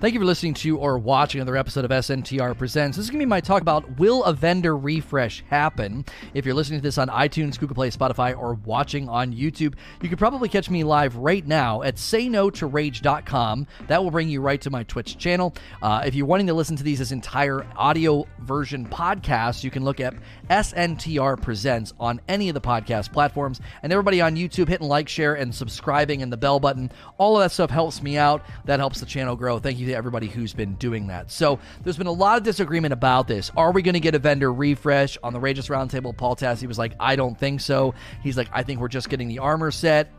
Thank you for listening to or watching another episode of SNTR Presents. This is going to be my talk about will a vendor refresh happen? If you're listening to this on iTunes, Google Play, Spotify, or watching on YouTube, you could probably catch me live right now at sayno2rage.com. That will bring you right to my Twitch channel. Uh, if you're wanting to listen to these as entire audio version podcasts, you can look at SNTR Presents on any of the podcast platforms. And everybody on YouTube, hitting like, share, and subscribing and the bell button, all of that stuff helps me out. That helps the channel grow. Thank you to everybody who's been doing that. So there's been a lot of disagreement about this. Are we going to get a vendor refresh on the Rageous Roundtable? Paul Tassi was like, I don't think so. He's like, I think we're just getting the armor set.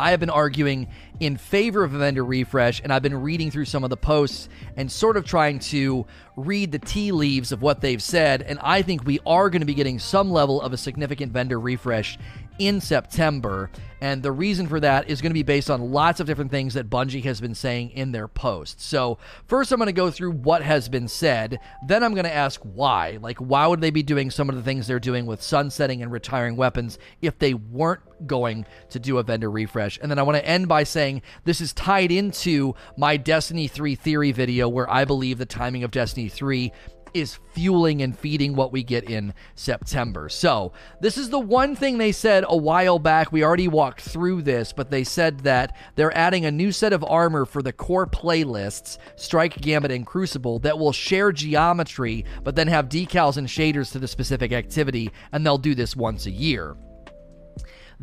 I have been arguing in favor of a vendor refresh, and I've been reading through some of the posts and sort of trying to read the tea leaves of what they've said. And I think we are going to be getting some level of a significant vendor refresh in September. And the reason for that is going to be based on lots of different things that Bungie has been saying in their posts. So, first, I'm going to go through what has been said. Then, I'm going to ask why. Like, why would they be doing some of the things they're doing with sunsetting and retiring weapons if they weren't going to do a vendor refresh? And then I want to end by saying this is tied into my Destiny 3 theory video where I believe the timing of Destiny 3 is fueling and feeding what we get in September. So, this is the one thing they said a while back. We already walked through this, but they said that they're adding a new set of armor for the core playlists, Strike, Gambit, and Crucible, that will share geometry, but then have decals and shaders to the specific activity, and they'll do this once a year.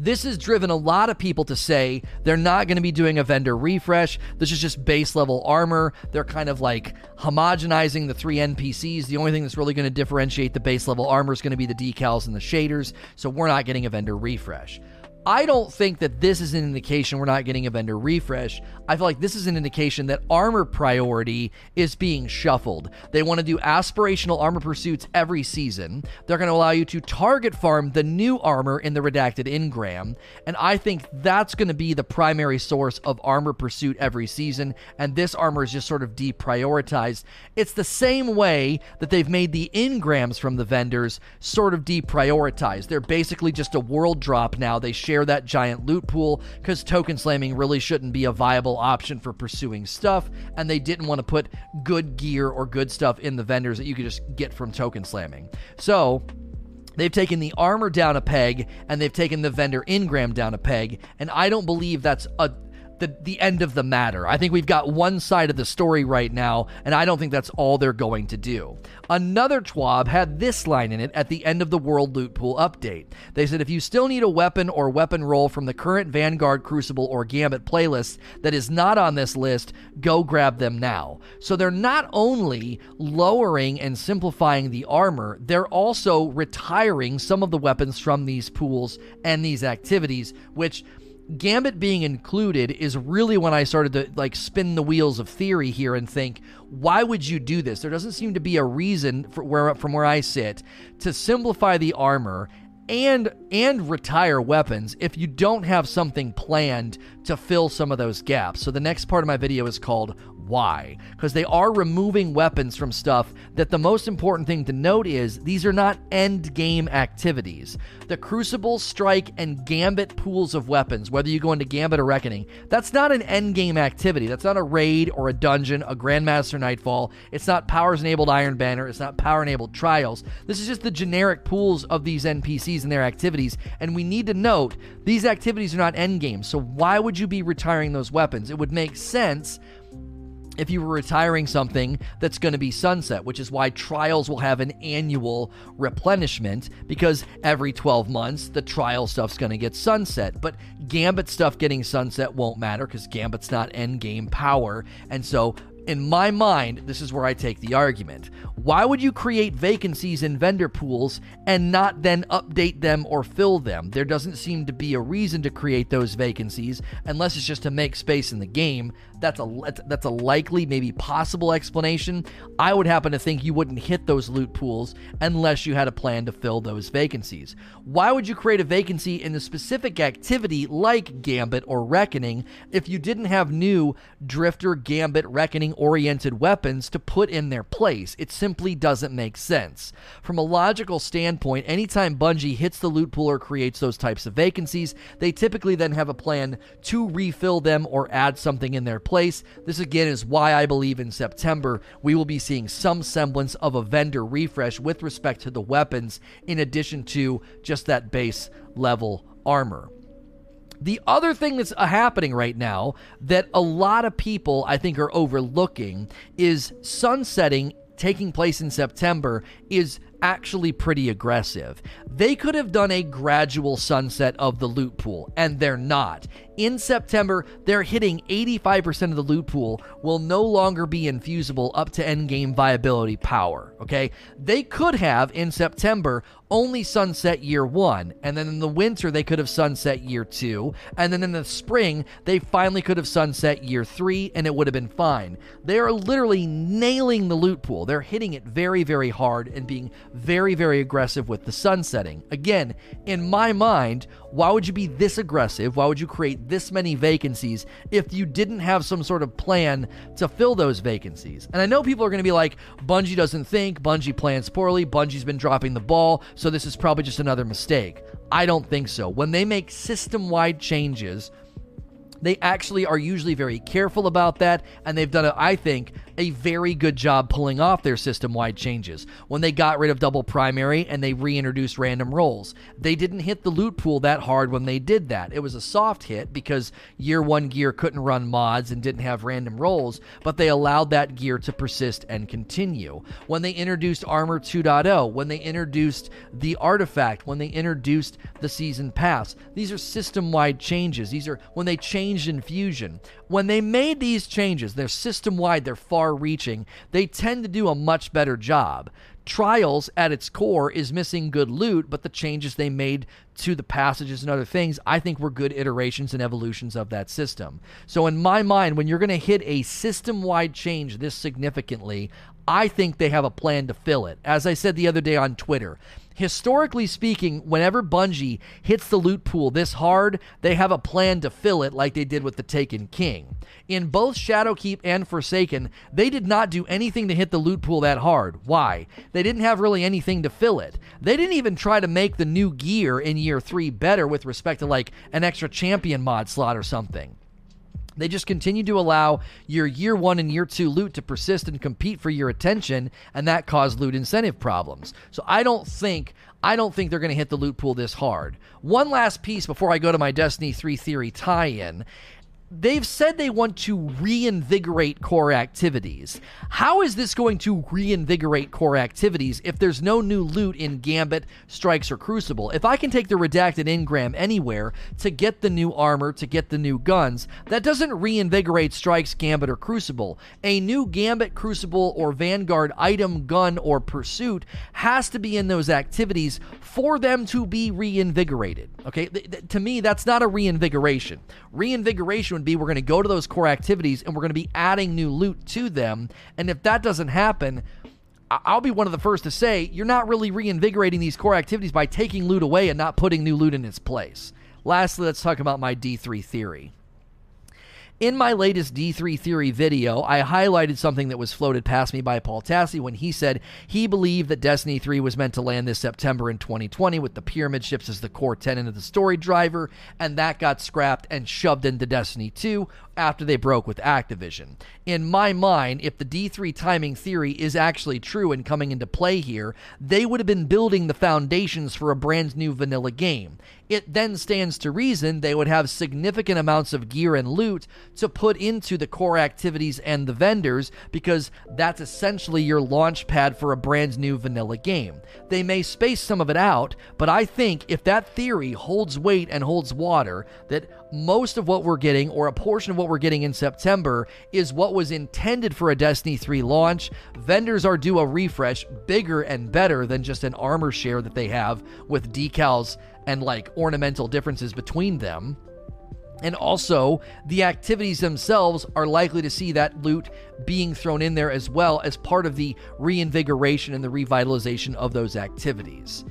This has driven a lot of people to say they're not going to be doing a vendor refresh. This is just base level armor. They're kind of like homogenizing the three NPCs. The only thing that's really going to differentiate the base level armor is going to be the decals and the shaders. So we're not getting a vendor refresh. I don't think that this is an indication we're not getting a vendor refresh. I feel like this is an indication that armor priority is being shuffled. They want to do aspirational armor pursuits every season. They're going to allow you to target farm the new armor in the redacted engram, And I think that's going to be the primary source of armor pursuit every season. And this armor is just sort of deprioritized. It's the same way that they've made the engrams from the vendors sort of deprioritized. They're basically just a world drop now. They share that giant loot pool because token slamming really shouldn't be a viable option for pursuing stuff, and they didn't want to put good gear or good stuff in the vendors that you could just get from token slamming. So, They've taken the armor down a peg and they've taken the vendor engram down a peg, and I don't believe that's a the, the end of the matter. I think we've got one side of the story right now, and I don't think that's all they're going to do. Another TWAB had this line in it at the end of the World Loot Pool update. They said if you still need a weapon or weapon roll from the current Vanguard, Crucible, or Gambit playlist that is not on this list, go grab them now. So they're not only lowering and simplifying the armor, they're also retiring some of the weapons from these pools and these activities, which Gambit being included is really when I started to like spin the wheels of theory here and think, why would you do this? There doesn't seem to be a reason for where from where I sit to simplify the armor and and retire weapons if you don't have something planned to fill some of those gaps. So the next part of my video is called why? Because they are removing weapons from stuff that the most important thing to note is these are not end game activities. The Crucible, Strike, and Gambit pools of weapons, whether you go into Gambit or Reckoning, that's not an end game activity. That's not a raid or a dungeon, a Grandmaster Nightfall. It's not Powers enabled Iron Banner. It's not Power enabled Trials. This is just the generic pools of these NPCs and their activities. And we need to note these activities are not end games. So why would you be retiring those weapons? It would make sense if you were retiring something that's going to be sunset, which is why trials will have an annual replenishment because every 12 months the trial stuff's going to get sunset. But Gambit stuff getting sunset won't matter because Gambit's not end game power. And so in my mind, this is where I take the argument. Why would you create vacancies in vendor pools and not then update them or fill them? There doesn't seem to be a reason to create those vacancies unless it's just to make space in the game. That's a that's a likely, maybe possible explanation. I would happen to think you wouldn't hit those loot pools unless you had a plan to fill those vacancies. Why would you create a vacancy in a specific activity like Gambit or Reckoning if you didn't have new Drifter, Gambit, Reckoning oriented weapons to put in their place? It simply doesn't make sense. From a logical standpoint, anytime Bungie hits the loot pool or creates those types of vacancies, they typically then have a plan to refill them or add something in their place. This again is why I believe in September we will be seeing some semblance of a vendor refresh with respect to the weapons, in addition to just that base level armor. The other thing that's uh, happening right now that a lot of people I think are overlooking is sunsetting taking place in September is actually pretty aggressive. They could have done a gradual sunset of the loot pool, and they're not. In September, they're hitting 85% of the loot pool will no longer be infusible up to endgame viability power. Okay? They could have in September only sunset year one, and then in the winter they could have sunset year two, and then in the spring they finally could have sunset year three, and it would have been fine. They are literally nailing the loot pool. They're hitting it very, very hard and being very, very aggressive with the sun setting. Again, in my mind, why would you be this aggressive? Why would you create this many vacancies if you didn't have some sort of plan to fill those vacancies? And I know people are going to be like, Bungie doesn't think, Bungie plans poorly, Bungie's been dropping the ball, so this is probably just another mistake. I don't think so. When they make system wide changes, they actually are usually very careful about that, and they've done, a, I think, a very good job pulling off their system wide changes. When they got rid of double primary and they reintroduced random rolls, they didn't hit the loot pool that hard when they did that. It was a soft hit because year one gear couldn't run mods and didn't have random rolls, but they allowed that gear to persist and continue. When they introduced Armor 2.0, when they introduced the artifact, when they introduced the season pass, these are system wide changes. These are when they changed infusion. When they made these changes, they're system wide, they're far reaching, they tend to do a much better job. Trials at its core is missing good loot, but the changes they made to the passages and other things, I think were good iterations and evolutions of that system. So, in my mind, when you're going to hit a system wide change this significantly, I think they have a plan to fill it. As I said the other day on Twitter, historically speaking, whenever Bungie hits the loot pool this hard, they have a plan to fill it like they did with the Taken King. In both Shadowkeep and Forsaken, they did not do anything to hit the loot pool that hard. Why? They didn't have really anything to fill it. They didn't even try to make the new gear in year 3 better with respect to like an extra champion mod slot or something. They just continue to allow your year one and year two loot to persist and compete for your attention, and that caused loot incentive problems. So I don't think I don't think they're going to hit the loot pool this hard. One last piece before I go to my Destiny 3 theory tie-in they've said they want to reinvigorate core activities. How is this going to reinvigorate core activities if there's no new loot in Gambit, Strikes, or Crucible? If I can take the redacted engram anywhere to get the new armor, to get the new guns, that doesn't reinvigorate Strikes, Gambit, or Crucible. A new Gambit, Crucible, or Vanguard item, gun, or pursuit has to be in those activities for them to be reinvigorated. Okay, th- th- to me, that's not a reinvigoration. Reinvigoration be we're going to go to those core activities and we're going to be adding new loot to them. And if that doesn't happen, I'll be one of the first to say you're not really reinvigorating these core activities by taking loot away and not putting new loot in its place. Lastly, let's talk about my D3 theory. In my latest D3 Theory video, I highlighted something that was floated past me by Paul Tassi when he said he believed that Destiny 3 was meant to land this September in 2020 with the pyramid ships as the core tenet of the story driver, and that got scrapped and shoved into Destiny 2 after they broke with Activision. In my mind, if the D3 timing theory is actually true and coming into play here, they would have been building the foundations for a brand new vanilla game. It then stands to reason they would have significant amounts of gear and loot to put into the core activities and the vendors because that's essentially your launch pad for a brand new vanilla game. They may space some of it out, but I think if that theory holds weight and holds water, that most of what we're getting, or a portion of what we're getting in September, is what was intended for a Destiny 3 launch. Vendors are due a refresh bigger and better than just an armor share that they have with decals and like ornamental differences between them. And also, the activities themselves are likely to see that loot being thrown in there as well as part of the reinvigoration and the revitalization of those activities.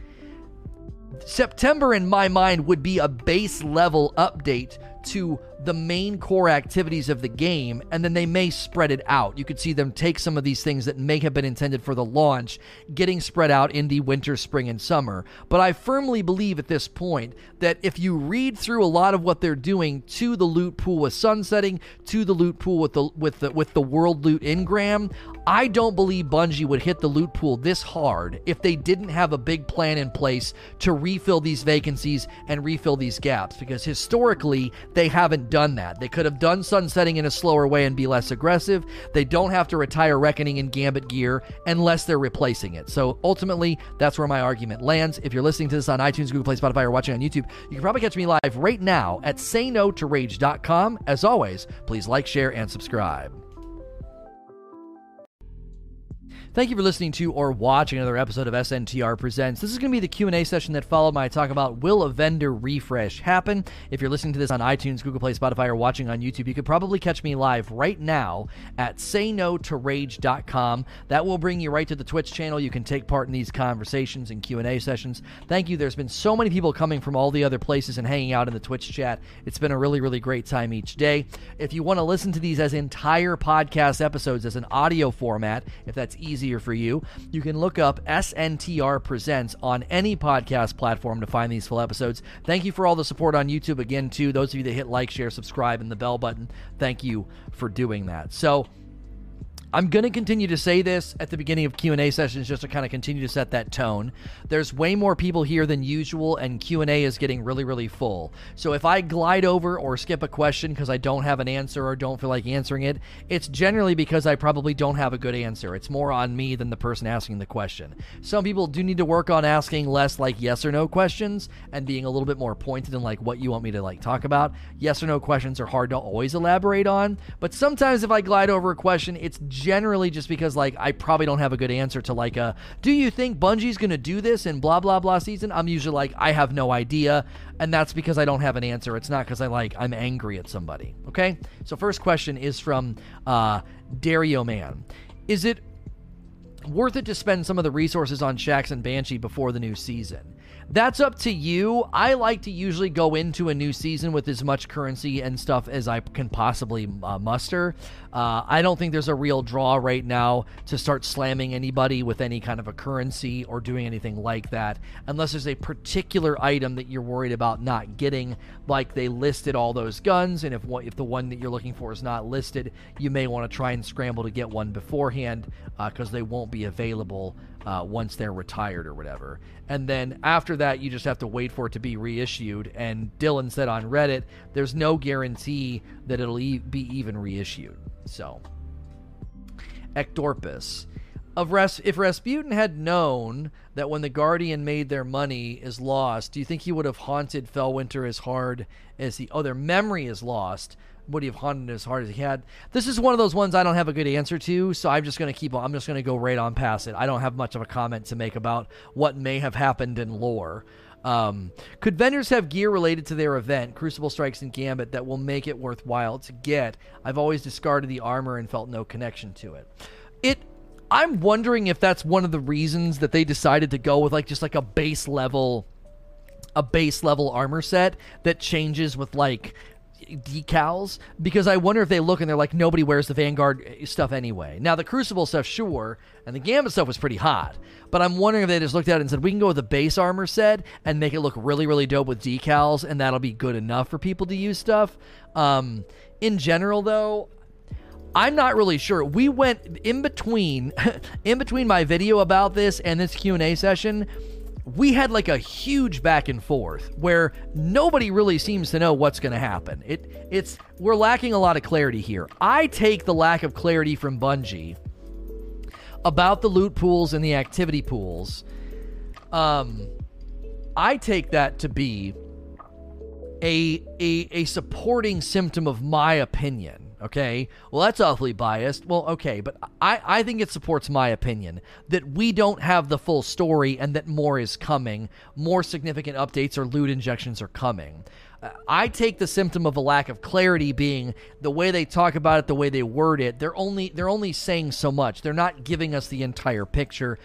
September, in my mind, would be a base level update to the main core activities of the game, and then they may spread it out. You could see them take some of these things that may have been intended for the launch, getting spread out in the winter, spring, and summer. But I firmly believe at this point that if you read through a lot of what they're doing to the loot pool with sunsetting, to the loot pool with the with the with the world loot engram, I don't believe Bungie would hit the loot pool this hard if they didn't have a big plan in place to refill these vacancies and refill these gaps because historically they haven't done that. They could have done sunsetting in a slower way and be less aggressive. They don't have to retire Reckoning and Gambit gear unless they're replacing it. So ultimately, that's where my argument lands. If you're listening to this on iTunes, Google Play, Spotify, or watching on YouTube, you can probably catch me live right now at sayno2rage.com. As always, please like, share, and subscribe. Thank you for listening to or watching another episode of SNTR Presents. This is going to be the Q&A session that followed my talk about will a vendor refresh happen? If you're listening to this on iTunes, Google Play, Spotify, or watching on YouTube, you could probably catch me live right now at sayno2rage.com. That will bring you right to the Twitch channel. You can take part in these conversations and Q&A sessions. Thank you. There's been so many people coming from all the other places and hanging out in the Twitch chat. It's been a really, really great time each day. If you want to listen to these as entire podcast episodes as an audio format, if that's easy easier for you, you can look up SNTR Presents on any podcast platform to find these full episodes. Thank you for all the support on YouTube again, too. Those of you that hit like, share, subscribe, and the bell button, thank you for doing that. So, I'm going to continue to say this at the beginning of Q&A sessions just to kind of continue to set that tone. There's way more people here than usual and Q&A is getting really really full. So if I glide over or skip a question because I don't have an answer or don't feel like answering it, it's generally because I probably don't have a good answer. It's more on me than the person asking the question. Some people do need to work on asking less like yes or no questions and being a little bit more pointed in like what you want me to like talk about. Yes or no questions are hard to always elaborate on, but sometimes if I glide over a question, it's generally just because like I probably don't have a good answer to like a do you think Bungie's going to do this in blah blah blah season? I'm usually like I have no idea and that's because I don't have an answer. It's not because I like I'm angry at somebody. Okay? So first question is from uh Dario Man. Is it worth it to spend some of the resources on Shaxx and Banshee before the new season? That's up to you. I like to usually go into a new season with as much currency and stuff as I can possibly uh, muster. Uh, I don't think there's a real draw right now to start slamming anybody with any kind of a currency or doing anything like that, unless there's a particular item that you're worried about not getting. Like they listed all those guns, and if if the one that you're looking for is not listed, you may want to try and scramble to get one beforehand because uh, they won't be available uh, once they're retired or whatever. And then after that, you just have to wait for it to be reissued. And Dylan said on Reddit, there's no guarantee that it'll e- be even reissued. So, Ectorpus. Of Ras- if Rasputin had known that when the Guardian made their money is lost, do you think he would have haunted Felwinter as hard as he? Oh, their memory is lost would he have haunted as hard as he had? This is one of those ones I don't have a good answer to, so I'm just going to keep. I'm just going to go right on past it. I don't have much of a comment to make about what may have happened in lore. Um, could vendors have gear related to their event, Crucible Strikes and Gambit, that will make it worthwhile to get? I've always discarded the armor and felt no connection to it. It. I'm wondering if that's one of the reasons that they decided to go with like just like a base level a base level armor set that changes with like decals because I wonder if they look and they're like nobody wears the Vanguard stuff anyway. Now the Crucible stuff, sure, and the Gambit stuff was pretty hot, but I'm wondering if they just looked at it and said we can go with the base armor set and make it look really really dope with decals, and that'll be good enough for people to use stuff. Um, in general, though, I'm not really sure. We went in between, in between my video about this and this Q and A session we had like a huge back and forth where nobody really seems to know what's going to happen. It it's we're lacking a lot of clarity here. I take the lack of clarity from Bungie about the loot pools and the activity pools. Um I take that to be a a a supporting symptom of my opinion Okay. Well, that's awfully biased. Well, okay, but I, I think it supports my opinion that we don't have the full story and that more is coming. More significant updates or loot injections are coming. I take the symptom of a lack of clarity being the way they talk about it, the way they word it. They're only they're only saying so much. They're not giving us the entire picture.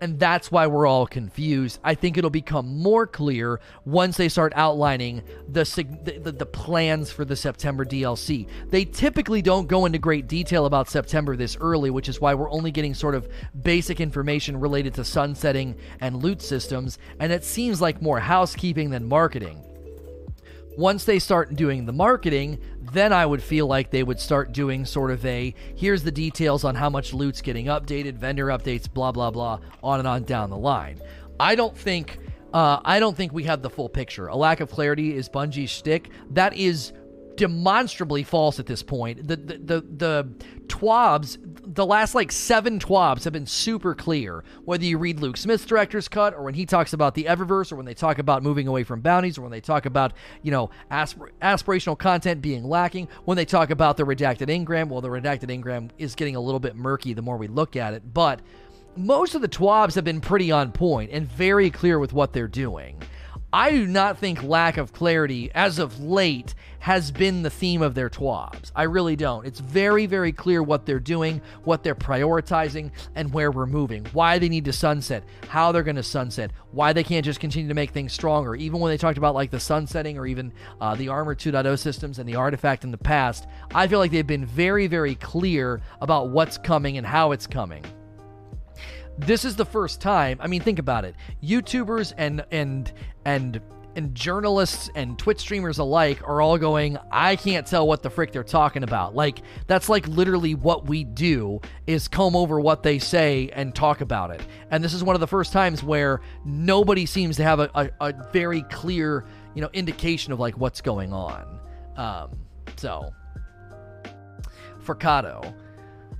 And that's why we're all confused. I think it'll become more clear once they start outlining the, the, the plans for the September DLC. They typically don't go into great detail about September this early, which is why we're only getting sort of basic information related to sunsetting and loot systems, and it seems like more housekeeping than marketing. Once they start doing the marketing, then I would feel like they would start doing sort of a here's the details on how much loot's getting updated, vendor updates, blah blah blah, on and on down the line. I don't think uh, I don't think we have the full picture. A lack of clarity is Bungie's shtick. That is demonstrably false at this point. The the the, the TWABs, the last like seven TWABs have been super clear. Whether you read Luke Smith's director's cut, or when he talks about the Eververse, or when they talk about moving away from bounties, or when they talk about you know aspir- aspirational content being lacking, when they talk about the redacted engram, well, the redacted engram is getting a little bit murky the more we look at it, but. Most of the TWABs have been pretty on point and very clear with what they're doing. I do not think lack of clarity as of late has been the theme of their TWABs. I really don't. It's very, very clear what they're doing, what they're prioritizing, and where we're moving. Why they need to sunset, how they're going to sunset, why they can't just continue to make things stronger. Even when they talked about like the sunsetting or even uh, the Armor 2.0 systems and the artifact in the past, I feel like they've been very, very clear about what's coming and how it's coming this is the first time. I mean, think about it. YouTubers and and and and journalists and Twitch streamers alike are all going, I can't tell what the frick they're talking about. Like that's like literally what we do is comb over what they say and talk about it. And this is one of the first times where nobody seems to have a, a, a very clear, you know, indication of like what's going on. Um, so, Furcado.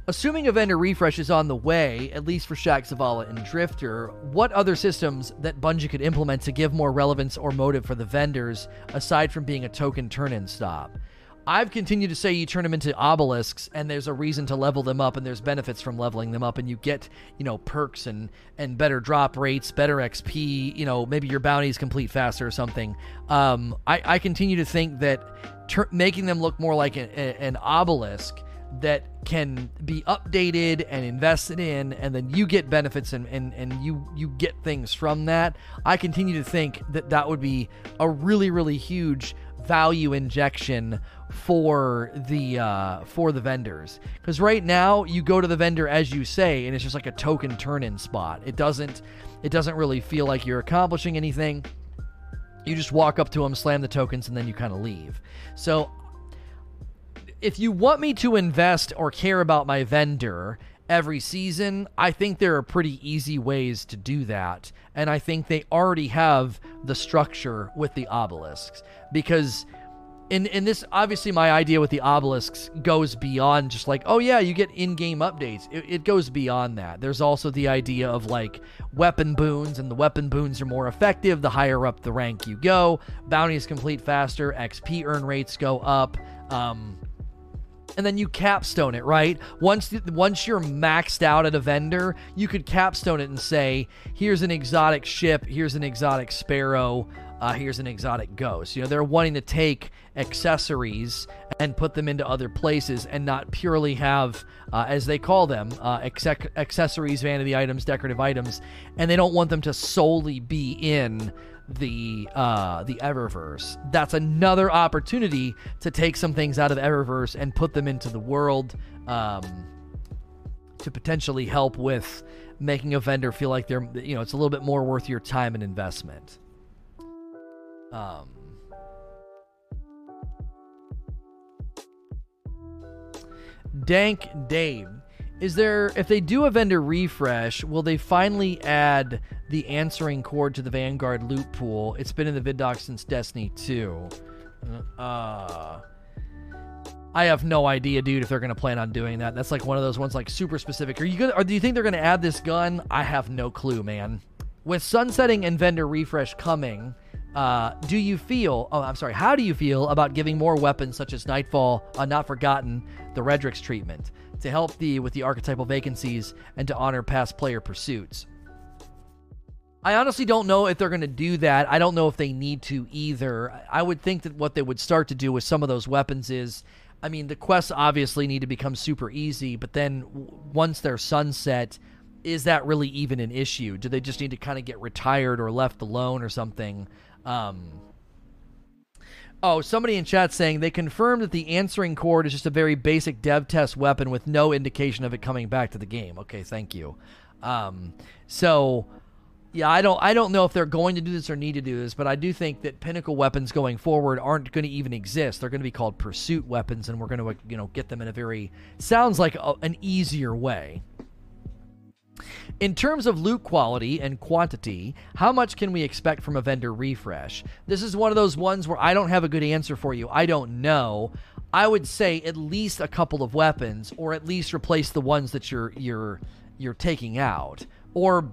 Assuming a vendor refresh is on the way, at least for Shaxx Zavala and Drifter, what other systems that Bungie could implement to give more relevance or motive for the vendors, aside from being a token turn in stop? I've continued to say you turn them into obelisks, and there's a reason to level them up, and there's benefits from leveling them up, and you get, you know, perks and and better drop rates, better XP. You know, maybe your bounties complete faster or something. Um, I, I continue to think that ter- making them look more like a, a, an obelisk that can be updated and invested in and then you get benefits and, and, and you you get things from that i continue to think that that would be a really really huge value injection for the uh, for the vendors. Because right now you go to the vendor as you say and it's just like a token turn in spot. It doesn't it doesn't really feel like you're accomplishing anything. You just walk up to them slam the tokens and then you kind of leave. So if you want me to invest or care about my vendor every season, I think there are pretty easy ways to do that. And I think they already have the structure with the obelisks. Because in in this obviously my idea with the obelisks goes beyond just like oh yeah you get in-game updates. It, it, goes beyond that. There's also the idea of like weapon boons and the weapon boons are more effective the higher up the rank you go. Bounties complete faster. Xp earn rates go up. Um, and then you capstone it, right? Once once you're maxed out at a vendor, you could capstone it and say, "Here's an exotic ship. Here's an exotic sparrow. Uh, here's an exotic ghost." You know, they're wanting to take accessories and put them into other places, and not purely have, uh, as they call them, uh, accessories, vanity items, decorative items, and they don't want them to solely be in the uh, the Eververse. That's another opportunity to take some things out of Eververse and put them into the world um, to potentially help with making a vendor feel like they're you know it's a little bit more worth your time and investment. Um, Dank Dave is there, if they do a vendor refresh, will they finally add the answering cord to the Vanguard loot pool? It's been in the vid doc since Destiny 2. Uh, I have no idea, dude, if they're to plan on doing that. That's like one of those ones, like super specific. Are you gonna, or do you think they're to add this gun? I have no clue, man. With sunsetting and vendor refresh coming, uh, do you feel? Oh, I'm sorry. How do you feel about giving more weapons such as Nightfall, uh, Not Forgotten, the Redrix treatment? To help thee with the archetypal vacancies and to honor past player pursuits. I honestly don't know if they're going to do that. I don't know if they need to either. I would think that what they would start to do with some of those weapons is I mean, the quests obviously need to become super easy, but then once they're sunset, is that really even an issue? Do they just need to kind of get retired or left alone or something? Um, oh, somebody in chat saying they confirmed that the answering cord is just a very basic dev test weapon with no indication of it coming back to the game. Okay, thank you. Um, so yeah, I don't I don't know if they're going to do this or need to do this, but I do think that pinnacle weapons going forward aren't going to even exist. They're going to be called pursuit weapons, and we're going to you know get them in a very sounds like a, an easier way. In terms of loot quality and quantity, how much can we expect from a vendor refresh? This is one of those ones where I don't have a good answer for you. I don't know. I would say at least a couple of weapons, or at least replace the ones that you're you're you're taking out, or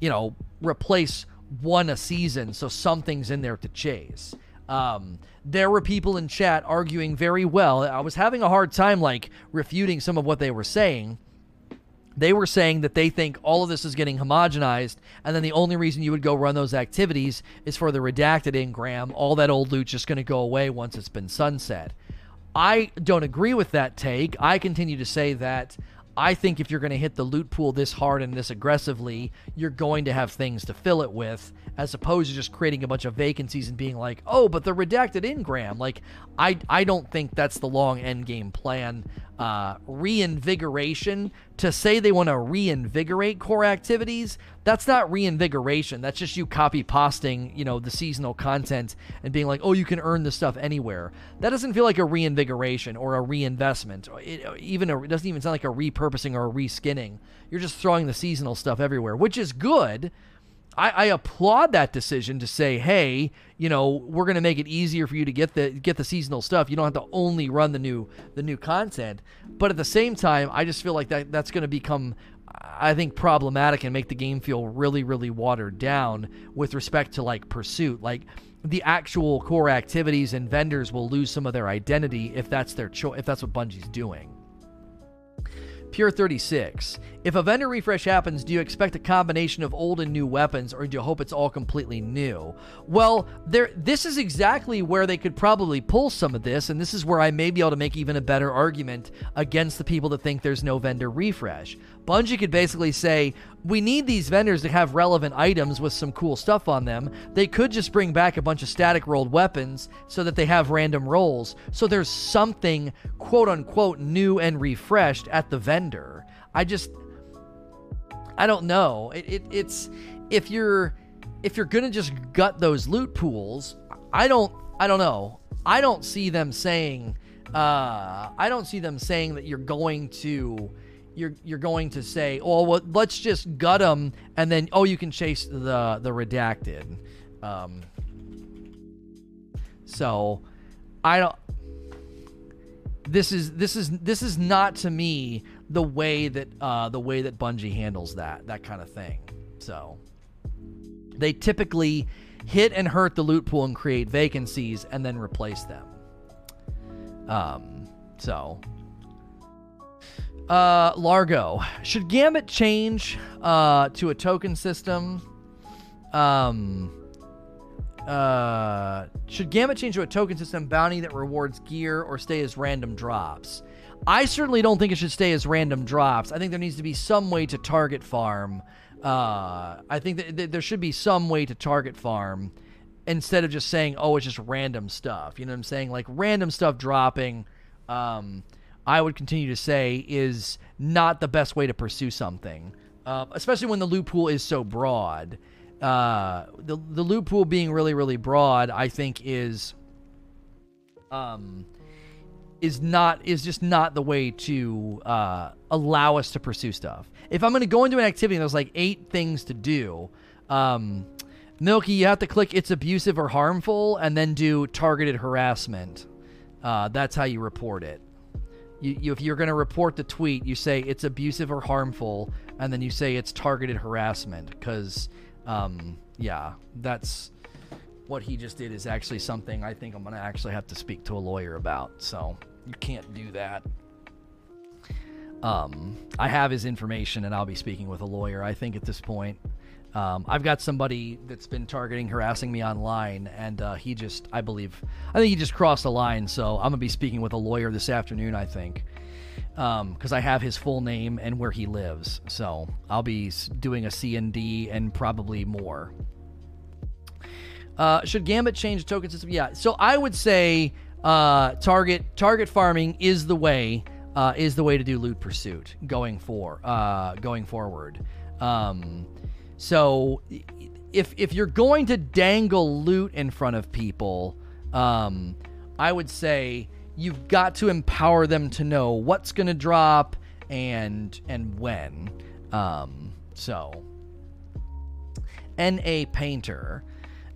you know replace one a season so something's in there to chase. Um, there were people in chat arguing very well. I was having a hard time like refuting some of what they were saying they were saying that they think all of this is getting homogenized, and then the only reason you would go run those activities is for the redacted engram. All that old loot's just going to go away once it's been sunset. I don't agree with that take. I continue to say that I think if you're going to hit the loot pool this hard and this aggressively, you're going to have things to fill it with, as opposed to just creating a bunch of vacancies and being like, oh, but they're redacted engram. Like, I I don't think that's the long end game plan. Uh, reinvigoration to say they want to reinvigorate core activities that's not reinvigoration. That's just you copy pasting you know the seasonal content and being like oh you can earn this stuff anywhere. That doesn't feel like a reinvigoration or a reinvestment. It, even a, it doesn't even sound like a repurposing or a reskinning. You're just throwing the seasonal stuff everywhere which is good I, I, applaud that decision to say, hey, you know, we're going to make it easier for you to get the get the seasonal stuff. You don't have to only run the new the new content. But at the same time, I just feel like that that's going to become, I think, problematic and make the game feel really really watered down with respect to like pursuit. Like the actual core activities and vendors will lose some of their identity if that's their choice. If that's what Bungie's doing. Pure 36. If a vendor refresh happens, do you expect a combination of old and new weapons, or do you hope it's all completely new? Well, there. This is exactly where they could probably pull some of this, and this is where I may be able to make even a better argument against the people that think there's no vendor refresh. Bungie could basically say, we need these vendors to have relevant items with some cool stuff on them. They could just bring back a bunch of static rolled weapons so that they have random rolls. So there's something quote unquote new and refreshed at the vendor. I just I don't know. It, it, it's if you're if you're gonna just gut those loot pools, I don't I don't know. I don't see them saying uh, I don't see them saying that you're going to you're you're going to say, "Oh, well, let's just gut them," and then oh, you can chase the the redacted. Um, so I don't. This is this is this is not to me the way that uh, the way that Bungie handles that that kind of thing. So they typically hit and hurt the loot pool and create vacancies and then replace them. Um, so uh, Largo should Gambit change uh, to a token system? Um, uh, should Gambit change to a token system bounty that rewards gear or stay as random drops? I certainly don't think it should stay as random drops. I think there needs to be some way to target farm. Uh, I think that, that there should be some way to target farm instead of just saying, "Oh, it's just random stuff." You know what I'm saying? Like random stuff dropping. Um, I would continue to say is not the best way to pursue something, uh, especially when the loot pool is so broad. Uh, the the loot pool being really really broad, I think is um is not is just not the way to uh, allow us to pursue stuff. If I'm going to go into an activity and there's like eight things to do, um, Milky, you have to click it's abusive or harmful and then do targeted harassment. Uh, that's how you report it. You, you, if you're going to report the tweet, you say it's abusive or harmful, and then you say it's targeted harassment because, um, yeah, that's what he just did is actually something I think I'm going to actually have to speak to a lawyer about. So you can't do that. Um, I have his information, and I'll be speaking with a lawyer. I think at this point, um, I've got somebody that's been targeting, harassing me online, and uh, he just, I believe, I think he just crossed the line. So I'm gonna be speaking with a lawyer this afternoon. I think. because um, I have his full name and where he lives. So I'll be doing a CND and probably more. Uh, should Gambit change token system? Yeah. So I would say uh, target target farming is the way uh, is the way to do loot pursuit going for uh, going forward. Um, so if if you're going to dangle loot in front of people, um, I would say you've got to empower them to know what's going to drop and and when. Um, so, N.A. Painter.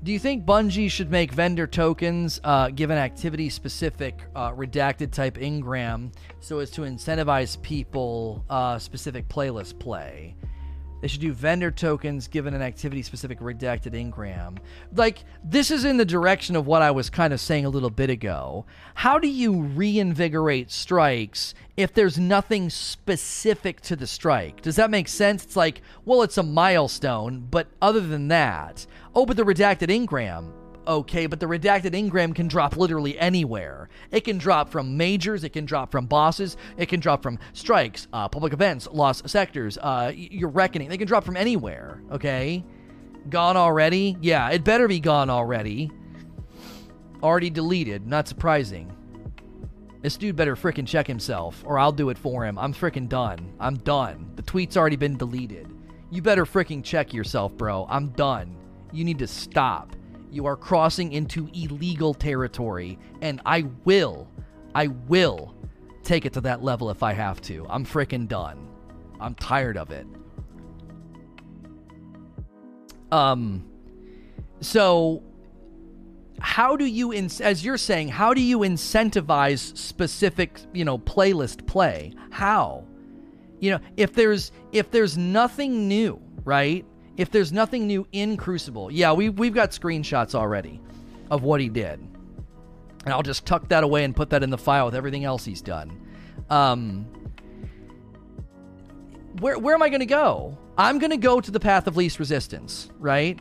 Do you think Bungie should make vendor tokens uh, give an activity specific uh, redacted type engram so as to incentivize people uh, specific playlist play? They should do vendor tokens given an activity specific redacted engram. Like, this is in the direction of what I was kind of saying a little bit ago. How do you reinvigorate strikes if there's nothing specific to the strike? Does that make sense? It's like, well, it's a milestone, but other than that, oh, but the redacted engram. okay, but the redacted engram can drop literally anywhere. It can drop from majors, it can drop from bosses, it can drop from strikes, uh, public events, lost sectors, uh, your reckoning. They can drop from anywhere, okay? Gone already? Yeah, it better be gone already. Already deleted, not surprising. This dude better fricking check himself, or I'll do it for him. I'm fricking done. I'm done. The tweet's already been deleted. You better fricking check yourself, bro. I'm done. You need to stop. You are crossing into illegal territory, and I will, I will take it to that level if I have to. I'm freaking done. I'm tired of it. Um, so how do you, in, as you're saying, how do you incentivize specific, you know, playlist play? How? You know, if there's if there's nothing new, right? If there's nothing new in Crucible, yeah, we, we've got screenshots already of what he did. And I'll just tuck that away and put that in the file with everything else he's done. Um, where, where am I going to go? I'm going to go to the path of least resistance, right?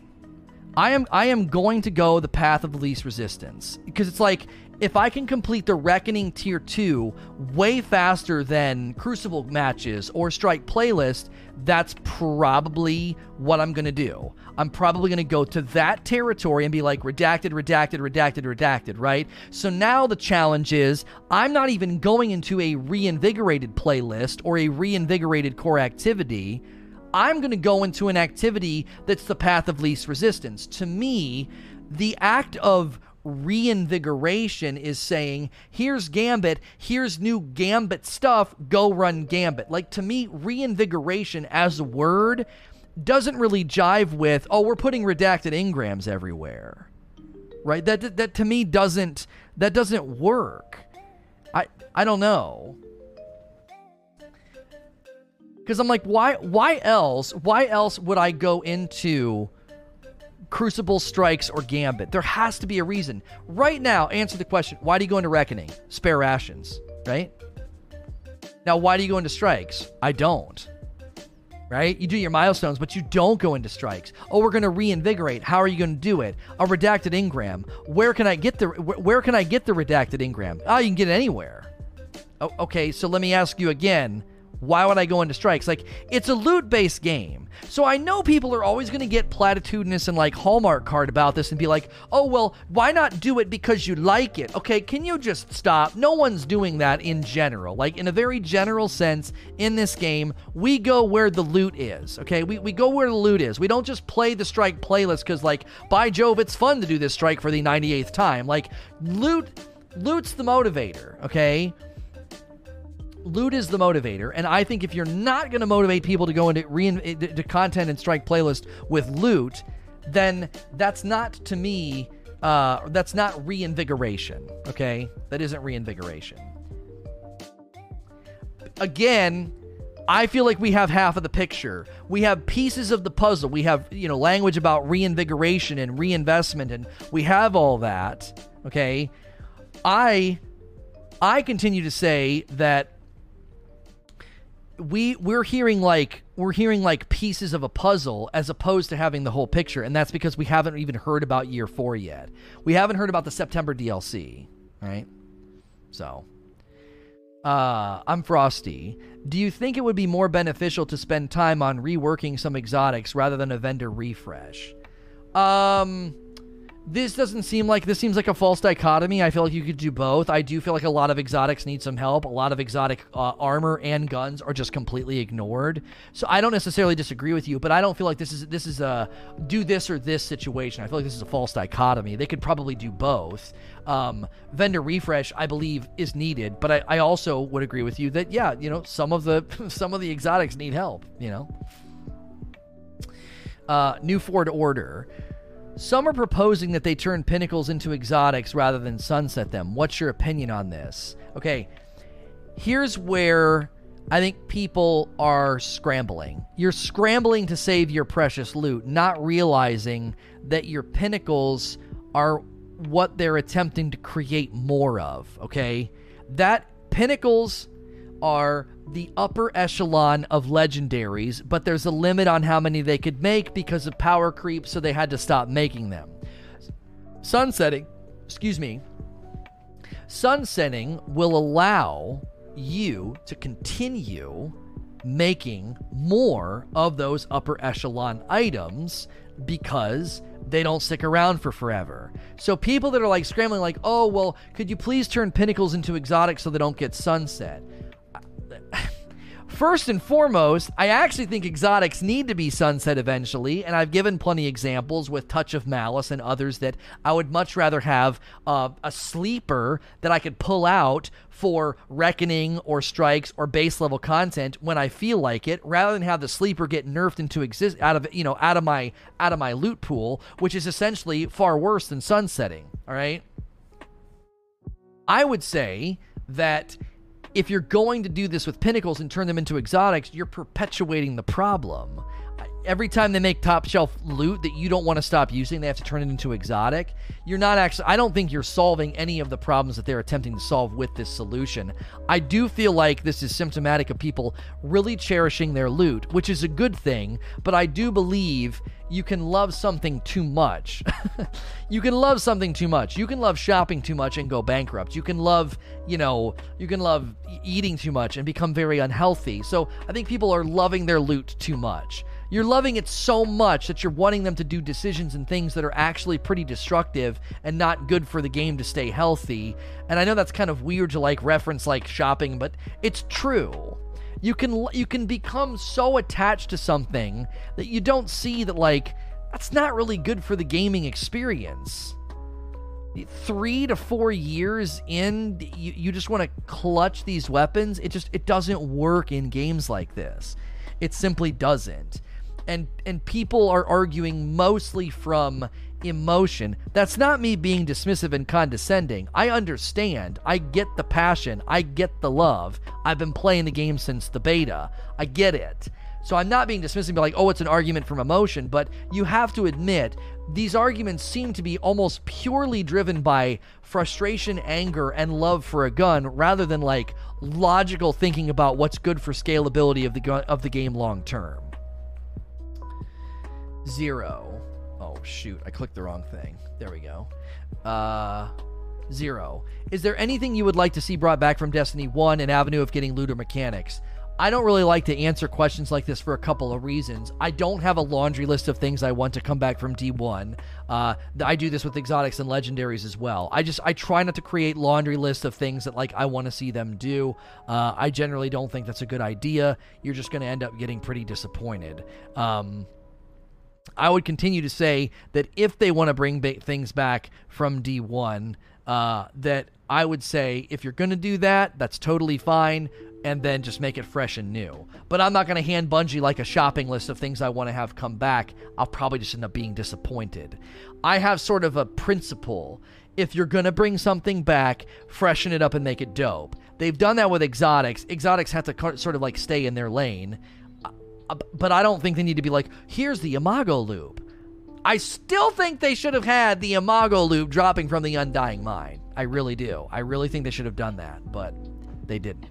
I am I am going to go the path of least resistance because it's like if I can complete the Reckoning Tier 2 way faster than Crucible matches or Strike playlist, that's probably what I'm going to do. I'm probably going to go to that territory and be like, redacted, redacted, redacted, redacted, right? So now the challenge is I'm not even going into a reinvigorated playlist or a reinvigorated core activity. I'm going to go into an activity that's the path of least resistance. To me, the act of reinvigoration is saying, here's Gambit, here's new Gambit stuff, go run Gambit. Like to me, reinvigoration as a word doesn't really jive with, oh, we're putting redacted engrams everywhere. Right? That that to me doesn't that doesn't work. I I don't know. Cuz I'm like why why else why else would I go into Crucible strikes or Gambit. There has to be a reason. Right now, answer the question why do you go into Reckoning? Spare rations, right? Now, why do you go into strikes? I don't. Right? You do your milestones, but you don't go into strikes. Oh, we're going to reinvigorate. How are you going to do it? A redacted engram. Where can I get the where can I get the redacted engram? Oh, you can get it anywhere. Oh, okay, so let me ask you again why would I go into strikes? Like, it's a loot based game. So I know people are always going to get platitudinous and like Hallmark card about this and be like, oh, well, why not do it because you like it? Okay, can you just stop? No one's doing that in general. Like, in a very general sense, in this game, we go where the loot is. Okay, we, we go where the loot is. We don't just play the strike playlist because, like, by Jove, it's fun to do this strike for the 98th time. Like, loot. Loot's the motivator, okay? Loot is the motivator, and I think if you're not going to motivate people to go into rein- to content and strike playlist with loot, then that's not to me. Uh, that's not reinvigoration. Okay, that isn't reinvigoration. Again, I feel like we have half of the picture. We have pieces of the puzzle. We have, you know, language about reinvigoration and reinvestment and we have all that, okay? I I continue to say that we we're hearing like we're hearing like pieces of a puzzle as opposed to having the whole picture and that's because we haven't even heard about year 4 yet. We haven't heard about the September DLC, right? So Uh, I'm Frosty. Do you think it would be more beneficial to spend time on reworking some exotics rather than a vendor refresh? Um, this doesn't seem like this seems like a false dichotomy. I feel like you could do both. I do feel like a lot of exotics need some help. A lot of exotic uh, armor and guns are just completely ignored. So I don't necessarily disagree with you, but I don't feel like this is this is a do this or this situation. I feel like this is a false dichotomy. They could probably do both. Um, vendor refresh, I believe, is needed, but I, I also would agree with you that yeah, you know, some of the some of the exotics need help. You know, uh, New Ford Order. Some are proposing that they turn pinnacles into exotics rather than sunset them. What's your opinion on this? Okay, here's where I think people are scrambling. You're scrambling to save your precious loot, not realizing that your pinnacles are what they're attempting to create more of, okay? That pinnacles are the upper echelon of legendaries, but there's a limit on how many they could make because of power creep, so they had to stop making them. Sunsetting, excuse me, sunsetting will allow you to continue making more of those upper echelon items because they don't stick around for forever. So people that are like scrambling, like, oh, well, could you please turn pinnacles into exotics so they don't get sunset? First and foremost, I actually think exotics need to be sunset eventually, and I've given plenty examples with Touch of Malice and others that I would much rather have uh, a sleeper that I could pull out for reckoning or strikes or base level content when I feel like it, rather than have the sleeper get nerfed into exist out of you know out of my out of my loot pool, which is essentially far worse than sunsetting. All right, I would say that if you're going to do this with pinnacles and turn them into exotics, you're perpetuating the problem. Every time they make top shelf loot that you don't want to stop using, they have to turn it into exotic. You're not actually, I don't think you're solving any of the problems that they're attempting to solve with this solution. I do feel like this is symptomatic of people really cherishing their loot, which is a good thing, but I do believe you can love something too much. you can love something too much. You can love shopping too much and go bankrupt. You can love, you know, you can love eating too much and become very unhealthy. So I think people are loving their loot too much. You're loving it so much that you're wanting them to do decisions and things that are actually pretty destructive and not good for the game to stay healthy. And I know that's kind of weird to like reference like shopping, but it's true you can you can become so attached to something that you don't see that like that's not really good for the gaming experience. Three to four years in you, you just want to clutch these weapons it just it doesn't work in games like this. It simply doesn't. And and people are arguing mostly from emotion. That's not me being dismissive and condescending. I understand. I get the passion. I get the love. I've been playing the game since the beta. I get it. So I'm not being dismissive, like, oh, it's an argument from emotion, but you have to admit these arguments seem to be almost purely driven by frustration, anger, and love for a gun rather than like logical thinking about what's good for scalability of the gu- of the game long term. Zero. Shoot. I clicked the wrong thing. There we go. Uh, zero. Is there anything you would like to see brought back from Destiny 1 an avenue of getting looter mechanics? I don't really like to answer questions like this for a couple of reasons. I don't have a laundry list of things I want to come back from D1. Uh, I do this with exotics and legendaries as well. I just I try not to create laundry lists of things that like I want to see them do. Uh, I generally don't think that's a good idea. You're just going to end up getting pretty disappointed. Um, I would continue to say that if they want to bring ba- things back from D1, uh, that I would say if you're going to do that, that's totally fine, and then just make it fresh and new. But I'm not going to hand Bungie like a shopping list of things I want to have come back. I'll probably just end up being disappointed. I have sort of a principle. If you're going to bring something back, freshen it up and make it dope. They've done that with exotics. Exotics have to sort of like stay in their lane. Uh, but I don't think they need to be like, here's the Imago loop. I still think they should have had the Imago loop dropping from the Undying Mind. I really do. I really think they should have done that, but they didn't.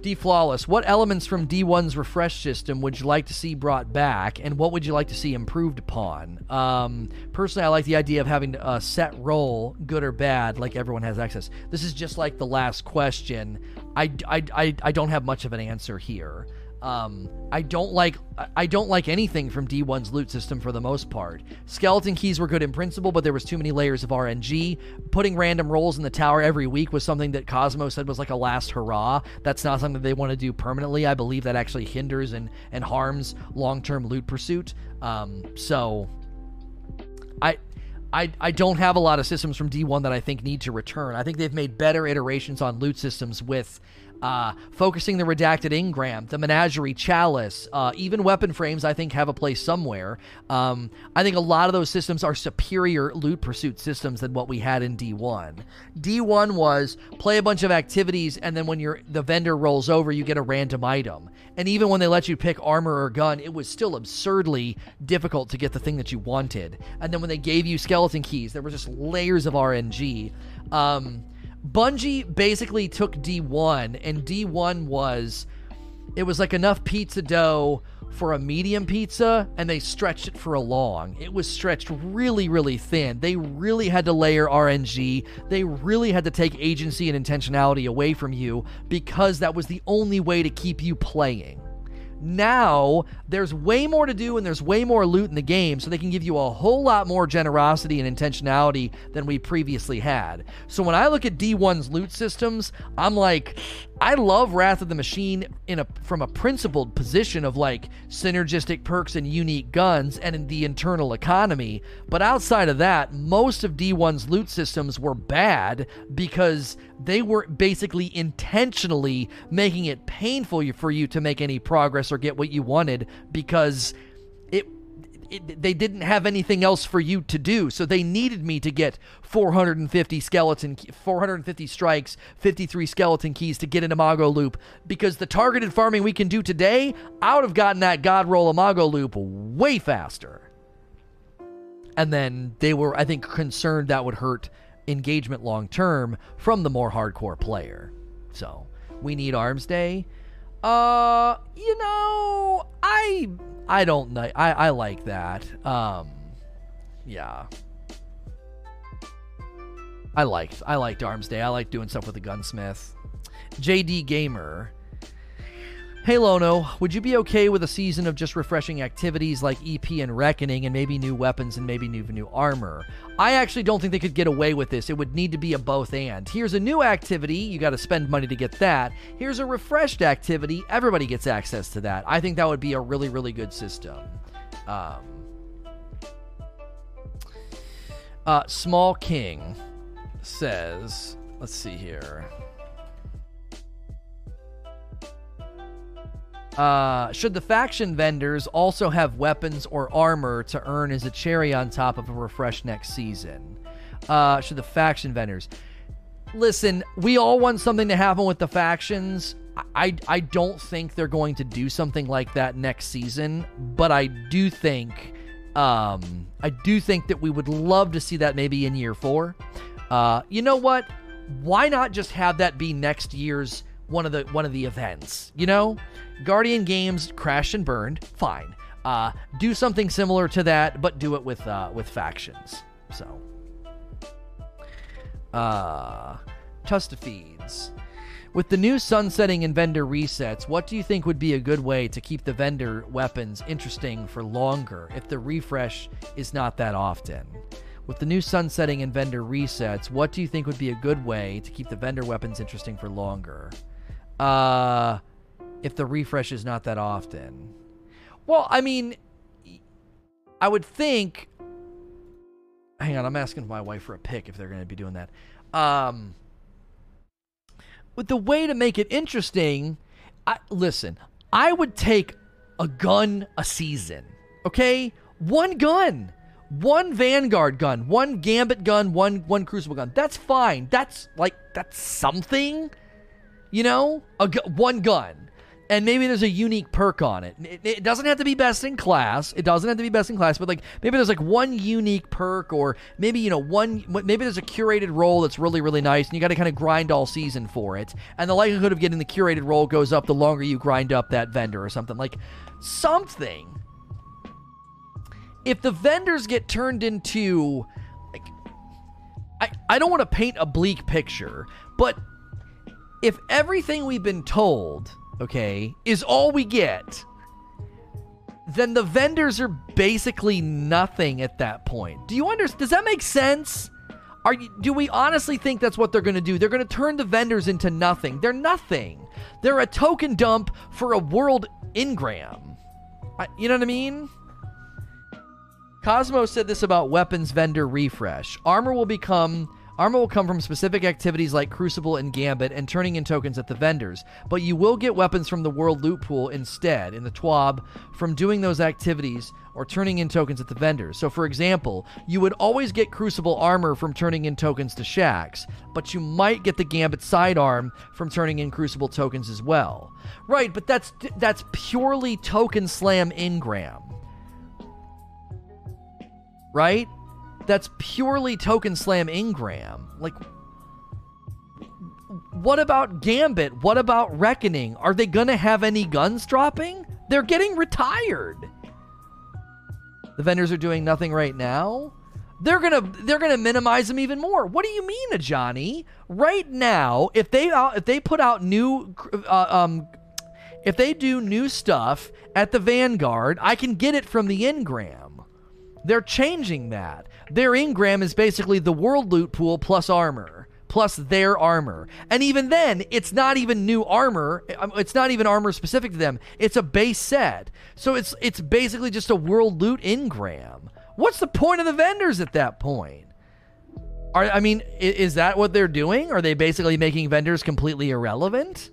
D Flawless, what elements from D1's refresh system would you like to see brought back, and what would you like to see improved upon? Um, personally, I like the idea of having a set role, good or bad, like everyone has access. This is just like the last question. I, I, I, I don't have much of an answer here. Um, I don't like I don't like anything from D1's loot system for the most part. Skeleton keys were good in principle, but there was too many layers of RNG. Putting random rolls in the tower every week was something that Cozmo said was like a last hurrah. That's not something they want to do permanently. I believe that actually hinders and and harms long-term loot pursuit. Um, so I I, I don't have a lot of systems from D1 that I think need to return. I think they've made better iterations on loot systems with uh, focusing the redacted engram, the menagerie chalice, uh, even weapon frames, I think have a place somewhere. Um, I think a lot of those systems are superior loot pursuit systems than what we had in D1. D1 was play a bunch of activities, and then when your the vendor rolls over, you get a random item. And even when they let you pick armor or gun, it was still absurdly difficult to get the thing that you wanted. And then when they gave you skeleton keys, there were just layers of RNG. Um, Bungie basically took D1, and D1 was it was like enough pizza dough for a medium pizza, and they stretched it for a long. It was stretched really, really thin. They really had to layer RNG. They really had to take agency and intentionality away from you because that was the only way to keep you playing. Now, there's way more to do and there's way more loot in the game, so they can give you a whole lot more generosity and intentionality than we previously had. So when I look at D1's loot systems, I'm like, I love Wrath of the Machine in a from a principled position of like synergistic perks and unique guns and in the internal economy, but outside of that, most of D1's loot systems were bad because they were basically intentionally making it painful for you to make any progress or get what you wanted because it, they didn't have anything else for you to do. So they needed me to get 450 skeleton, 450 strikes, 53 skeleton keys to get an Imago loop because the targeted farming we can do today, I would have gotten that God roll Imago loop way faster. And then they were, I think, concerned that would hurt engagement long term from the more hardcore player. So we need Arms Day. Uh, you know, I I don't know. I I like that. Um, yeah. I liked I liked Arms Day. I like doing stuff with the gunsmith. JD Gamer Hey Lono, would you be okay with a season of just refreshing activities like EP and Reckoning and maybe new weapons and maybe new new armor? I actually don't think they could get away with this. It would need to be a both and. Here's a new activity, you got to spend money to get that. Here's a refreshed activity, everybody gets access to that. I think that would be a really really good system. Um, uh, Small King says, let's see here. Uh, should the faction vendors also have weapons or armor to earn as a cherry on top of a refresh next season? Uh, should the faction vendors. Listen, we all want something to happen with the factions. I, I don't think they're going to do something like that next season, but I do think um, I do think that we would love to see that maybe in year four. Uh, you know what? Why not just have that be next year's one of the one of the events? You know, Guardian Games crashed and burned. Fine. Uh, do something similar to that, but do it with uh, with factions. So, uh, Tustafeeds. With the new sunsetting and vendor resets, what do you think would be a good way to keep the vendor weapons interesting for longer if the refresh is not that often? With the new sunsetting and vendor resets, what do you think would be a good way to keep the vendor weapons interesting for longer? Uh, if the refresh is not that often. Well, I mean, I would think. Hang on, I'm asking my wife for a pick if they're going to be doing that. Um, with the way to make it interesting, I, listen, I would take a gun a season. Okay, one gun, one Vanguard gun, one Gambit gun, one one Crucible gun. That's fine. That's like that's something, you know. A gu- one gun and maybe there's a unique perk on it. it. It doesn't have to be best in class. It doesn't have to be best in class, but like maybe there's like one unique perk, or maybe you know one. Maybe there's a curated role that's really really nice, and you got to kind of grind all season for it. And the likelihood of getting the curated role goes up the longer you grind up that vendor or something like something. If the vendors get turned into like, I, I don't want to paint a bleak picture, but if everything we've been told okay, is all we get, then the vendors are basically nothing at that point. Do you understand? Does that make sense? Are you, do we honestly think that's what they're going to do? They're going to turn the vendors into nothing. They're nothing. They're a token dump for a world engram. I, you know what I mean? Cozmo said this about weapons vendor refresh. Armor will become Armor will come from specific activities like Crucible and Gambit and turning in tokens at the vendors, but you will get weapons from the World Loot Pool instead, in the TWAB, from doing those activities or turning in tokens at the vendors. So, for example, you would always get Crucible armor from turning in tokens to Shaxx, but you might get the Gambit sidearm from turning in Crucible tokens as well. Right, but that's that's purely token slam engram. Right? That's purely token slam Engram. Like, what about Gambit? What about Reckoning? Are they gonna have any guns dropping? They're getting retired. The vendors are doing nothing right now. They're gonna they're gonna minimize them even more. What do you mean, Johnny? Right now, if they uh, if they put out new uh, um if they do new stuff at the Vanguard, I can get it from the Engram. They're changing that. Their engram is basically the world loot pool plus armor, plus their armor. And even then, it's not even new armor. Um, it's not even armor specific to them. It's a base set. So it's it's basically just a world loot engram. What's the point of the vendors at that point? Are, I mean, is that what they're doing? Are they basically making vendors completely irrelevant?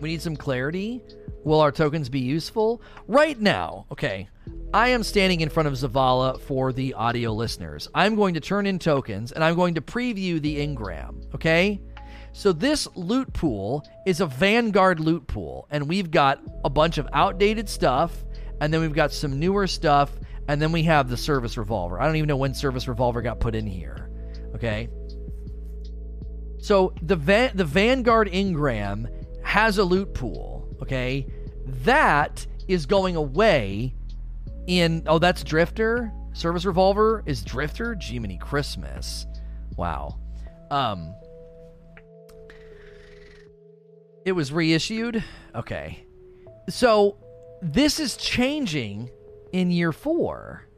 We need some clarity. Will our tokens be useful? Right now, okay, I am standing in front of Zavala for the audio listeners. I'm going to turn in tokens and I'm going to preview the Engram, okay? So this loot pool is a Vanguard loot pool, and we've got a bunch of outdated stuff, and then we've got some newer stuff, and then we have the service revolver. I don't even know when service revolver got put in here. Okay. So the Va- the Vanguard Engram has a loot pool. Okay, that is going away in oh that's Drifter. Service Revolver is Drifter. Jiminy Christmas. Wow. Um It was reissued. Okay. So this is changing in year 4.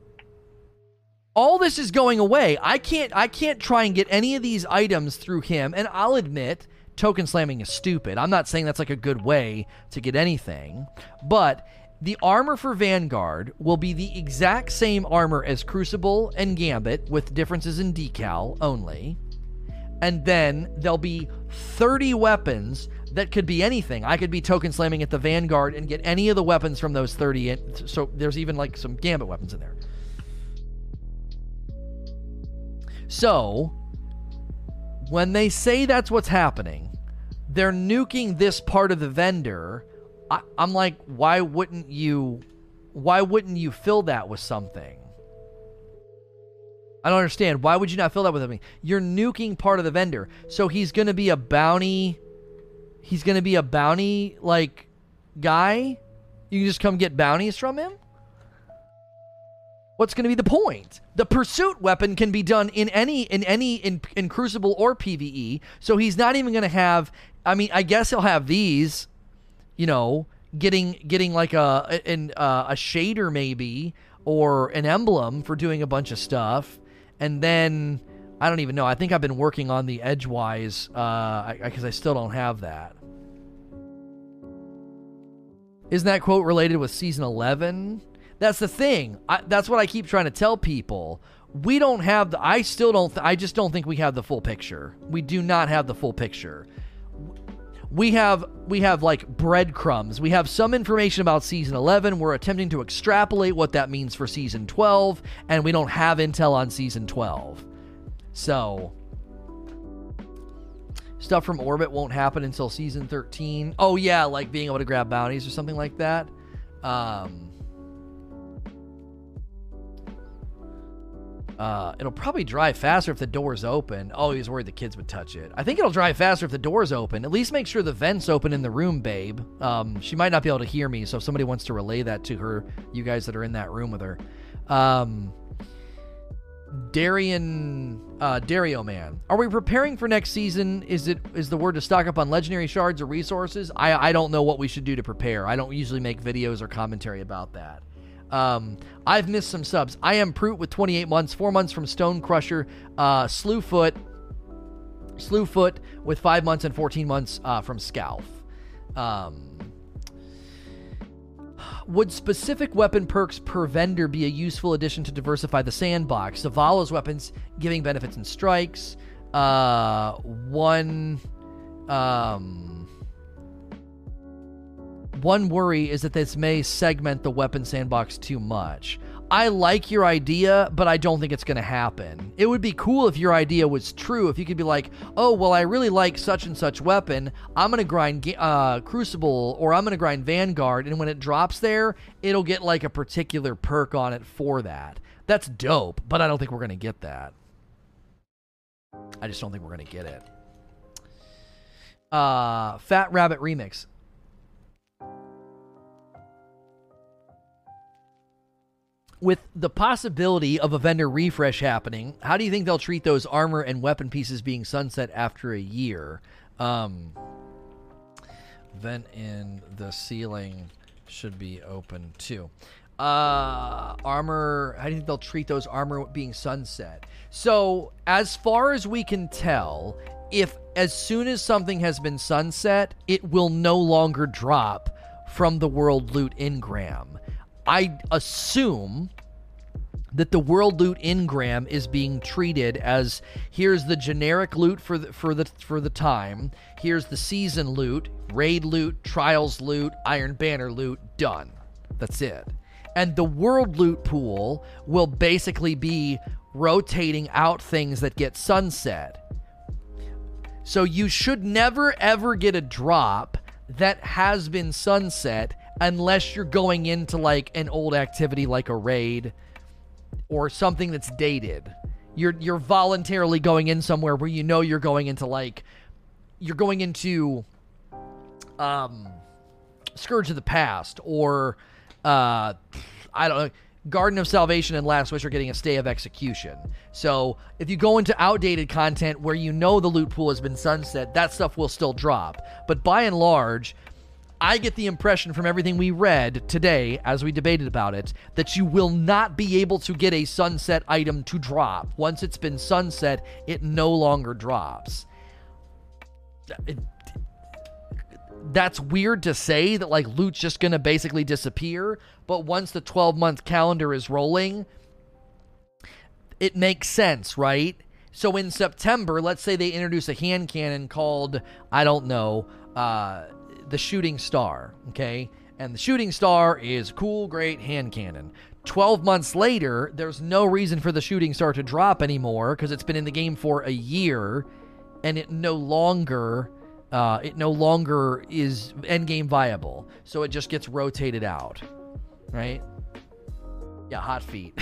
All this is going away. I can't I can't try and get any of these items through him and I'll admit token slamming is stupid. I'm not saying that's like a good way to get anything, but the armor for Vanguard will be the exact same armor as Crucible and Gambit, with differences in decal only. And then there'll be 30 weapons that could be anything. I could be token slamming at the Vanguard and get any of the weapons from those 30. In, so there's even like some Gambit weapons in there. So, when they say that's what's happening, they're nuking this part of the vendor I, I'm like, why wouldn't you? Why wouldn't you fill that with something? I don't understand. Why would you not fill that with something? You're nuking part of the vendor. So he's to be a bounty. He's to be a bounty like guy. You can just come get bounties from him. What's to be the point? The pursuit weapon can be done in any in any in, in Crucible or PVE. So he's not even to have. I mean, I guess he'll have these you know, getting getting like a an, uh, a shader maybe or an emblem for doing a bunch of stuff, and then I don't even know. I think I've been working on the Edgewise because uh, I, I still don't have that. Isn't that quote related with season 11? That's the thing. I, that's what I keep trying to tell people. We don't have the. I still don't. I just don't think we have the full picture. We do not have the full picture we have we have like breadcrumbs. We have some information about season 11. We're attempting to extrapolate what that means for season 12 and we don't have intel on season 12. So Stuff from orbit won't happen until season 13. Oh yeah, like being able to grab bounties or something like that. Um, Uh, it'll probably dry faster if the door's open. Oh, he's worried the kids would touch it. I think it'll dry faster if the door's open. At least make sure the vent's open in the room, babe. Um, she might not be able to hear me, so if somebody wants to relay that to her, you guys that are in that room with her. Um, Darian, uh, Dario man, are we preparing for next season? Is it is the word to stock up on legendary shards or resources? I I don't know what we should do to prepare. I don't usually make videos or commentary about that. Um, I've missed some subs. I am Proot with 28 months, four months from Stone Crusher, uh, Slewfoot, Slewfoot with five months and 14 months uh, from Scalf. Um, would specific weapon perks per vendor be a useful addition to diversify the sandbox? Zavala's weapons giving benefits and strikes. Uh, one. Um, one worry is that this may segment the weapon sandbox too much. I like your idea, but I don't think it's going to happen. It would be cool if your idea was true. If you could be like, oh, well, I really like such and such weapon. I'm going to grind uh, Crucible or I'm going to grind Vanguard. And when it drops there, it'll get like a particular perk on it for that. That's dope, but I don't think we're going to get that. I just don't think we're going to get it. Uh, Fat Rabbit Remix. With the possibility of a vendor refresh happening, how do you think they'll treat those armor and weapon pieces being sunset after a year? Um, vent in the ceiling should be open too. Uh, armor. How do you think they'll treat those armor being sunset? So, as far as we can tell, if as soon as something has been sunset, it will no longer drop from the world loot engram. I assume that the world loot engram is being treated as here's the generic loot for the for the for the time, here's the season loot, raid loot, trials loot, iron banner loot, done. That's it. And the world loot pool will basically be rotating out things that get sunset. So you should never ever get a drop that has been sunset unless you're going into like an old activity like a raid or something that's dated. You're you're voluntarily going in somewhere where you know you're going into like you're going into um Scourge of the Past or uh I don't know Garden of Salvation and Last Wish are getting a stay of execution. So if you go into outdated content where you know the loot pool has been sunset, that stuff will still drop. But by and large, I get the impression from everything we read today as we debated about it that you will not be able to get a sunset item to drop. Once it's been sunset, it no longer drops. It, that's weird to say that like loot's just going to basically disappear, but once the 12 month calendar is rolling, it makes sense, right? So in September, let's say they introduce a hand cannon called, I don't know, uh, the shooting star, okay? And the shooting star is cool, great hand cannon. 12 months later, there's no reason for the shooting star to drop anymore because it's been in the game for a year and it no longer uh, it no longer is end game viable. So it just gets rotated out. Right? Yeah, hot feet.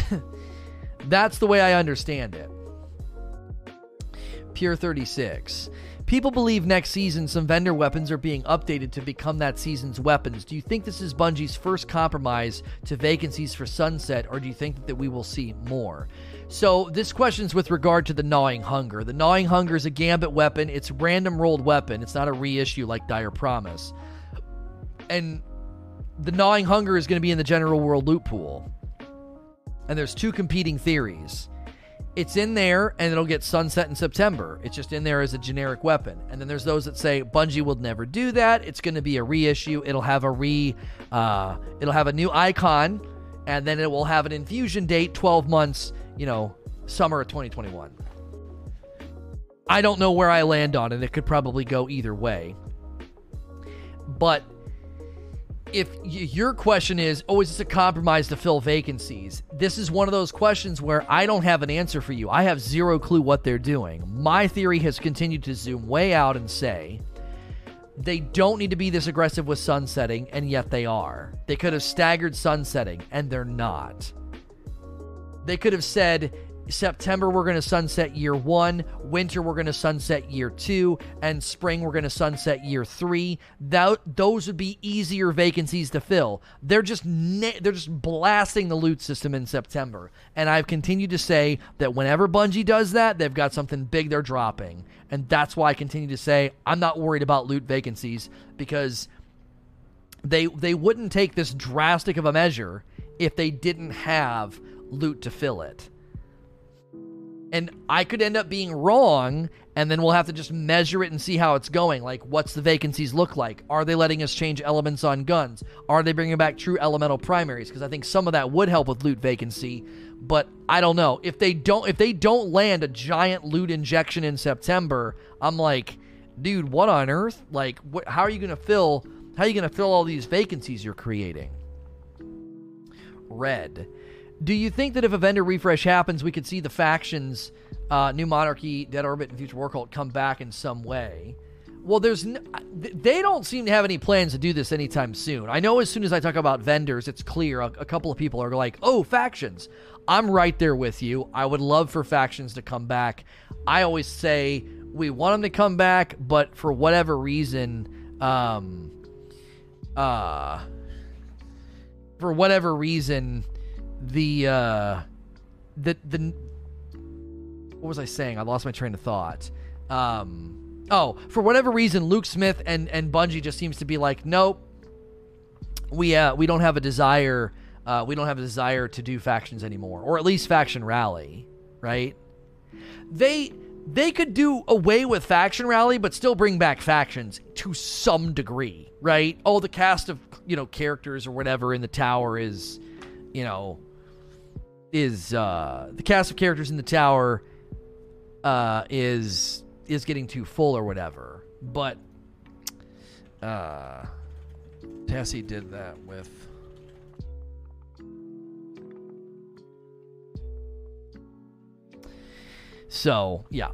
That's the way I understand it. Pure 36. People believe next season some vendor weapons are being updated to become that season's weapons. Do you think this is Bungie's first compromise to vacancies for Sunset, or do you think that we will see more? So, this question is with regard to the Gnawing Hunger. The Gnawing Hunger is a gambit weapon, it's random rolled weapon, it's not a reissue like Dire Promise. And the Gnawing Hunger is going to be in the general world loot pool. And there's two competing theories it's in there and it'll get sunset in September. It's just in there as a generic weapon. And then there's those that say Bungie will never do that. It's going to be a reissue. It'll have a re, uh, it'll have a new icon, and then it will have an infusion date, 12 months. You know, summer of 2021. I don't know where I land on it. It could probably go either way. But if your question is, oh, is this a compromise to fill vacancies? This is one of those questions where I don't have an answer for you. I have zero clue what they're doing. My theory has continued to zoom way out and say they don't need to be this aggressive with sunsetting, and yet they are. They could have staggered sunsetting, and they're not. They could have said, September, we're going to sunset year one. Winter, we're going to sunset year two. And spring, we're going to sunset year three. That, those would be easier vacancies to fill. They're just na- they're just blasting the loot system in September. And I've continued to say that whenever Bungie does that, they've got something big they're dropping. And that's why I continue to say I'm not worried about loot vacancies because they they wouldn't take this drastic of a measure if they didn't have loot to fill it. And I could end up being wrong, and then we'll have to just measure it and see how it's going. Like, what's the vacancies look like? Are they letting us change elements on guns? Are they bringing back true elemental primaries? Because I think some of that would help with loot vacancy, but I don't know. If they don't, if they don't land a giant loot injection in September, I'm like, dude, what on earth? Like, what, how are you to fill? How are you to fill all these vacancies you're creating? Red. Do you think that if a vendor refresh happens, we could see the factions, uh, New Monarchy, Dead Orbit, and Future War Cult come back in some way? Well, there's n- they don't seem to have any plans to do this anytime soon. I know as soon as I talk about vendors, it's clear a, a couple of people are like, "Oh, factions." I'm right there with you. I would love for factions to come back. I always say we want them to come back, but for whatever reason, um, uh, for whatever reason, the uh, the the what was I saying? I lost my train of thought. Um, oh, for whatever reason, Luke Smith and and Bungie just seems to be like, nope, we uh we don't have a desire. Uh, we don't have a desire to do factions anymore, or at least faction rally, right? They they could do away with faction rally, but still bring back factions to some degree, right? Oh, the cast of you know characters or whatever in the tower is, you know, is uh, the cast of characters in the tower uh, is is getting too full or whatever. But uh, Tessie did that with. So yeah,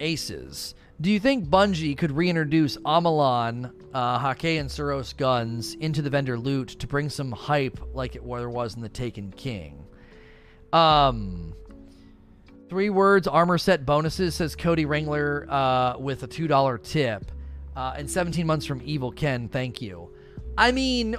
aces. Do you think Bungie could reintroduce Omolon, uh, Häkke, and Suros guns into the vendor loot to bring some hype like it there was in the Taken King? Um, three words: armor set bonuses. Says Cody Wrangler uh, with a two dollar tip, uh, and 17 months from Evil Ken. Thank you. I mean.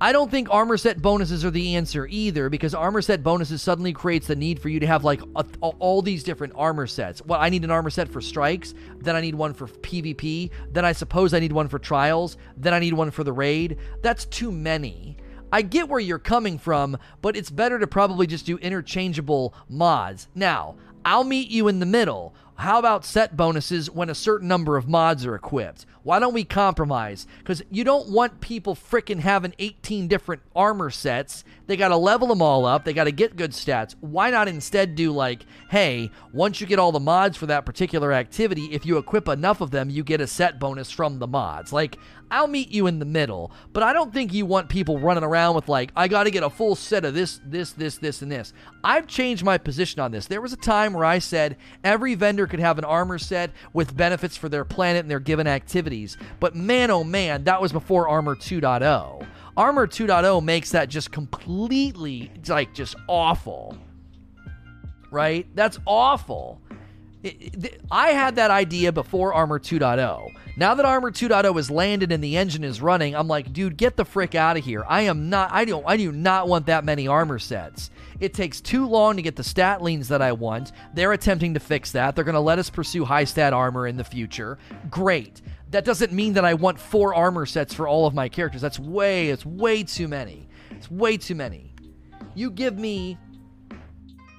I don't think armor set bonuses are the answer either because armor set bonuses suddenly creates the need for you to have like a, a, all these different armor sets. Well, I need an armor set for strikes, then I need one for PvP, then I suppose I need one for trials, then I need one for the raid. That's too many. I get where you're coming from, but it's better to probably just do interchangeable mods. Now, I'll meet you in the middle. How about set bonuses when a certain number of mods are equipped? Why don't we compromise? Because you don't want people freaking having 18 different armor sets. They got to level them all up. They got to get good stats. Why not instead do like, hey, once you get all the mods for that particular activity, if you equip enough of them, you get a set bonus from the mods. Like, I'll meet you in the middle, but I don't think you want people running around with like, I got to get a full set of this, this, this, this, and this. I've changed my position on this. There was a time where I said every vendor could have an armor set with benefits for their planet and their given activities, but man, oh man, that was before Armor 2.0. Armor 2.0 makes that just completely like just awful. Right? That's awful. I had that idea before Armor 2.0. Now that Armor 2.0 is landed and the engine is running, I'm like, dude, get the frick out of here. I am not. I don't. I do not want that many armor sets. It takes too long to get the stat leans that I want. They're attempting to fix that. They're going to let us pursue high stat armor in the future. Great. That doesn't mean that I want four armor sets for all of my characters. That's way. It's way too many. It's way too many. You give me.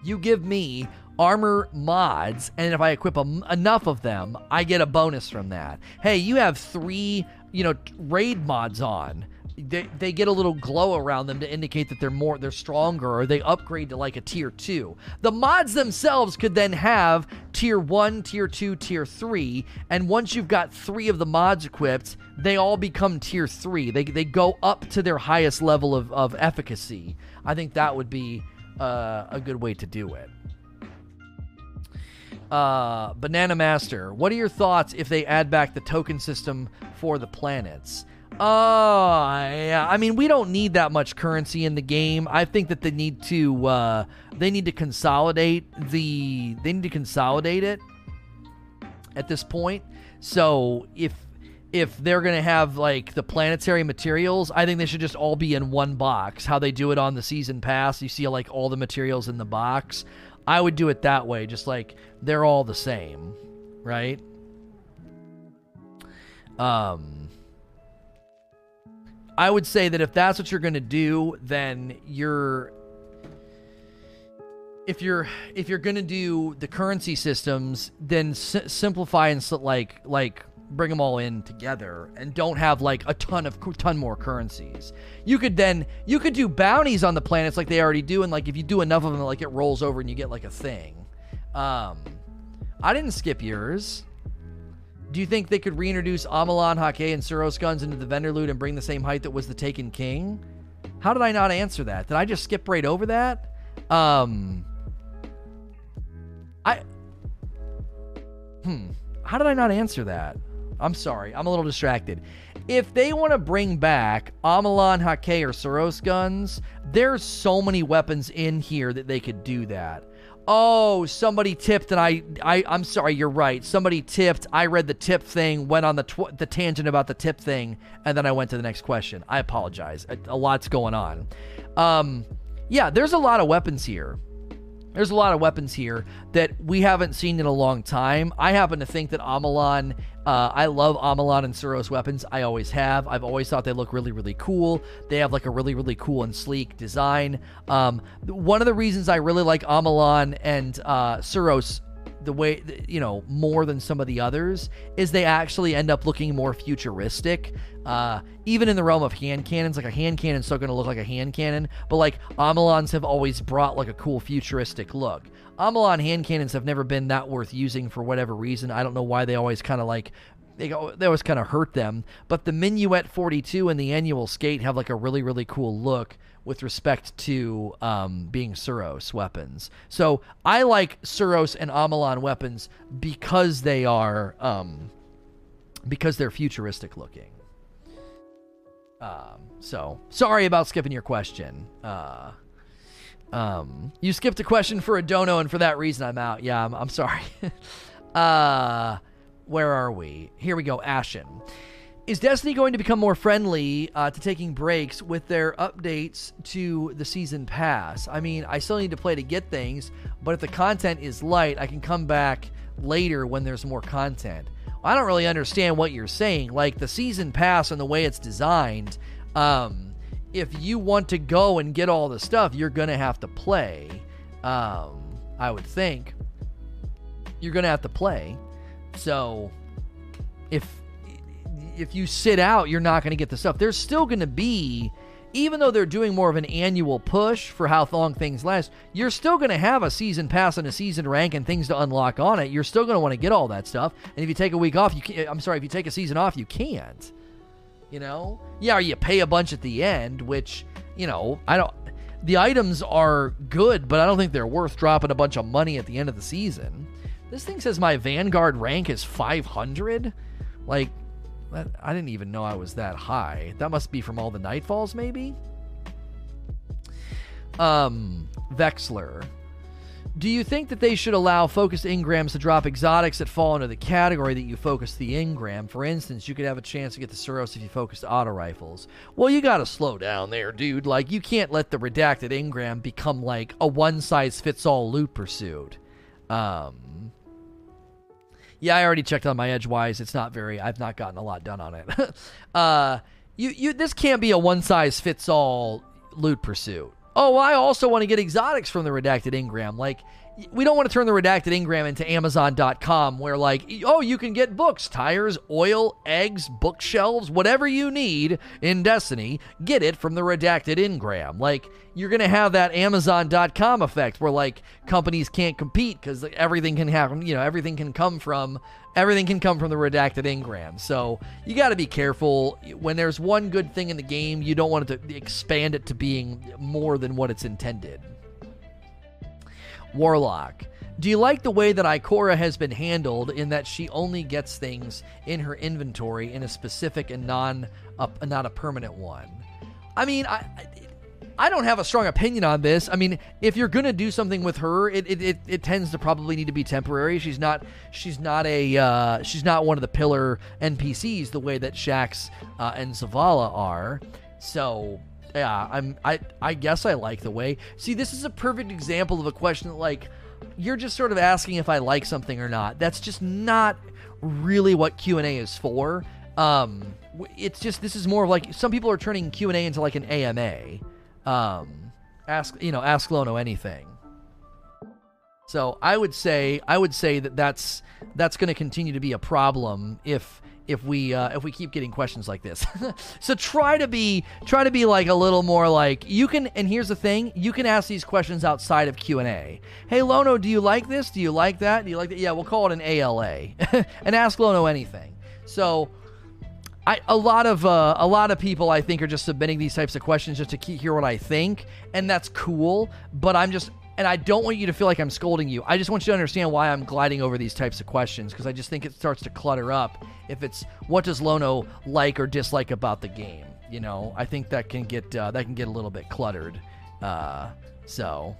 You give me armor mods, and if I equip a, enough of them, I get a bonus from that. Hey, you have three, you know, raid mods on. they, they get a little glow around them to indicate that they're more they're stronger or they upgrade to like a tier 2 the mods themselves could then have tier 1 tier 2 tier 3 and once you've got three of the mods equipped they all become tier 3 they, they go up to their highest level of, of efficacy i think that would be uh, a good way to do it uh, Banana Master, what are your thoughts if they add back the token system for the planets? Oh, yeah. I mean, we don't need that much currency in the game. I think that they need to uh, they need to consolidate the they need to consolidate it at this point. So if if they're gonna have like the planetary materials, I think they should just all be in one box. How they do it on the season pass, you see like all the materials in the box. I would do it that way, just like they're all the same, right? Um I would say that if that's what you're going to do, then you're if you're if you're going to do the currency systems, then simplify and like like bring them all in together and don't have like a ton of ton more currencies. You could then you could do bounties on the planets like they already do and like if you do enough of them like it rolls over and you get like a thing. Um I didn't skip yours. Do you think they could reintroduce Omolon, Häkke, and Suros guns into the vendor loot and bring the same height that was the Taken King? How did I not answer that? Did I just skip right over that? Um, I. Hmm. How did I not answer that? I'm sorry. I'm a little distracted. If they want to bring back Omolon, Häkke, or Suros guns, there's so many weapons in here that they could do that oh, somebody tipped and I, I I'm sorry, you're right. Somebody tipped. I read the tip thing, went on the tw- the tangent about the tip thing, and then I went to the next question. I apologize. A, a lot's going on. Um, yeah, there's a lot of weapons here. There's a lot of weapons here that we haven't seen in a long time. I happen to think that Omolon uh, I love Omolon and Suros weapons. I always have. I've always thought they look really, really cool. They have like a really, really cool and sleek design. Um, one of the reasons I really like Omolon and uh, Suros the way you know more than some of the others is they actually end up looking more futuristic uh, even in the realm of hand cannons. Like a hand cannon's still going to look like a hand cannon but like omolons have always brought like a cool futuristic look. Omolon hand cannons have never been that worth using for whatever reason. I don't know why they always kind of like they, they always kind of hurt them. But the minuet 42 and the annual skate have like a really really cool look with respect to um, being Suros weapons. So I like Suros and Omolon weapons because they are um, because they're futuristic looking. Um, so sorry about skipping your question. Uh, um, you skipped a question for a dono, and for that reason, I'm out. Yeah, I'm, I'm sorry. uh, where are we? Here we go. Ashen. Is Destiny going to become more friendly uh, to taking breaks with their updates to the season pass? I mean, I still need to play to get things, but if the content is light, I can come back later when there's more content. I don't really understand what you're saying. Like the season pass and the way it's designed, um, if you want to go and get all the stuff, you're to have to play. Um, I would think. You're to have to play. So if if you sit out, you're not going to get the stuff. There's still going to be, even though they're doing more of an annual push for how long things last, you're still going to have a season pass and a season rank and things to unlock on it. You're still going to want to get all that stuff. And if you take a week off, you can't, I'm sorry, if you take a season off, you can't. You know? Yeah, you pay a bunch at the end, which, you know, I don't. The items are good, but I don't think they're worth dropping a bunch of money at the end of the season. This thing says my Vanguard rank is 500. Like, that, I didn't even know I was that high. That must be from all the nightfalls, maybe? Um, Vexler. Do you think that they should allow focused engrams to drop exotics that fall into the category that you focus the engram? For instance, you could have a chance to get the Suros if you focused auto rifles. Well, you gotta slow down there, dude. Like, you can't let the redacted engram become like a one size fits all loot pursuit. Um, yeah, I already checked on my Edgewise. It's not very. I've not gotten a lot done on it. uh, you you this can't be a one size fits all loot pursuit. Oh, I also want to get exotics from the redacted Engram. Like we don't want to turn the redacted Engram into Amazon.com where, like, oh, you can get books, tires, oil, eggs, bookshelves, whatever you need in Destiny, get it from the redacted Engram. Like, you're to have that Amazon.com effect where, like, companies can't compete because everything can happen, you know, everything can come from. Everything can come from the redacted Engram. So you got to be careful. When there's one good thing in the game, you don't want it to expand it to being more than what it's intended. Warlock. Do you like the way that Ikora has been handled in that she only gets things in her inventory in a specific and non uh, not a permanent one? I mean, I I don't have a strong opinion on this. I mean, if you're gonna do something with her, it it, it, it tends to probably need to be temporary. She's not she's not a uh, she's not one of the pillar NPCs the way that Shaxx uh, and Zavala are. So yeah, I'm I I guess I like the way. See, this is a perfect example of a question that like you're just sort of asking if I like something or not. That's just not really what Q&A is for. Um it's just this is more of like some people are turning Q&A into like an AMA. Um ask, you know, ask Lono anything. So, I would say I would say that that's that's going to continue to be a problem if if we uh, if we keep getting questions like this. so try to be try to be like a little more like you can. And here's the thing: you can ask these questions outside of Q and A. Hey Lono, do you like this? Do you like that? Do you like that? Yeah, we'll call it an ALA and ask Lono anything. So. I, a lot of uh, a lot of people I think are just submitting these types of questions just to hear what I think, and that's cool. But I'm just and I don't want you to feel like I'm scolding you. I just want you to understand why I'm gliding over these types of questions because I just think it starts to clutter up if it's what does Lono like or dislike about the game. You know, I think that can get uh, that can get a little bit cluttered. Uh, so,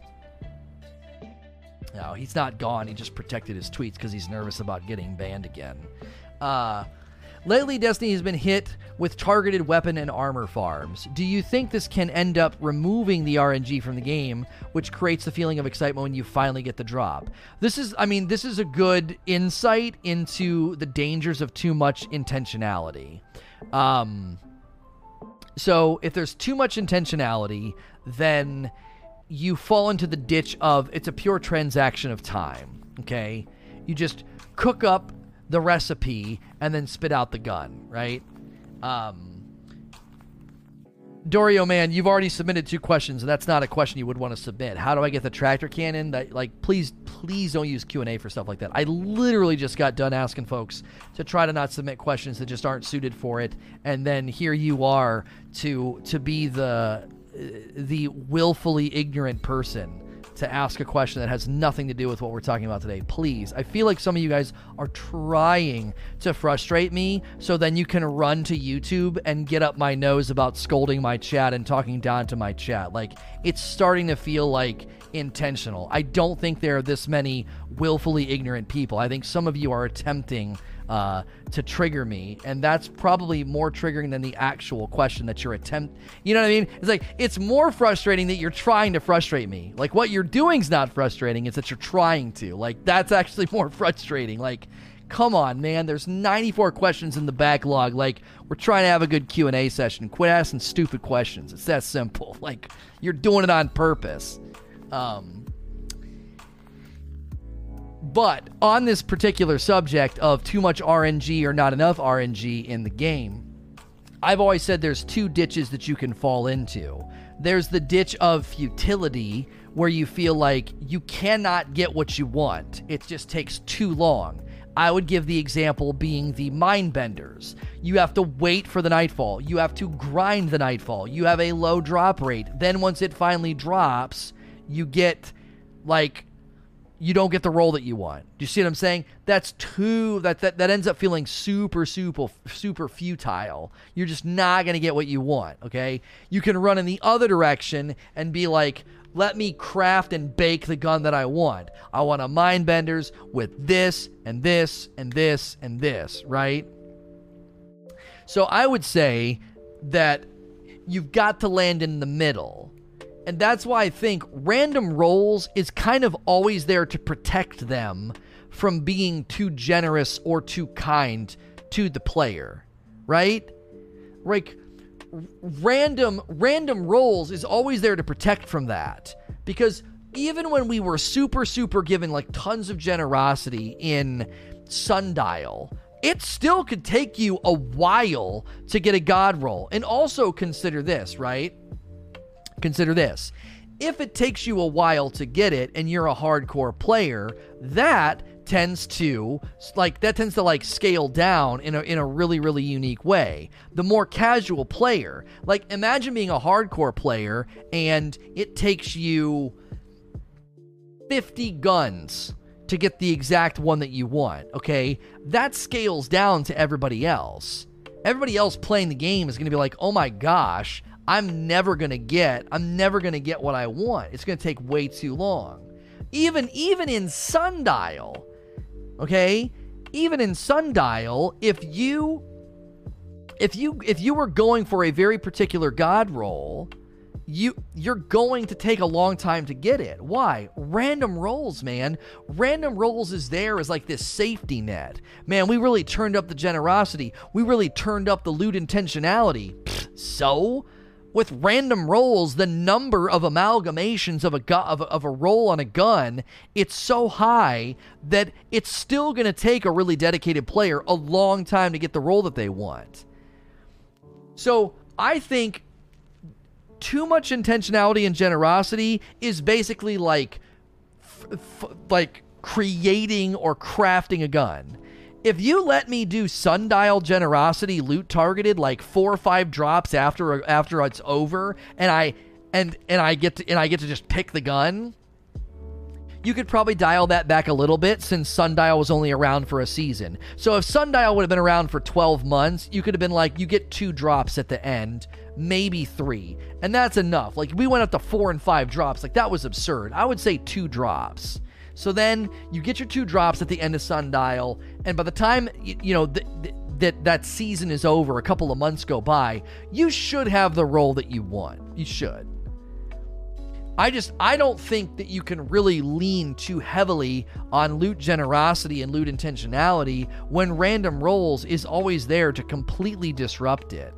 no, he's not gone. He just protected his tweets because he's nervous about getting banned again. Uh, Lately, Destiny has been hit with targeted weapon and armor farms. Do you think this can end up removing the RNG from the game, which creates the feeling of excitement when you finally get the drop? This is, I mean, this is a good insight into the dangers of too much intentionality. Um, so, if there's too much intentionality, then you fall into the ditch of it's a pure transaction of time. Okay? You just cook up the recipe and then spit out the gun, right? Um, Dorio man, you've already submitted two questions, and that's not a question you would want to submit. How do I get the tractor cannon? That like, please, please don't use Q and A for stuff like that. I literally just got done asking folks to try to not submit questions that just aren't suited for it, and then here you are to to be the the willfully ignorant person to ask a question that has nothing to do with what we're talking about today. Please. I feel like some of you guys are trying to frustrate me so then you can run to YouTube and get up my nose about scolding my chat and talking down to my chat. Like, it's starting to feel like intentional. I don't think there are this many willfully ignorant people. I think some of you are attempting uh, to trigger me, and that's probably more triggering than the actual question that you're attempt. You know what I mean? It's like it's more frustrating that you're trying to frustrate me. Like what you're doing's not frustrating; it's that you're trying to. Like that's actually more frustrating. Like come on man there's 94 questions in the backlog like we're trying to have a good q&a session quit asking stupid questions it's that simple like you're doing it on purpose um, but on this particular subject of too much RNG or not enough RNG in the game, I've always said there's two ditches that you can fall into. There's the ditch of futility, where you feel like you cannot get what you want, it just takes too long. I would give the example being the mind benders. You have to wait for the nightfall. You have to grind the nightfall. You have a low drop rate. Then once it finally drops, you get like you don't get the role that you want. Do you see what I'm saying? That's too that that, that ends up feeling super super super futile. You're just not going to get what you want, okay? You can run in the other direction and be like, "Let me craft and bake the gun that I want. I want a mind benders with this and this and this and this, right?" So I would say that you've got to land in the middle and that's why I think random rolls is kind of always there to protect them from being too generous or too kind to the player, right? Like random random rolls is always there to protect from that because even when we were super, super given like tons of generosity in Sundial, it still could take you a while to get a god roll. And also consider this, right? Consider this. If it takes you a while to get it and you're a hardcore player, that tends to like that tends to like scale down in a in a really really unique way. The more casual player, like imagine being a hardcore player and it takes you 50 guns to get the exact one that you want, okay? That scales down to everybody else. Everybody else playing the game is going to be like, "Oh my gosh, I'm never going to get I'm never going to get what I want. It's going to take way too long." Even even in Sundial, okay? Even in Sundial, if you if you if you were going for a very particular god roll, you you're going to take a long time to get it. Why? Random rolls, man. Random rolls is there as like this safety net. Man, we really turned up the generosity. We really turned up the loot intentionality. so, with random rolls, the number of amalgamations of a, gu- of, of a roll on a gun, it's so high that it's still going to take a really dedicated player a long time to get the roll that they want. So, I think too much intentionality and generosity is basically like f- f- like creating or crafting a gun. If you let me do sundial generosity loot targeted like 4 or 5 drops after after it's over and I and and I get to and I get to just pick the gun, you could probably dial that back a little bit since Sundial was only around for a season. So if Sundial would have been around for 12 months, you could have been like, you get two drops at the end, maybe three. And that's enough. Like we went up to four and five drops. Like that was absurd. I would say two drops. So then you get your two drops at the end of Sundial, and by the time you, you know th- th- that that season is over, a couple of months go by, you should have the role that you want. You should. I just I don't think that you can really lean too heavily on loot generosity and loot intentionality when random rolls is always there to completely disrupt it.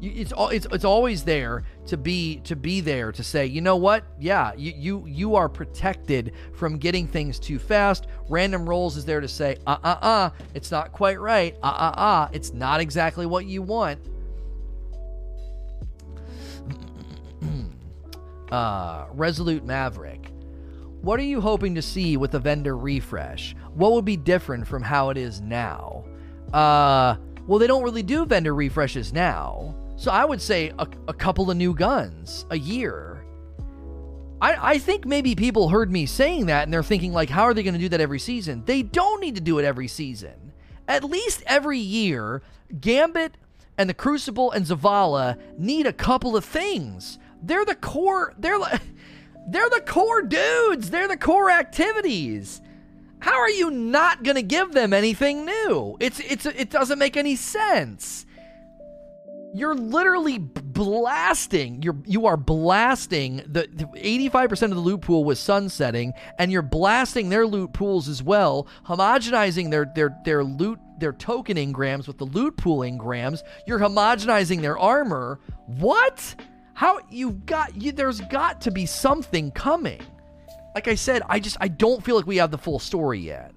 It's it's it's always there to be to be there to say, you know what? Yeah, you you you are protected from getting things too fast. Random rolls is there to say, uh uh uh, it's not quite right. Uh uh uh, it's not exactly what you want. uh, Resolute Maverick. What are you hoping to see with the vendor refresh? What would be different from how it is now? Uh, well, they don't really do vendor refreshes now. So I would say a, a couple of new guns a year. I, I think maybe people heard me saying that and they're thinking, like, how are they going to do that every season? They don't need to do it every season. At least every year, Gambit and the Crucible and Zavala need a couple of things. They're the core. They're like. they're the core dudes. They're the core activities. How are you not going to give them anything new? It's it's it doesn't make any sense. You're literally blasting. You're you are blasting the, the 85% of the loot pool was sunsetting, and you're blasting their loot pools as well, homogenizing their their their loot their token engrams with the loot pool engrams. You're homogenizing their armor. What? How you've got you there's got to be something coming. Like I said, I just I don't feel like we have the full story yet.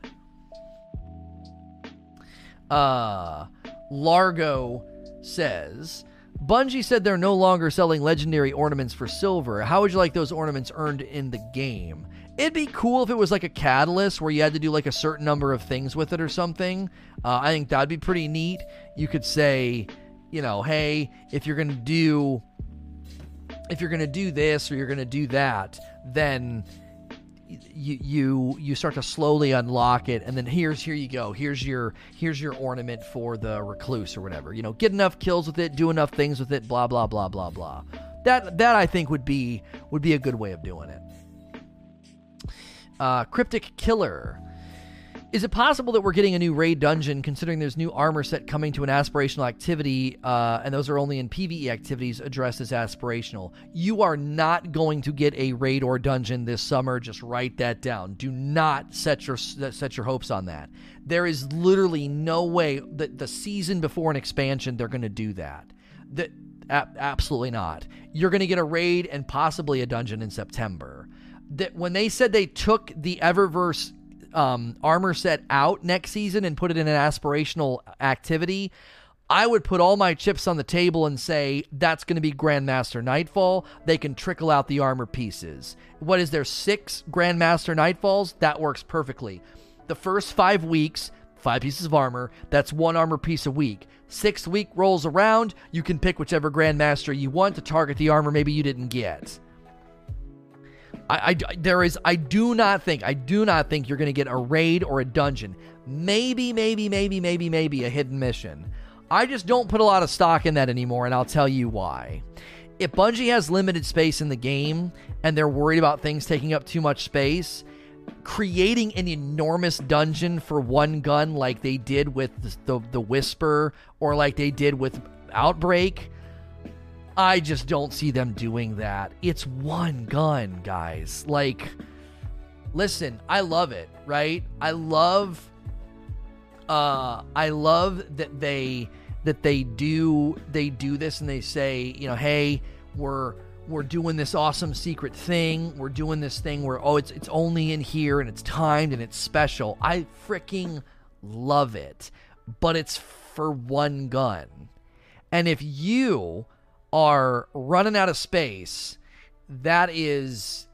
Uh Largo says Bungie said they're no longer selling legendary ornaments for silver. How would you like those ornaments earned in the game? It'd be cool if it was like a catalyst where you had to do like a certain number of things with it or something. Uh, I think that'd be pretty neat. You could say, you know, hey, if you're gonna do if you're to do this or you're to do that, then you you you start to slowly unlock it and then here's here you go. Here's your here's your ornament for the recluse or whatever. You know get enough kills with it do enough things with it blah blah blah blah blah. That that i think would be would be a good way of doing it. Uh, cryptic killer is it possible that we're getting a new raid dungeon considering there's new armor set coming to an aspirational activity uh, and those are only in PvE activities addressed as aspirational? You are not going to get a raid or dungeon this summer. Just write that down. Do not set your set your hopes on that. There is literally no way that the season before an expansion they're going to do that. The A- absolutely not. You're going to get a raid and possibly a dungeon in September. That when they said they took the Eververse um, armor set out next season and put it in an aspirational activity, I would put all my chips on the table and say that's going to be Grandmaster Nightfall. They can trickle out the armor pieces. What is there? Six Grandmaster Nightfalls? That works perfectly. The first five weeks, five pieces of armor. That's one armor piece a week. Sixth week rolls around. You can pick whichever Grandmaster you want to target the armor maybe you didn't get. I, I, there is I do not think I do not think you're going to get a raid or a dungeon. Maybe maybe maybe maybe maybe a hidden mission. I just don't put a lot of stock in that anymore and I'll tell you why. If Bungie has limited space in the game and they're worried about things taking up too much space, creating an enormous dungeon for one gun like they did with the, the, the Whisper or like they did with Outbreak, I just don't see them doing that. It's one gun, guys. Like, listen, I love it, right? I love uh I love that they that they do they do this and they say, you know, hey, we're we're doing this awesome secret thing. We're doing this thing where oh, it's it's only in here and it's timed and it's special. I freaking love it. But it's for one gun. And if you are running out of space, that is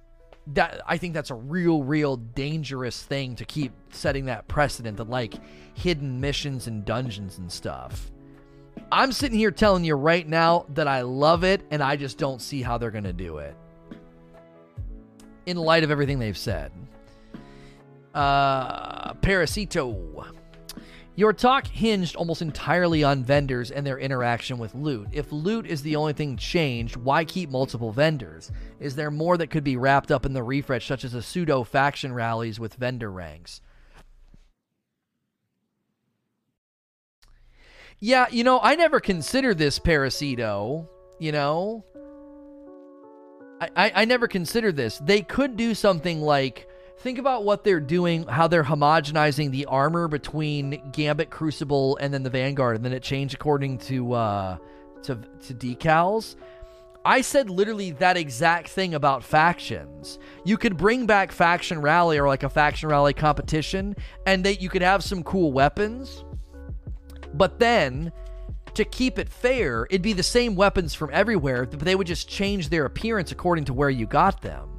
that I think that's a real, real dangerous thing to keep setting that precedent that like hidden missions and dungeons and stuff. I'm sitting here telling you right now that I love it and I just don't see how they're going to do it. In light of everything they've said. Uh Parasito. Your talk hinged almost entirely on vendors and their interaction with loot. If loot is the only thing changed, why keep multiple vendors? Is there more that could be wrapped up in the refresh, such as a pseudo faction rallies with vendor ranks? Yeah, you know, I never considered this Parasito, you know? I, I, I never considered this. They could do something like think about what they're doing, how they're homogenizing the armor between Gambit, Crucible, and then the Vanguard, and then it changed according to uh, to to decals. I said literally that exact thing about factions. You could bring back faction rally or like a faction rally competition, and that you could have some cool weapons. But then, to keep it fair, it'd be the same weapons from everywhere, but they would just change their appearance according to where you got them.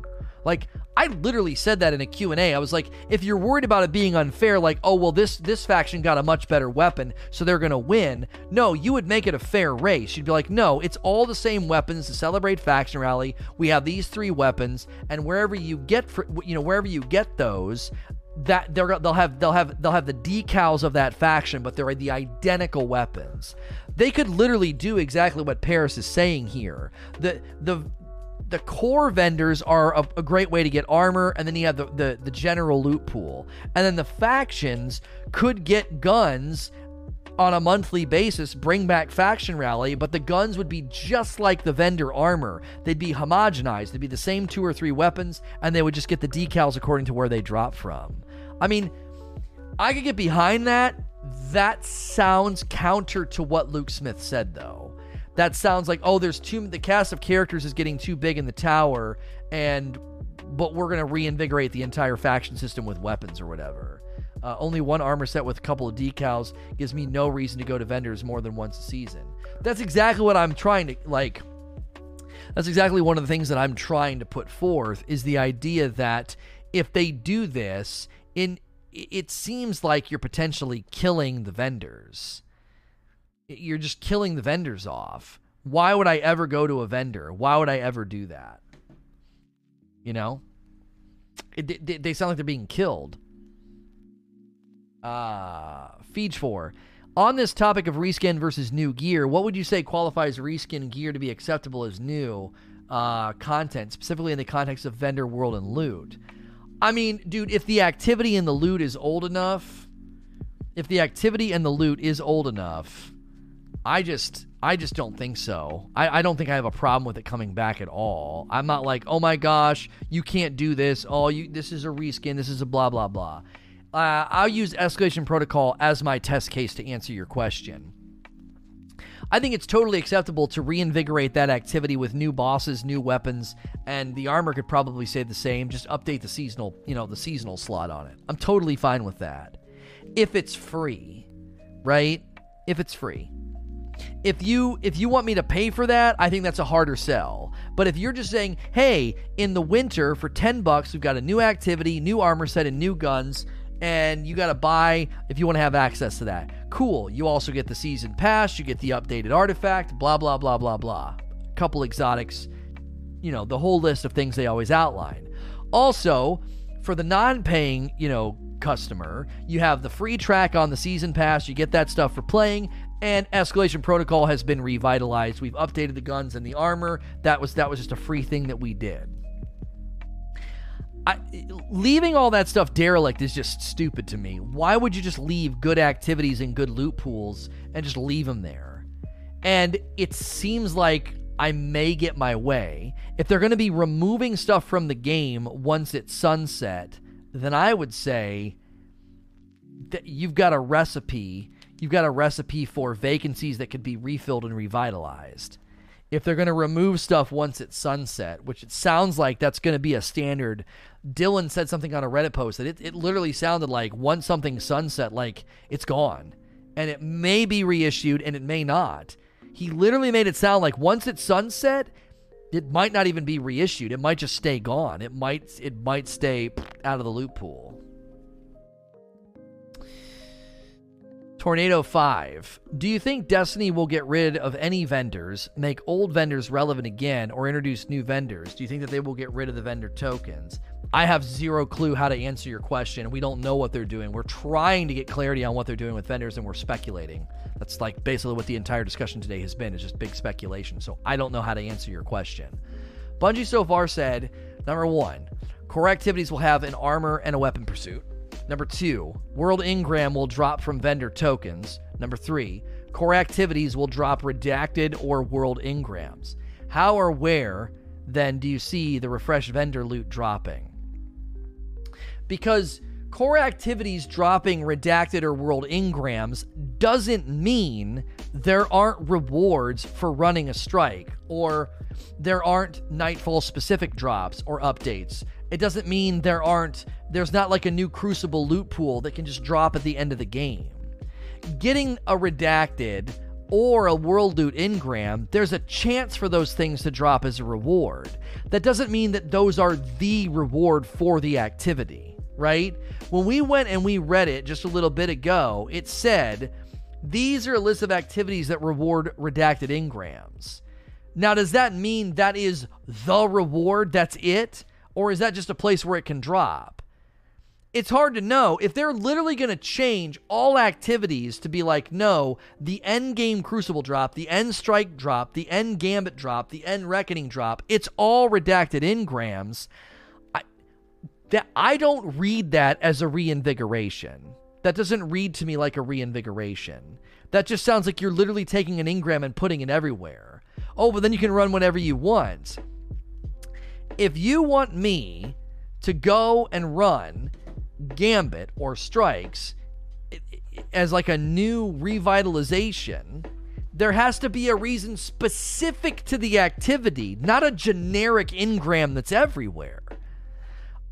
Like I literally said that in a Q&A. I was like, if you're worried about it being unfair, like, oh, well, this this faction got a much better weapon, so they're going to win. No, you would make it a fair race. You'd be like, no, it's all the same weapons to celebrate faction rally. We have these three weapons, and wherever you get, for, you know, wherever you get those, that they're they'll have they'll have they'll have the decals of that faction, but they're the identical weapons. They could literally do exactly what Paris is saying here. The the the core vendors are a, a, great way to get armor, and then you have the, the, the general loot pool. And then the factions could get guns on a monthly basis, bring back Faction Rally, but the guns would be just like the vendor armor. They'd be homogenized. They'd be the same two or three weapons, and they would just get the decals according to where they drop from. I mean, I could get behind that. That sounds counter to what Luke Smith said, though that sounds like oh there's too the cast of characters is getting too big in the tower and but we're going to reinvigorate the entire faction system with weapons or whatever. Uh, only one armor set with a couple of decals gives me no reason to go to vendors more than once a season. That's exactly what i'm trying to like that's exactly one of the things that i'm trying to put forth is the idea that if they do this in it seems like you're potentially killing the vendors you're just killing the vendors off. Why would I ever go to a vendor? Why would I ever do that? You know, it, it, they sound like they're being killed. Uh, Feed for. On this topic of reskin versus new gear, what would you say qualifies reskin gear to be acceptable as new uh, content, specifically in the context of vendor world and loot? I mean, dude, if the activity in the loot is old enough, if the activity and the loot is old enough, I just I just don't think so. I, I don't think I have a problem with it coming back at all. I'm not like, oh my gosh, you can't do this. Oh, you this is a reskin. This is a blah blah blah. Uh, I'll use escalation protocol as my test case to answer your question. I think it's totally acceptable to reinvigorate that activity with new bosses, new weapons, and the armor could probably say the same. Just update the seasonal, you know, the seasonal slot on it. I'm totally fine with that. If it's free, right? If it's free. If you if you want me to pay for that, I think that's a harder sell. But if you're just saying, "Hey, in the winter for 10 bucks, we've got a new activity, new armor set and new guns." and you got to buy if you want to have access to that. Cool. You also get the season pass, you get the updated artifact, blah, blah, blah, blah, blah. Couple exotics, you know, the whole list of things they always outline. Also, for the non paying, you know, customer, you have the free track on the season pass, you get that stuff for playing. And escalation protocol has been revitalized. We've updated the guns and the armor. That was that was just a free thing that we did. I, leaving all that stuff derelict is just stupid to me. Why would you just leave good activities and good loot pools and just leave them there? And it seems like I may get my way. If they're going to be removing stuff from the game once it's sunset, then I would say that you've got a recipe. You've got a recipe for vacancies that could be refilled and revitalized if they're going to remove stuff once it's sunset, which it sounds like that's going to be a standard. Dylan said something on a Reddit post that it, it literally sounded like once something sunset, like it's gone. And it may be reissued and it may not. He literally made it sound like once it's sunset, it might not even be reissued. It might just stay gone. It might it might stay out of the loot pool. Tornado 5. Do you think Destiny will get rid of any vendors, make old vendors relevant again, or introduce new vendors? Do you think that they will get rid of the vendor tokens? I have zero clue how to answer your question. We don't know what they're doing. We're trying to get clarity on what they're doing with vendors, and we're speculating. That's like basically what the entire discussion today has been, is just big speculation. So I don't know how to answer your question. Bungie so far said number one, core activities will have an armor and a weapon pursuit. Number two, World Engram will drop from vendor tokens. Number three, core activities will drop redacted or World Engrams. How or where then do you see the refreshed vendor loot dropping? Because core activities dropping redacted or world engrams doesn't mean there aren't rewards for running a strike or there aren't nightfall specific drops or updates it doesn't mean there aren't there's not like a new crucible loot pool that can just drop at the end of the game. Getting a redacted or a world loot engram, there's a chance for those things to drop as a reward. That doesn't mean that those are the reward for the activity right? When we went and we read it just a little bit ago it said these are a list of activities that reward redacted engrams. now does that mean that is the reward? That's it or is that just a place where it can drop? It's hard to know. If they're literally going to change all activities to be like, no, the end game Crucible drop, the end Strike drop, the end Gambit drop, the end Reckoning drop, it's all redacted engrams. I, that, I don't read that as a reinvigoration. That doesn't read to me like a reinvigoration. That just sounds like you're literally taking an engram and putting it everywhere. Oh, but then you can run whenever you want if you want me to go and run Gambit or Strikes as like a new revitalization, there has to be a reason specific to the activity, not a generic engram that's everywhere.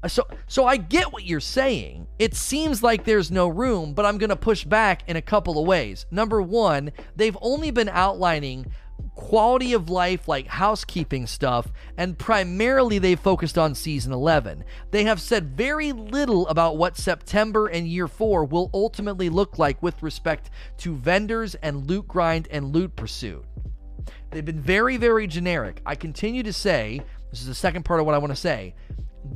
Uh, so so I get what you're saying. It seems like there's no room, but I'm going to push back in a couple of ways. Number 1, they've only been outlining quality of life, like housekeeping stuff, and primarily they focused on season 11. They have said very little about what September and year 4 will ultimately look like with respect to vendors and loot grind and loot pursuit. They've been very, very generic. I continue to say, this is the second part of what I want to say,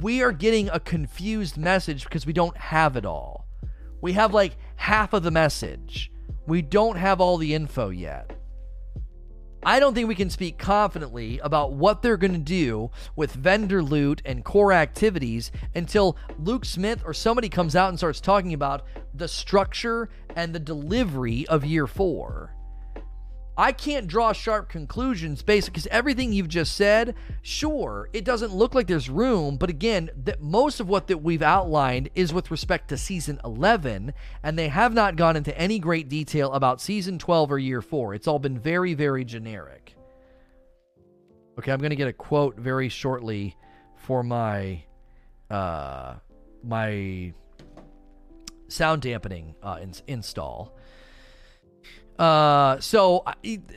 we are getting a confused message because we don't have it all. We have like half of the message. We don't have all the info yet. I don't think we can speak confidently about what they're going to do with vendor loot and core activities until Luke Smith or somebody comes out and starts talking about the structure and the delivery of year four. I can't draw sharp conclusions based because everything you've just said, sure, it doesn't look like there's room, but again, that most of what that we've outlined is with respect to season 11, and they have not gone into any great detail about season 12 or year 4. It's all been very very generic. Okay, I'm going to get a quote very shortly for my uh my sound dampening uh, in- install. Uh, so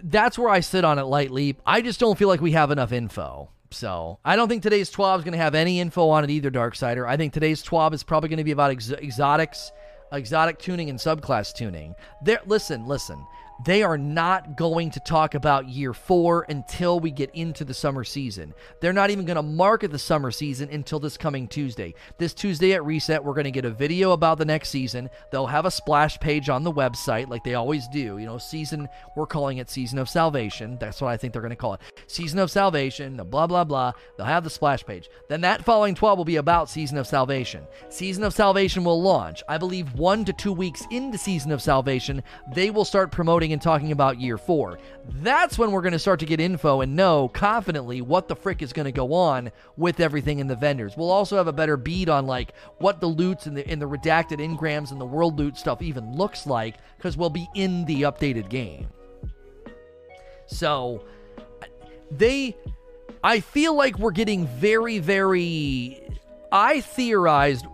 that's where I sit on it lightly. I just don't feel like we have enough info. So I don't think today's TWAB is going to have any info on it either, Dark Darksider. I think today's TWAB is probably going to be about ex- exotics, exotic tuning, and subclass tuning. There, listen, listen they are not going to talk about year four until we get into the summer season. They're not even going to market the summer season until this coming Tuesday. This Tuesday at Reset, we're going to get a video about the next season. They'll have a splash page on the website, like they always do. You know, season, we're calling it Season of Salvation. That's what I think they're going to call it. Season of Salvation, blah, blah, blah. They'll have the splash page. Then that following 12 will be about Season of Salvation. Season of Salvation will launch. I believe one to two weeks into Season of Salvation, they will start promoting and talking about year four. That's when we're going to start to get info and know confidently what the frick is going to go on with everything in the vendors. We'll also have a better bead on like what the loots and the in the redacted engrams and the world loot stuff even looks like because we'll be in the updated game. So they I feel like we're getting very very I theorized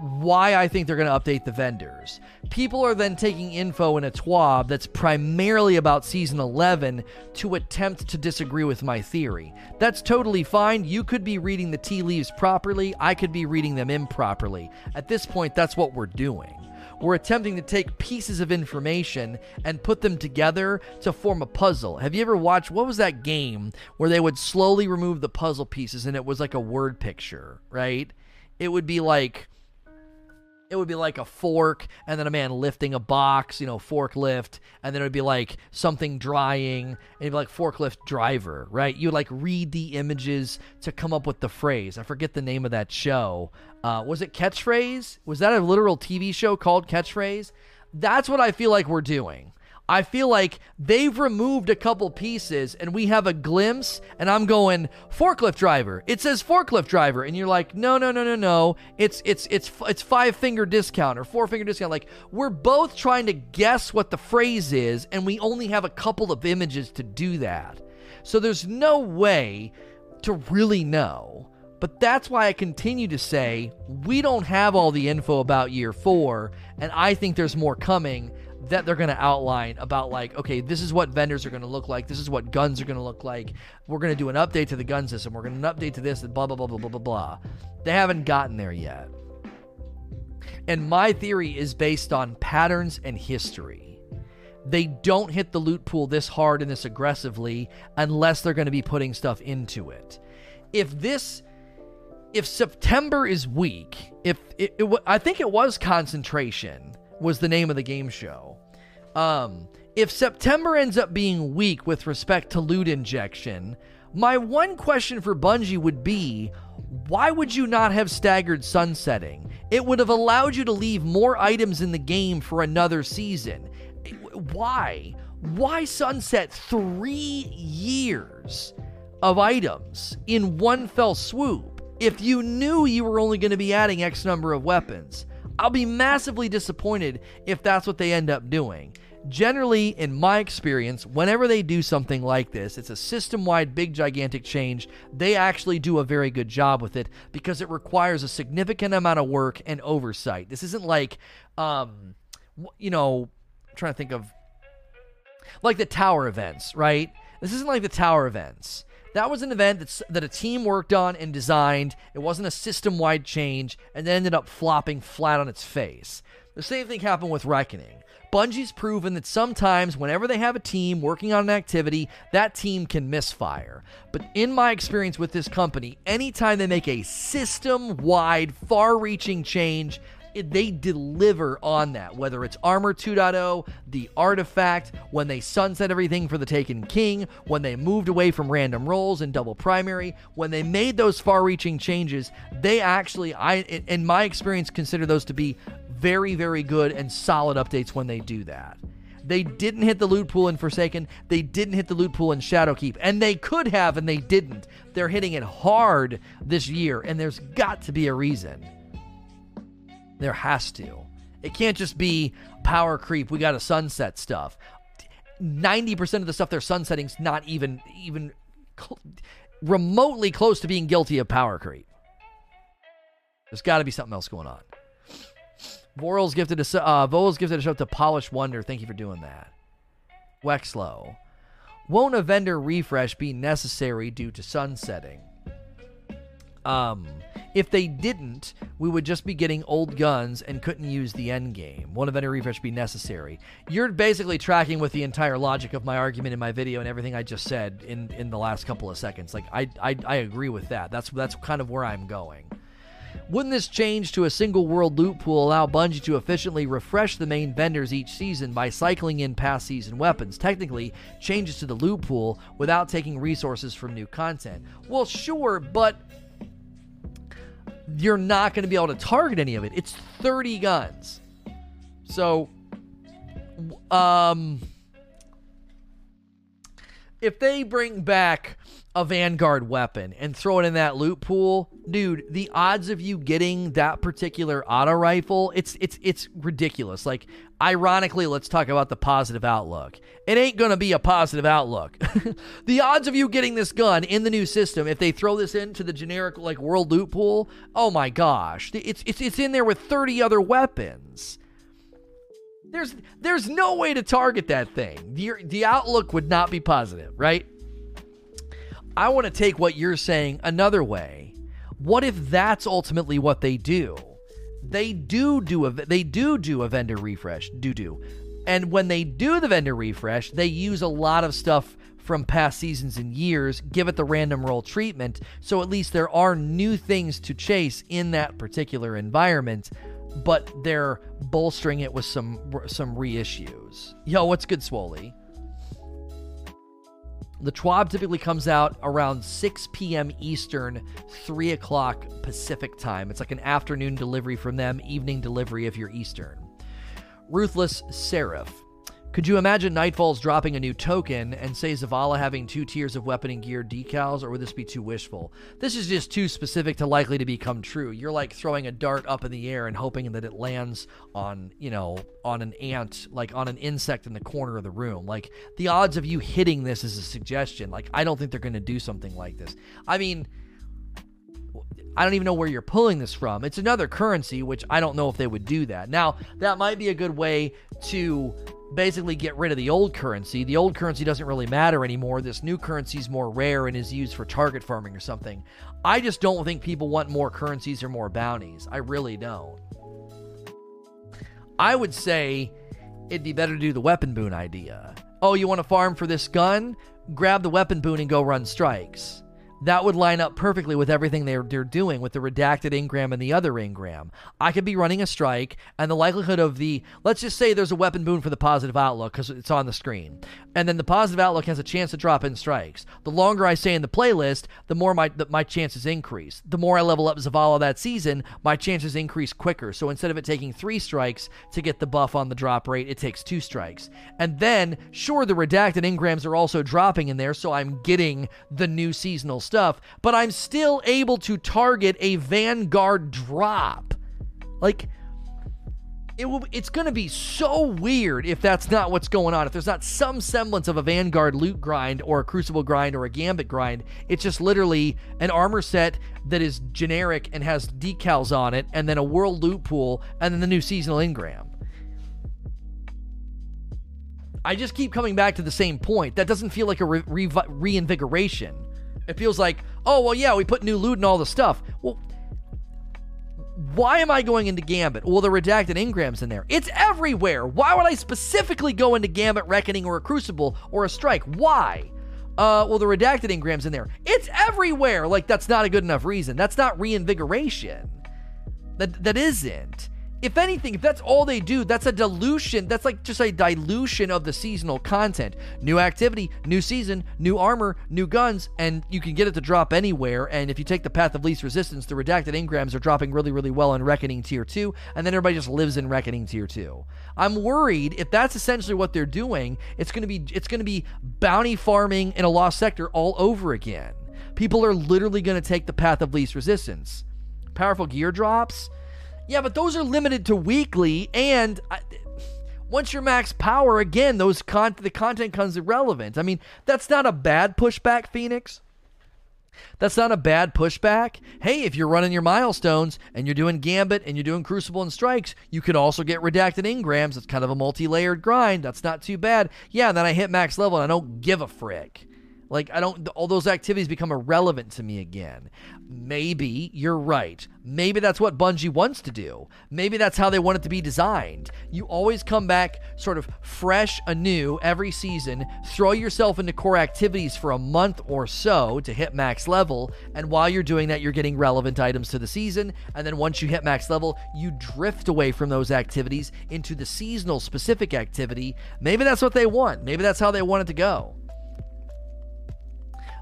why I think they're going to update the vendors. People are then taking info in a TWAB that's primarily about season 11 to attempt to disagree with my theory. That's totally fine. You could be reading the tea leaves properly, I could be reading them improperly. At this point, that's what we're doing. We're attempting to take pieces of information and put them together to form a puzzle. Have you ever watched what was that game where they would slowly remove the puzzle pieces and it was like a word picture, right? It would be like it would be like a fork and then a man lifting a box, you know, forklift, and then it would be like something drying, and it'd be like forklift driver, right? You like read the images to come up with the phrase. I forget the name of that show. Uh, was it Catchphrase? Was that a literal TV show called Catchphrase? That's what I feel like we're doing. I feel like they've removed a couple pieces and we have a glimpse and I'm going forklift driver. It says forklift driver and you're like, "No, no, no, no, no. It's it's it's it's five finger discount or four finger discount." Like we're both trying to guess what the phrase is and we only have a couple of images to do that. So there's no way to really know. But that's why I continue to say we don't have all the info about year 4 and I think there's more coming that they're going to outline about like okay this is what vendors are going to look like this is what guns are going to look like. We're going to do an update to the gun system. We're going to update to this and blah blah blah blah blah blah blah. They haven't gotten there yet. And my theory is based on patterns and history. They don't hit the loot pool this hard and this aggressively unless they're going to be putting stuff into it. If this if september is weak if it, it, i think it was concentration was the name of the game show. Um, if September ends up being weak with respect to loot injection, my one question for Bungie would be why would you not have staggered sunsetting? It would have allowed you to leave more items in the game for another season. Why? Why sunset three years of items in one fell swoop if you knew you were only going to be adding X number of weapons? I'll be massively disappointed if that's what they end up doing. Generally, in my experience, whenever they do something like this, it's a system wide, big, gigantic change. They actually do a very good job with it because it requires a significant amount of work and oversight. This isn't like, um, you know, I'm trying to think of like the tower events, right? This isn't like the tower events that was an event that's, that a team worked on and designed. It wasn't a system wide change and then ended up flopping flat on its face. The same thing happened with Reckoning. Bungie's proven that sometimes, whenever they have a team working on an activity, that team can misfire. But in my experience with this company, anytime they make a system wide, far reaching change, they deliver on that. Whether it's Armor 2.0, the Artifact, when they sunset everything for the Taken King, when they moved away from random rolls and double primary, when they made those far-reaching changes, they actually, I, in my experience, consider those to be very, very good and solid updates when they do that. They didn't hit the loot pool in Forsaken. They didn't hit the loot pool in Shadowkeep. And they could have, and they didn't. They're hitting it hard this year, and there's got to be a reason. There has to. It can't just be power creep. We got to sunset stuff. 90% of the stuff they're sunsetting's not even even cl- remotely close to being guilty of power creep. There's got to be something else going on. Voral's gifted a uh, gifted a show to Polish Wonder. Thank you for doing that. Wexlow. Won't a vendor refresh be necessary due to sunsetting? Um, if they didn't, we would just be getting old guns and couldn't use the end game. Won't a vendor refresh be necessary? You're basically tracking with the entire logic of my argument in my video and everything I just said in, in the last couple of seconds. Like I, I I agree with that. That's that's kind of where I'm going. Wouldn't this change to a single world loot pool allow Bungie to efficiently refresh the main vendors each season by cycling in past season weapons? Technically, changes to the loot pool without taking resources from new content. Well, sure, but you're not going to be able to target any of it. It's 30 guns. So, um, if they bring back a Vanguard weapon and throw it in that loot pool, dude, the odds of you getting that particular auto rifle, it's it's it's ridiculous. Like ironically, let's talk about the positive outlook. It ain't going to be a positive outlook. the odds of you getting this gun in the new system if they throw this into the generic like world loot pool, oh my gosh. It's it's it's in there with 30 other weapons. There's there's no way to target that thing. The, the outlook would not be positive, right? I want to take what you're saying another way. What if that's ultimately what they do? They do do a they do do a vendor refresh, do do. And when they do the vendor refresh, they use a lot of stuff from past seasons and years, give it the random roll treatment, so at least there are new things to chase in that particular environment, but they're bolstering it with some some reissues. Yo, what's good, Swoley? The TWAB typically comes out around 6 p.m. Eastern, 3 o'clock Pacific time. It's like an afternoon delivery from them, evening delivery if you're Eastern. Ruthless Seraph. Could you imagine Nightfalls dropping a new token and say Zavala having two tiers of weapon and gear decals, or would this be too wishful? This is just too specific to likely to become true. You're like throwing a dart up in the air and hoping that it lands on, you know, on an ant, like on an insect in the corner of the room. Like the odds of you hitting this is a suggestion. Like I don't think they're going to do something like this. I mean, I don't even know where you're pulling this from. It's another currency, which I don't know if they would do that. Now, that might be a good way to basically get rid of the old currency. The old currency doesn't really matter anymore. This new currency is more rare and is used for target farming or something. I just don't think people want more currencies or more bounties. I really don't. I would say it'd be better to do the weapon boon idea. Oh, you want to farm for this gun? Grab the weapon boon and go run strikes that would line up perfectly with everything they're, they're doing with the redacted Engram and the other Engram. I could be running a strike, and the likelihood of the, let's just say there's a weapon boon for the positive outlook because it's on the screen. And then the positive outlook has a chance to drop in strikes. The longer I stay in the playlist, the more my, the, my chances increase. The more I level up Zavala that season, my chances increase quicker. So instead of it taking three strikes to get the buff on the drop rate, it takes two strikes. And then, sure, the redacted Engrams are also dropping in there, so I'm getting the new seasonal stuff stuff, but I'm still able to target a Vanguard drop. Like, it will, it's going to be so weird if that's not what's going on. If there's not some semblance of a Vanguard loot grind or a Crucible grind or a Gambit grind, it's just literally an armor set that is generic and has decals on it, and then a world loot pool, and then the new seasonal engram. I just keep coming back to the same point. That doesn't feel like a re- re- reinvigoration. It feels like, oh, well, yeah, we put new loot and all the stuff. Well, why am I going into Gambit? Well, the redacted engram's in there. It's everywhere. Why would I specifically go into Gambit, Reckoning, or a Crucible, or a Strike? Why? Uh, well, the redacted engram's in there. It's everywhere. Like, that's not a good enough reason. That's not reinvigoration. That, that isn't. If anything, if that's all they do, that's a dilution. That's like just a dilution of the seasonal content. New activity, new season, new armor, new guns, and you can get it to drop anywhere. And if you take the path of least resistance, the redacted engrams are dropping really, really well in Reckoning Tier 2, and then everybody just lives in Reckoning Tier 2. I'm worried if that's essentially what they're doing, it's gonna be it's gonna be bounty farming in a lost sector all over again. People are literally gonna take the path of least resistance. Powerful gear drops yeah, but those are limited to weekly, and I, once you're max power, again, those con- the content comes irrelevant. I mean, that's not a bad pushback, Phoenix. That's not a bad pushback. Hey, if you're running your milestones and you're doing Gambit and you're doing Crucible and Strikes, you could also get redacted engrams. It's kind of a multi layered grind. That's not too bad. Yeah, then I hit max level and I don't give a frick. Like, I don't, all those activities become irrelevant to me again. Maybe you're right. Maybe that's what Bungie wants to do. Maybe that's how they want it to be designed. You always come back sort of fresh, anew every season, throw yourself into core activities for a month or so to hit max level, and while you're doing that, you're getting relevant items to the season. And then once you hit max level, you drift away from those activities into the seasonal specific activity. Maybe that's what they want. Maybe that's how they want it to go.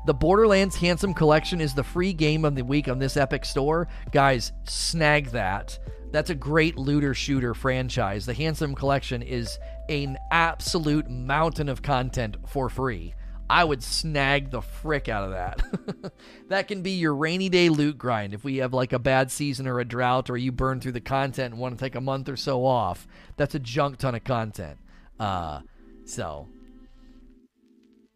The Borderlands Handsome Collection is the free game of the week on this Epic store. Guys, snag that. That's a great looter shooter franchise. The Handsome Collection is an absolute mountain of content for free. I would snag the frick out of that. that can be your rainy day loot grind. If we have like a bad season or a drought, or you burn through the content and want to take a month or so off, that's a junk ton of content. Uh, so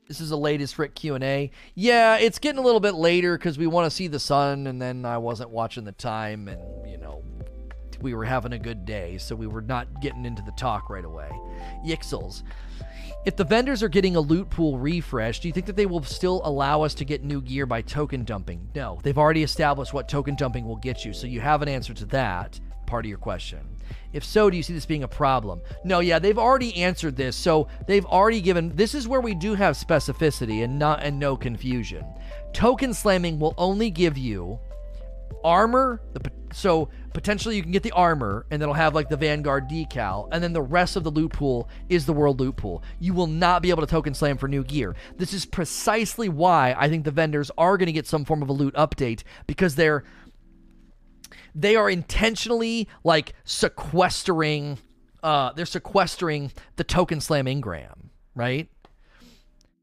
this is the latest Rick Q&A. Yeah, it's getting a little bit later because we want to see the sun, and then I wasn't watching the time, and, you know, we were having a good day, so we were not getting into the talk right away. Yixels. If the vendors are getting a loot pool refresh, do you think that they will still allow us to get new gear by token dumping? No, they've already established what token dumping will get you, so you have an answer to that part of your question. If so, do you see this being a problem? No, yeah, they've already answered this. So they've already given this is where we do have specificity and not and no confusion. Token slamming will only give you armor, the, so potentially you can get the armor and it'll have like the Vanguard decal, and then the rest of the loot pool is the world loot pool. You will not be able to token slam for new gear. This is precisely why I think the vendors are going to get some form of a loot update because they're they are intentionally like sequestering uh they're sequestering the token slam engram, right?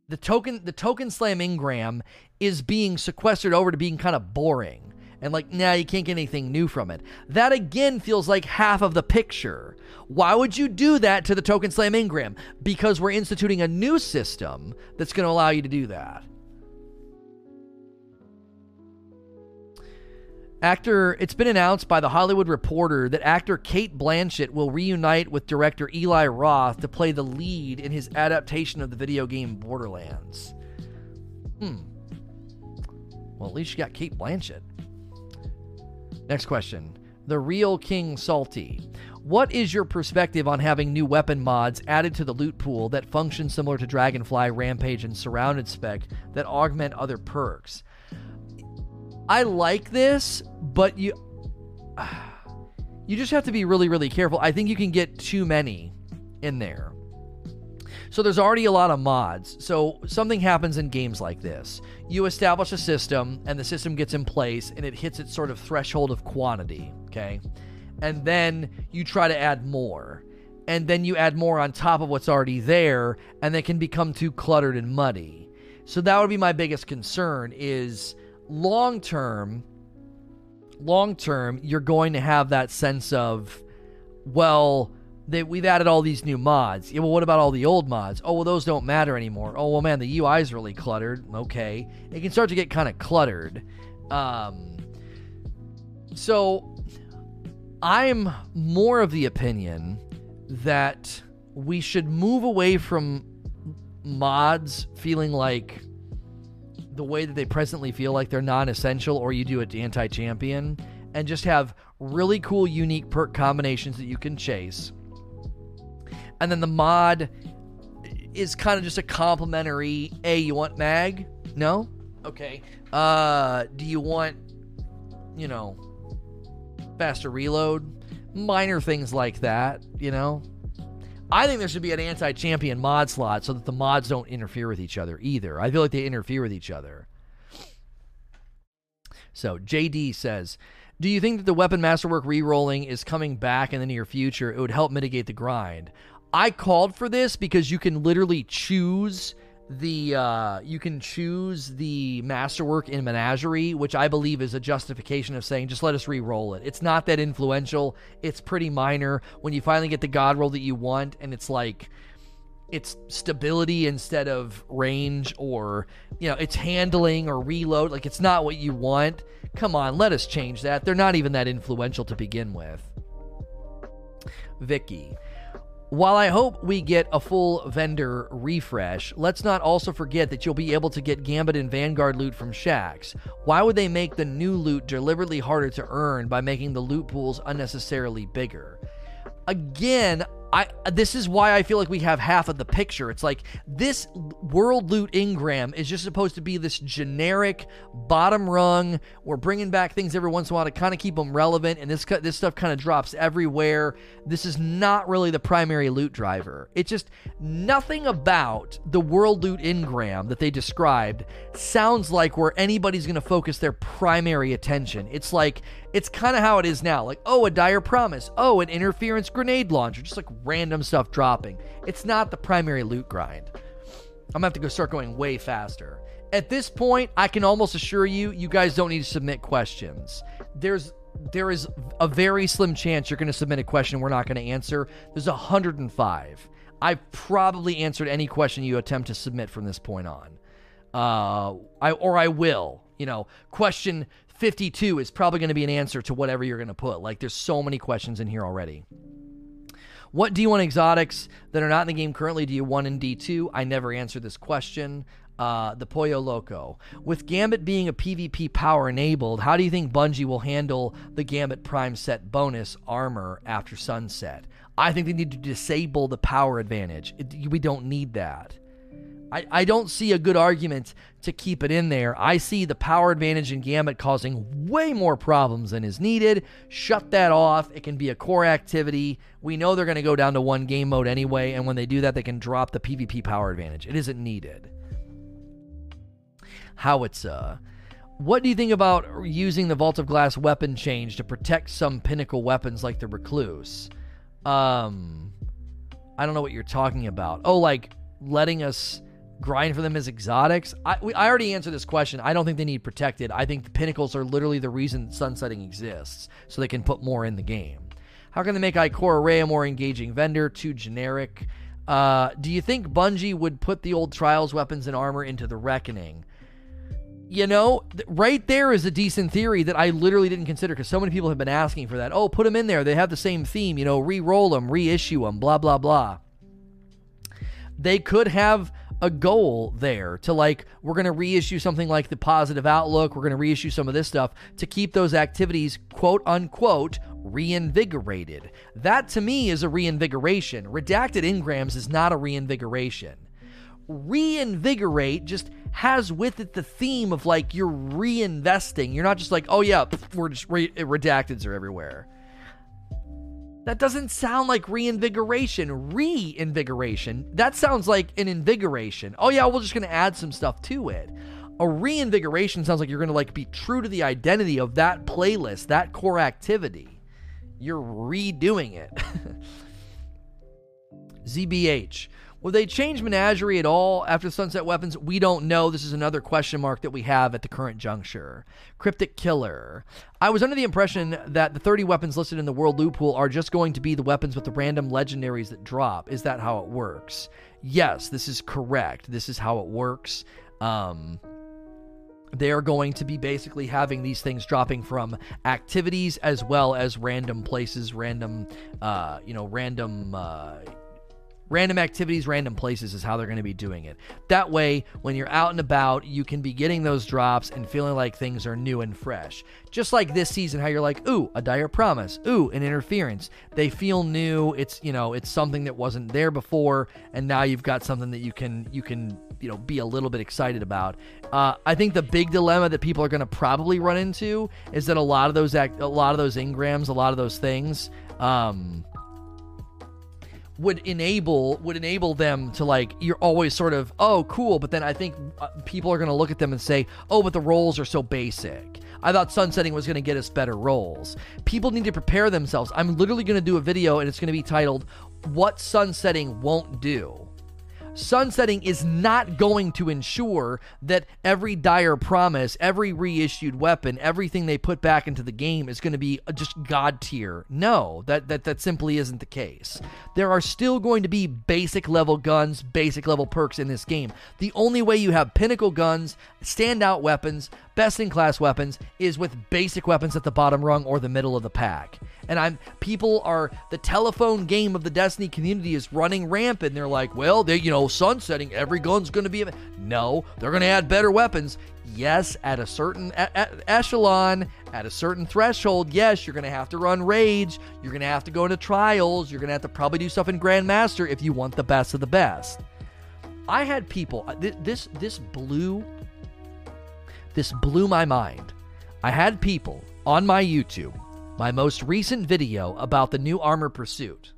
The token the token slam engram is being sequestered over to being kind of boring. And like, nah, you can't get anything new from it. That again feels like half of the picture. Why would you do that to the token slam engram? Because we're instituting a new system that's going to allow you to do that. Actor, it's been announced by the Hollywood Reporter that actor Cate Blanchett will reunite with director Eli Roth to play the lead in his adaptation of the video game Borderlands. Hmm. Well, at least you got Cate Blanchett. Next question. The real King Salty. What is your perspective on having new weapon mods added to the loot pool that function similar to Dragonfly, Rampage, and Surrounded Spec that augment other perks? I like this, but you you just have to be really really careful. I think you can get too many in there. So there's already a lot of mods. So something happens in games like this. You establish a system and the system gets in place and it hits its sort of threshold of quantity, okay? And then you try to add more. And then you add more on top of what's already there and they can become too cluttered and muddy. So that would be my biggest concern is long term, long term, you're going to have that sense of, well, that we've added all these new mods. Yeah, well, what about all the old mods? Oh, well, those don't matter anymore. Oh, well, man, the UI is really cluttered. Okay, it can start to get kind of cluttered. Um, so I'm more of the opinion that we should move away from mods feeling like the way that they presently feel like they're non-essential or you do it anti-champion and just have really cool unique perk combinations that you can chase. And then the mod is kind of just a complimentary hey you want mag? No? Okay. Uh do you want you know faster reload? Minor things like that, you know. I think there should be an anti-champion mod slot so that the mods don't interfere with each other either. I feel like they interfere with each other. So JD says, "Do you think that the weapon masterwork re-rolling is coming back in the near future? It would help mitigate the grind." I called for this because you can literally choose the uh, you can choose the masterwork in menagerie which i believe is a justification of saying just let us re-roll it. It's not that influential. It's pretty minor. When you finally get the god roll that you want and it's like it's stability instead of range or you know it's handling or reload like it's not what you want. Come on let us change that. They're not even that influential to begin with. Vicky while I hope we get a full vendor refresh, let's not also forget that you'll be able to get Gambit and Vanguard loot from Shaxx. Why would they make the new loot deliberately harder to earn by making the loot pools unnecessarily bigger? Again, I this is why I feel like we have half of the picture. It's like this world loot Engram is just supposed to be this generic bottom rung. We're bringing back things every once in a while to kind of keep them relevant, and this this stuff kind of drops everywhere. This is not really the primary loot driver. It's just nothing about the world loot Engram that they described sounds like where anybody's going to focus their primary attention. It's like it's kind of how it is now. Like, oh, a dire promise. Oh, an interference grenade launcher. Just like random stuff dropping. It's not the primary loot grind. I'm gonna have to go start going way faster. At this point, I can almost assure you, you guys don't need to submit questions. There's there is a very slim chance you're going to submit a question we're not going to answer. There's 105. I've probably answered any question you attempt to submit from this point on. Uh, I or I will. You know, question 52 is probably going to be an answer to whatever you're going to put. Like, there's so many questions in here already. What D1 exotics that are not in the game currently do you want in D2? I never answered this question. Uh, the Pollo Loco. With Gambit being a PvP power enabled, how do you think Bungie will handle the Gambit Prime set bonus armor after sunset? I think they need to disable the power advantage. It, we don't need that. I, I don't see a good argument to keep it in there. I see the power advantage in Gambit causing way more problems than is needed. Shut that off. It can be a core activity. We know they're going to go down to one game mode anyway, and when they do that, they can drop the PvP power advantage. It isn't needed. Howitzer. What do you think about using the Vault of Glass weapon change to protect some pinnacle weapons like the Recluse? Um, I don't know what you're talking about. Oh, like letting us grind for them as exotics? I, we, I already answered this question. I don't think they need protected. I think the pinnacles are literally the reason sunsetting exists, so they can put more in the game. How can they make Ikora Rey a more engaging vendor? Too generic. Uh, do you think Bungie would put the old Trials weapons and armor into the Reckoning? You know, th- right there is a decent theory that I literally didn't consider because so many people have been asking for that. Oh, put them in there. They have the same theme. You know, re roll them, reissue them, blah, blah, blah. They could have a goal there to like we're going to reissue something like the positive outlook we're going to reissue some of this stuff to keep those activities quote unquote reinvigorated. That to me is a reinvigoration. Redacted engrams is not a reinvigoration. Reinvigorate just has with it the theme of like you're reinvesting. You're not just like oh yeah we're just re- redacteds are everywhere that doesn't sound like reinvigoration. Reinvigoration. That sounds like an invigoration. Oh yeah, we're just going to add some stuff to it. A reinvigoration sounds like you're going to like be true to the identity of that playlist, that core activity. You're redoing it. ZBH. Will they change Menagerie at all after Sunset Weapons? We don't know. This is another question mark that we have at the current juncture. Cryptic Killer. I was under the impression that the 30 weapons listed in the World Loot Pool are just going to be the weapons with the random legendaries that drop. Is that how it works? Yes, this is correct. This is how it works. Um, they are going to be basically having these things dropping from activities as well as random places, random, uh, you know, random. Uh, Random activities, random places is how they're going to be doing it. That way, when you're out and about, you can be getting those drops and feeling like things are new and fresh. Just like this season, how you're like, ooh, a dire promise, ooh, an interference. They feel new. It's you know, it's something that wasn't there before, and now you've got something that you can you can you know be a little bit excited about. Uh, I think the big dilemma that people are going to probably run into is that a lot of those act, a lot of those engrams, a lot of those things. Um, would enable would enable them to like you're always sort of oh cool but then i think uh, people are going to look at them and say oh but the rolls are so basic. I thought sunsetting was going to get us better rolls. People need to prepare themselves. I'm literally going to do a video and it's going to be titled what sunsetting won't do sunsetting is not going to ensure that every dire promise, every reissued weapon, everything they put back into the game is going to be just god tier. No, that, that that simply isn't the case. There are still going to be basic level guns, basic level perks in this game. The only way you have pinnacle guns, standout weapons, best in class weapons is with basic weapons at the bottom rung or the middle of the pack. And I'm people are the telephone game of the Destiny community is running rampant. They're like, well, they you know, sunsetting every gun's going to be no. They're going to add better weapons. Yes, at a certain a- a- echelon, at a certain threshold, yes, you're going to have to run rage. You're going to have to go into trials. You're going to have to probably do stuff in Grandmaster if you want the best of the best. I had people. Uh, this this blew this blew my mind. I had people on my YouTube my most recent video about the new Armor Pursuit,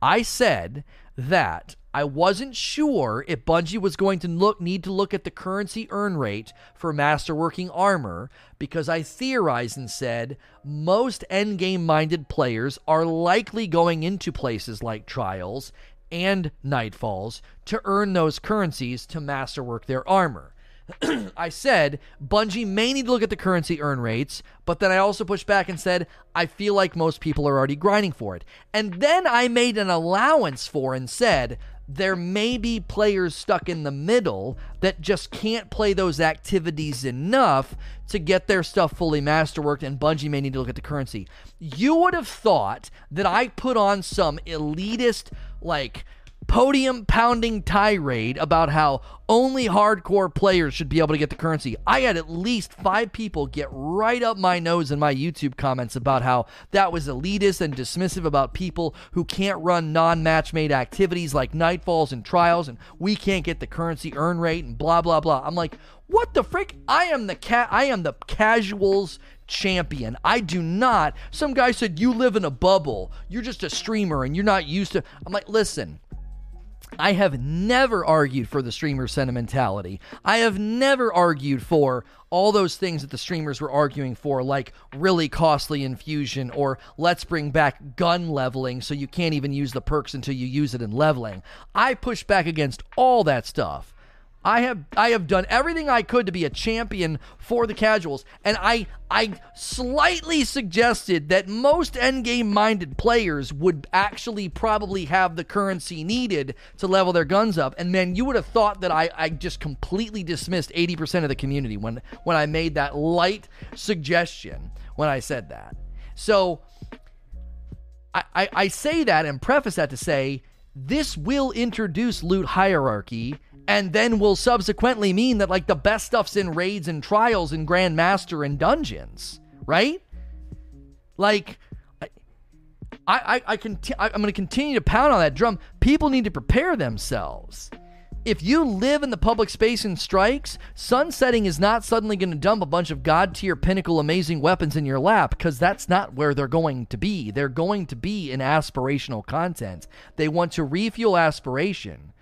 I said that I wasn't sure if Bungie was going to look need to look at the currency earn rate for masterworking armor because I theorized and said most endgame minded players are likely going into places like trials and nightfalls to earn those currencies to masterwork their armor. I said Bungie may need to look at the currency earn rates, but then I also pushed back and said I feel like most people are already grinding for it. And then I made an allowance for and said there may be players stuck in the middle that just can't play those activities enough to get their stuff fully masterworked, and Bungie may need to look at the currency. You would have thought that I put on some elitist, like, podium pounding tirade about how only hardcore players should be able to get the currency. I had at least five people get right up my nose in my YouTube comments about how that was elitist and dismissive about people who can't run non match made activities like nightfalls and trials, and we can't get the currency earn rate and blah blah blah. I'm like, what the frick? I am the cat. I am the casuals champion. I do not. Some guy said you live in a bubble. You're just a streamer and you're not used to. I'm like, listen. I have never argued for the streamer sentimentality. I have never argued for all those things that the streamers were arguing for, like really costly infusion or let's bring back gun leveling so you can't even use the perks until you use it in leveling. I push back against all that stuff. I have I have done everything I could to be a champion for the casuals, and I I slightly suggested that most endgame minded players would actually probably have the currency needed to level their guns up. And man, you would have thought that I, I just completely dismissed 80% of the community when when I made that light suggestion when I said that. So I, I, I say that and preface that to say this will introduce loot hierarchy and then will subsequently mean that like the best stuff's in raids and trials and grandmaster and dungeons right like i i i can i'm going to continue to pound on that drum people need to prepare themselves if you live in the public space and strikes, sunsetting is not suddenly going to dump a bunch of god tier pinnacle amazing weapons in your lap because that's not where they're going to be. They're going to be in aspirational content. They want to refuel aspiration.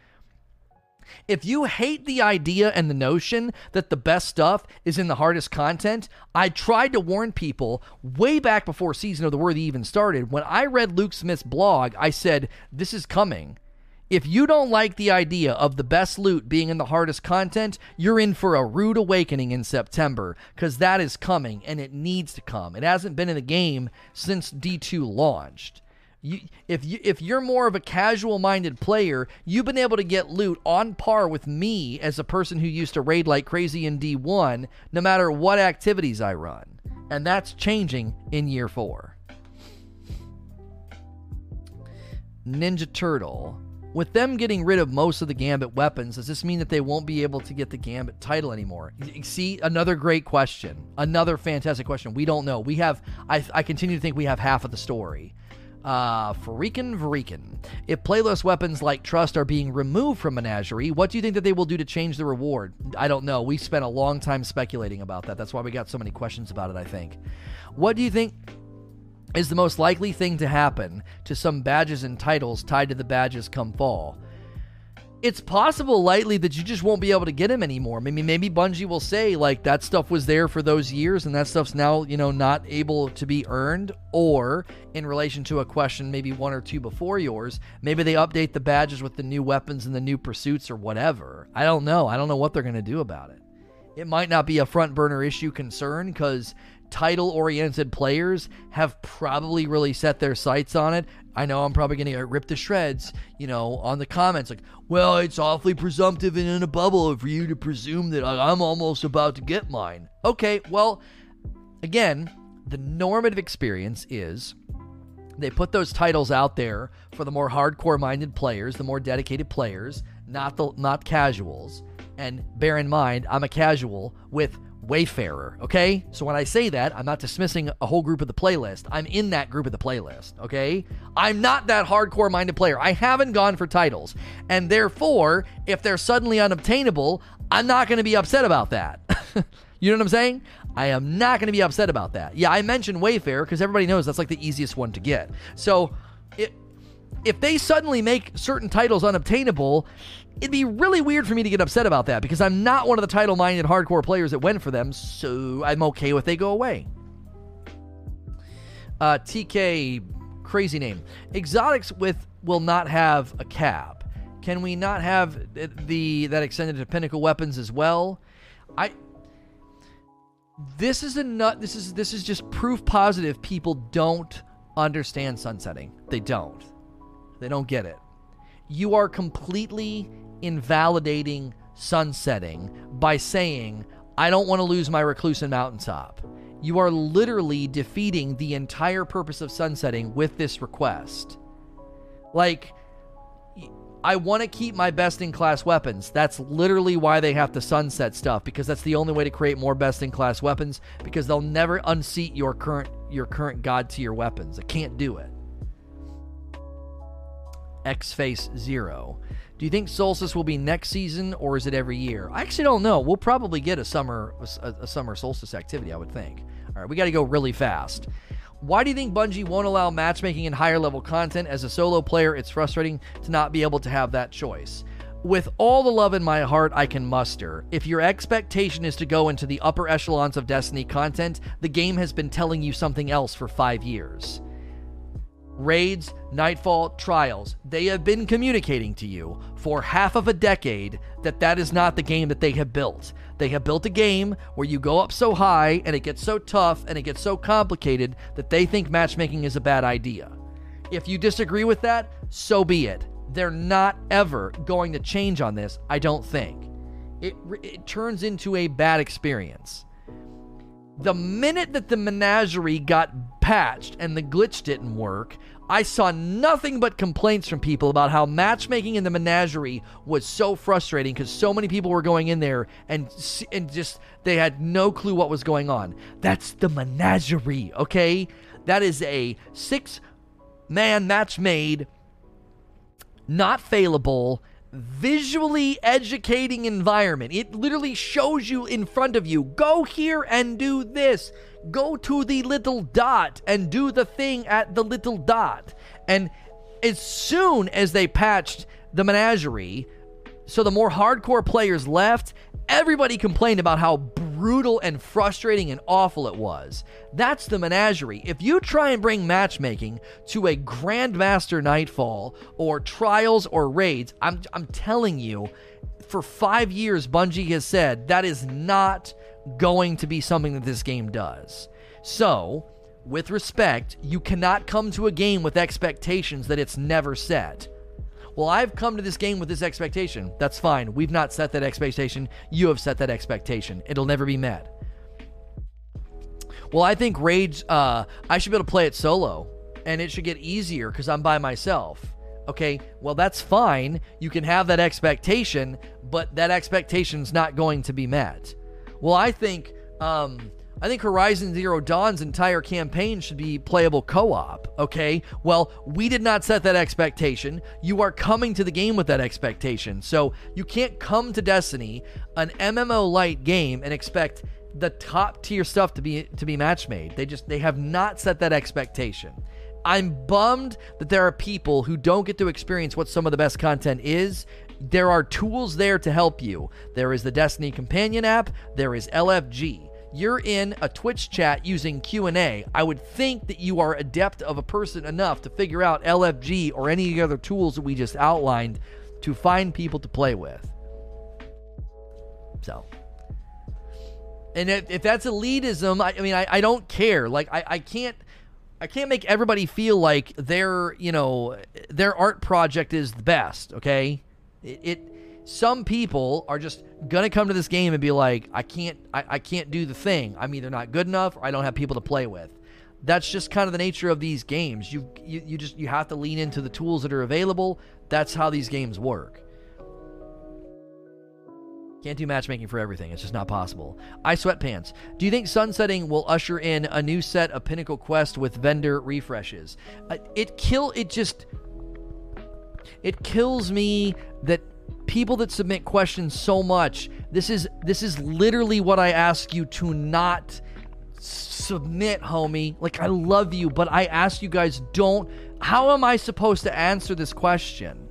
If you hate the idea and the notion that the best stuff is in the hardest content, I tried to warn people way back before Season of the Worthy even started. When I read Luke Smith's blog, I said, This is coming. If you don't like the idea of the best loot being in the hardest content, you're in for a rude awakening in September because that is coming and it needs to come. It hasn't been in the game since D2 launched. You, if you if you're more of a casual minded player, you've been able to get loot on par with me as a person who used to raid like crazy in D1, no matter what activities I run, and that's changing in year four. Ninja Turtle. With them getting rid of most of the Gambit weapons, does this mean that they won't be able to get the Gambit title anymore? See, another great question. Another fantastic question. We don't know. We have, I, I continue to think we have half of the story. Uh, Freakin' Vreakin. If playlist weapons like Trust are being removed from Menagerie, what do you think that they will do to change the reward? I don't know. We spent a long time speculating about that. That's why we got so many questions about it, I think. What do you think is the most likely thing to happen to some badges and titles tied to the badges come fall? It's possible lightly that you just won't be able to get him anymore. Maybe maybe Bungie will say like that stuff was there for those years and that stuff's now, you know, not able to be earned or in relation to a question maybe one or two before yours, maybe they update the badges with the new weapons and the new pursuits or whatever. I don't know. I don't know what they're going to do about it. It might not be a front burner issue concern cuz title oriented players have probably really set their sights on it. I know I'm probably going to get ripped to shreds, you know, on the comments like, well, it's awfully presumptive and in a bubble for you to presume that I'm almost about to get mine. Okay, well, again, the normative experience is they put those titles out there for the more hardcore minded players, the more dedicated players, not the not casuals. And bear in mind, I'm a casual with Wayfarer, okay? So when I say that, I'm not dismissing a whole group of the playlist. I'm in that group of the playlist, okay? I'm not that hardcore minded player. I haven't gone for titles. And therefore, if they're suddenly unobtainable, I'm not going to be upset about that. you know what I'm saying? I am not going to be upset about that. Yeah, I mentioned Wayfarer because everybody knows that's like the easiest one to get. So, it, if they suddenly make certain titles unobtainable, it'd be really weird for me to get upset about that because I'm not one of the title minded hardcore players that went for them, so I'm okay with they go away. Uh, TK, crazy name. Exotics with will not have a cap. Can we not have the that extended to pinnacle weapons as well? I this is a nut this is this is just proof positive people don't understand sunsetting. They don't. They don't get it. You are completely invalidating sunsetting by saying, I don't want to lose my reclusive mountaintop. You are literally defeating the entire purpose of sunsetting with this request. Like, I want to keep my best in class weapons. That's literally why they have to sunset stuff because that's the only way to create more best in class weapons because they'll never unseat your current your current god tier weapons. It can't do it. X Face Zero. Do you think Solstice will be next season or is it every year? I actually don't know. We'll probably get a summer a, a summer solstice activity, I would think. All right, we got to go really fast. Why do you think Bungie won't allow matchmaking in higher level content? As a solo player, it's frustrating to not be able to have that choice. With all the love in my heart I can muster, if your expectation is to go into the upper echelons of Destiny content, the game has been telling you something else for five years raids, nightfall, trials. They have been communicating to you for half of a decade that that is not the game that they have built. They have built a game where you go up so high and it gets so tough and it gets so complicated that they think matchmaking is a bad idea. If you disagree with that, so be it. They're not ever going to change on this, I don't think. It, it turns into a bad experience. The minute that the menagerie got patched and the glitch didn't work, I saw nothing but complaints from people about how matchmaking in the menagerie was so frustrating because so many people were going in there and and just they had no clue what was going on. That's the menagerie, okay? That is a six man match made, not failable, visually educating environment. It literally shows you in front of you go here and do this. Go to the little dot and do the thing at the little dot. And as soon as they patched the menagerie, so the more hardcore players left, everybody complained about how brutal and frustrating and awful it was. That's the menagerie. If you try and bring matchmaking to a Grandmaster Nightfall or Trials or Raids, I'm, I'm telling you, for five years, Bungie has said that is not going to be something that this game does. So, with respect, you cannot come to a game with expectations that it's never set. Well, I've come to this game with this expectation. That's fine. We've not set that expectation. You have set that expectation. It'll never be met. Well, I think Rage, uh, I should be able to play it solo and it should get easier because I'm by myself. Okay, well, that's fine. You can have that expectation, but that expectation's not going to be met. Well, I think, um, I think Horizon Zero Dawn's entire campaign should be playable co op, okay? Well, we did not set that expectation. You are coming to the game with that expectation. So you can't come to Destiny, an MMO light game, and expect the top tier stuff to be to be match made. They just they have not set that expectation. I'm bummed that there are people who don't get to experience what some of the best content is. There are tools there to help you. There is the Destiny Companion app, there is LFG you're in a Twitch chat using Q&A, I would think that you are adept of a person enough to figure out LFG or any of the other tools that we just outlined to find people to play with. So, and if, if that's elitism, I, I mean, I, I, don't care. Like, I, I can't, I can't make everybody feel like their, you know, their art project is the best. Okay, it, it some people are just gonna come to this game and be like, I can't, I, I can't do the thing. I'm either not good enough or I don't have people to play with. That's just kind of the nature of these games. You, you, you just you have to lean into the tools that are available. That's how these games work. Can't do matchmaking for everything. It's just not possible. I sweatpants. Do you think sunsetting will usher in a new set of Pinnacle Quest with vendor refreshes? Uh, it kill. It just. It kills me that people that submit questions so much. This is this is literally what I ask you to not submit, homie. Like I love you, but I ask you guys don't how am I supposed to answer this question?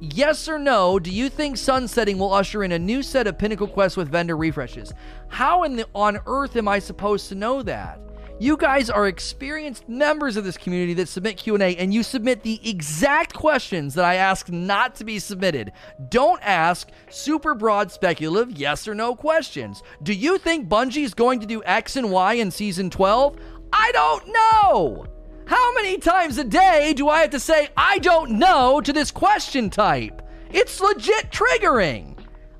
Yes or no, do you think sunsetting will usher in a new set of Pinnacle quests with vendor refreshes? How in the on earth am I supposed to know that? You guys are experienced members of this community that submit Q&A and you submit the exact questions that I ask not to be submitted. Don't ask super broad speculative yes or no questions. Do you think Bungie is going to do X and Y in season 12? I don't know. How many times a day do I have to say I don't know to this question type? It's legit triggering.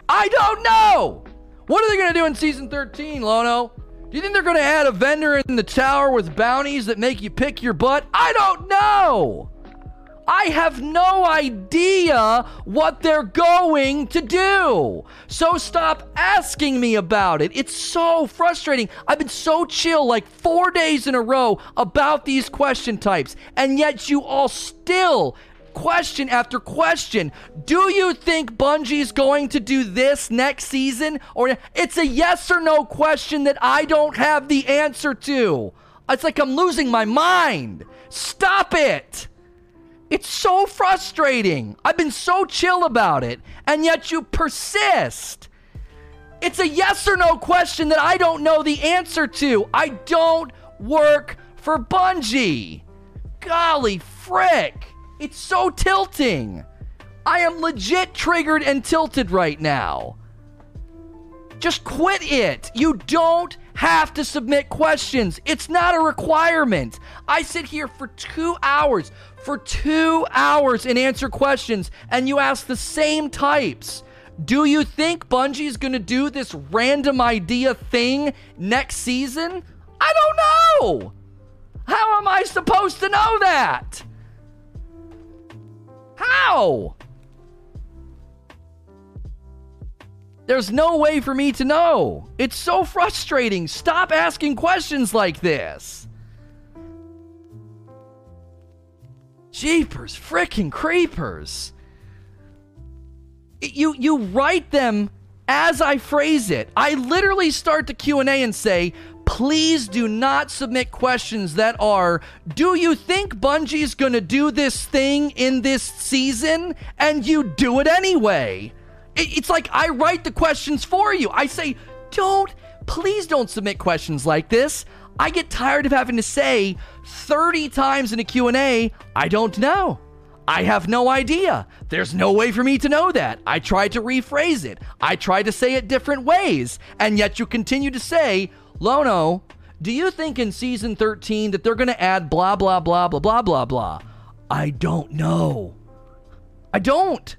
I don't know. What are they going to do in season 13, Lono? Do you think they're going to add a vendor in the tower with bounties that make you pick your butt? I don't know. I have no idea what they're going to do. So stop asking me about it. It's so frustrating. I've been so chill like four days in a row about these question types, and yet you all still question after question. Do you think Bungie's going to do this next season? Or it's a yes or no question that I don't have the answer to. It's like I'm losing my mind. Stop it. It's so frustrating. I've been so chill about it, and yet you persist. It's a yes or no question that I don't know the answer to. I don't work for Bungie. Golly frick. It's so tilting. I am legit triggered and tilted right now. Just quit it. You don't have to submit questions. It's not a requirement. I sit here for two hours, for two hours and answer questions, and you ask the same types. Do you think Bungie's gonna do this random idea thing next season? I don't know. How am I supposed to know that? How? There's no way for me to know. It's so frustrating. Stop asking questions like this. Jeepers, freaking creepers. You you write them as I phrase it. I literally start the Q&A and say, please do not submit questions that are do you think Bungie's going to do this thing in this season and you do it anyway it's like I write the questions for you I say don't please don't submit questions like this I get tired of having to say 30 times in a Q&A I don't know I have no idea. There's no way for me to know that. I tried to rephrase it. I tried to say it different ways. And yet you continue to say, Lono, do you think in season 13 that they're going to add blah, blah, blah, blah, blah, blah, blah? I don't know. I don't.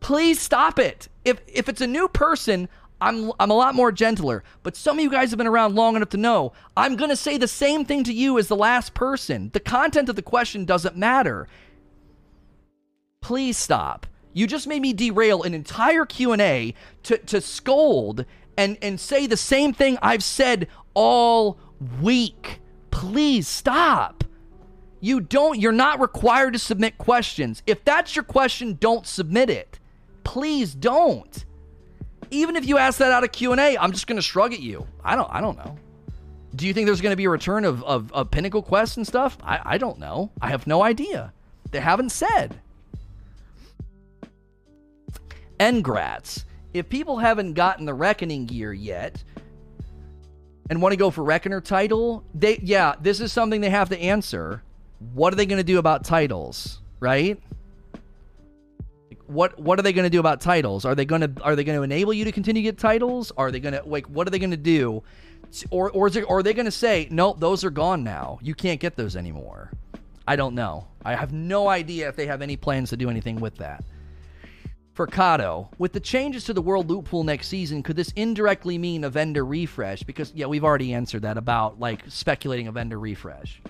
Please stop it. If, if it's a new person, I'm, I'm a lot more gentler. But some of you guys have been around long enough to know I'm going to say the same thing to you as the last person. The content of the question doesn't matter. Please stop. You just made me derail an entire Q&A to, to scold and and say the same thing I've said all week. Please stop. You don't you're not required to submit questions. If that's your question, don't submit it. Please don't. Even if you ask that out of Q&A, I'm just going to shrug at you. I don't I don't know. Do you think there's going to be a return of, of, of Pinnacle Quest and stuff? I, I don't know. I have no idea. They haven't said. Engrats. If people haven't gotten the Reckoning gear yet and want to go for Reckoner title, they yeah, this is something they have to answer. What are they going to do about titles, right? What what are they going to do about titles? Are they going to are they going to enable you to continue to get titles? Are they going to like what are they going to do? Or or, it, or are they going to say nope, those are gone now. You can't get those anymore. I don't know. I have no idea if they have any plans to do anything with that. For Kato, with the changes to the World Loot Pool next season, could this indirectly mean a vendor refresh? Because, yeah, we've already answered that about, like, speculating a vendor refresh.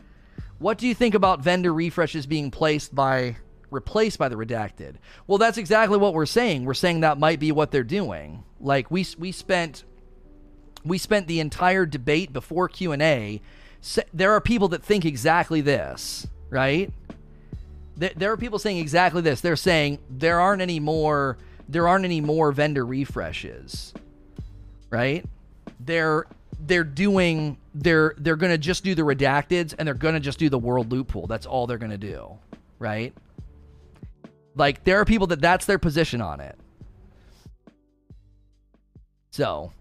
What do you think about vendor refreshes being placed by, replaced by the redacted? Well, that's exactly what we're saying. We're saying that might be what they're doing. Like, we, we spent, we spent the entire debate before Q&A. There are people that think exactly this, right? There are people saying exactly this. They're saying there aren't any more there aren't any more vendor refreshes. Right? They're they're doing they're they're going to just do the redacteds and they're going to just do the world loot pool. That's all they're going to do. Right? Like there are people that that's their position on it. So,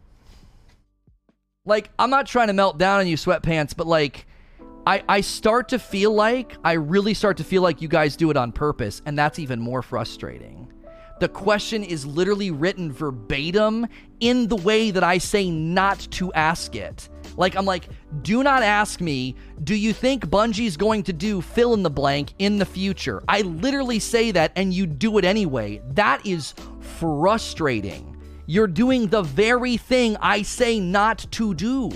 like I'm not trying to melt down on you sweatpants, but like I, I start to feel like, I really start to feel like you guys do it on purpose, and that's even more frustrating. The question is literally written verbatim in the way that I say not to ask it. Like, I'm like, do not ask me, do you think Bungie's going to do fill in the blank in the future? I literally say that, and you do it anyway. That is frustrating. You're doing the very thing I say not to do.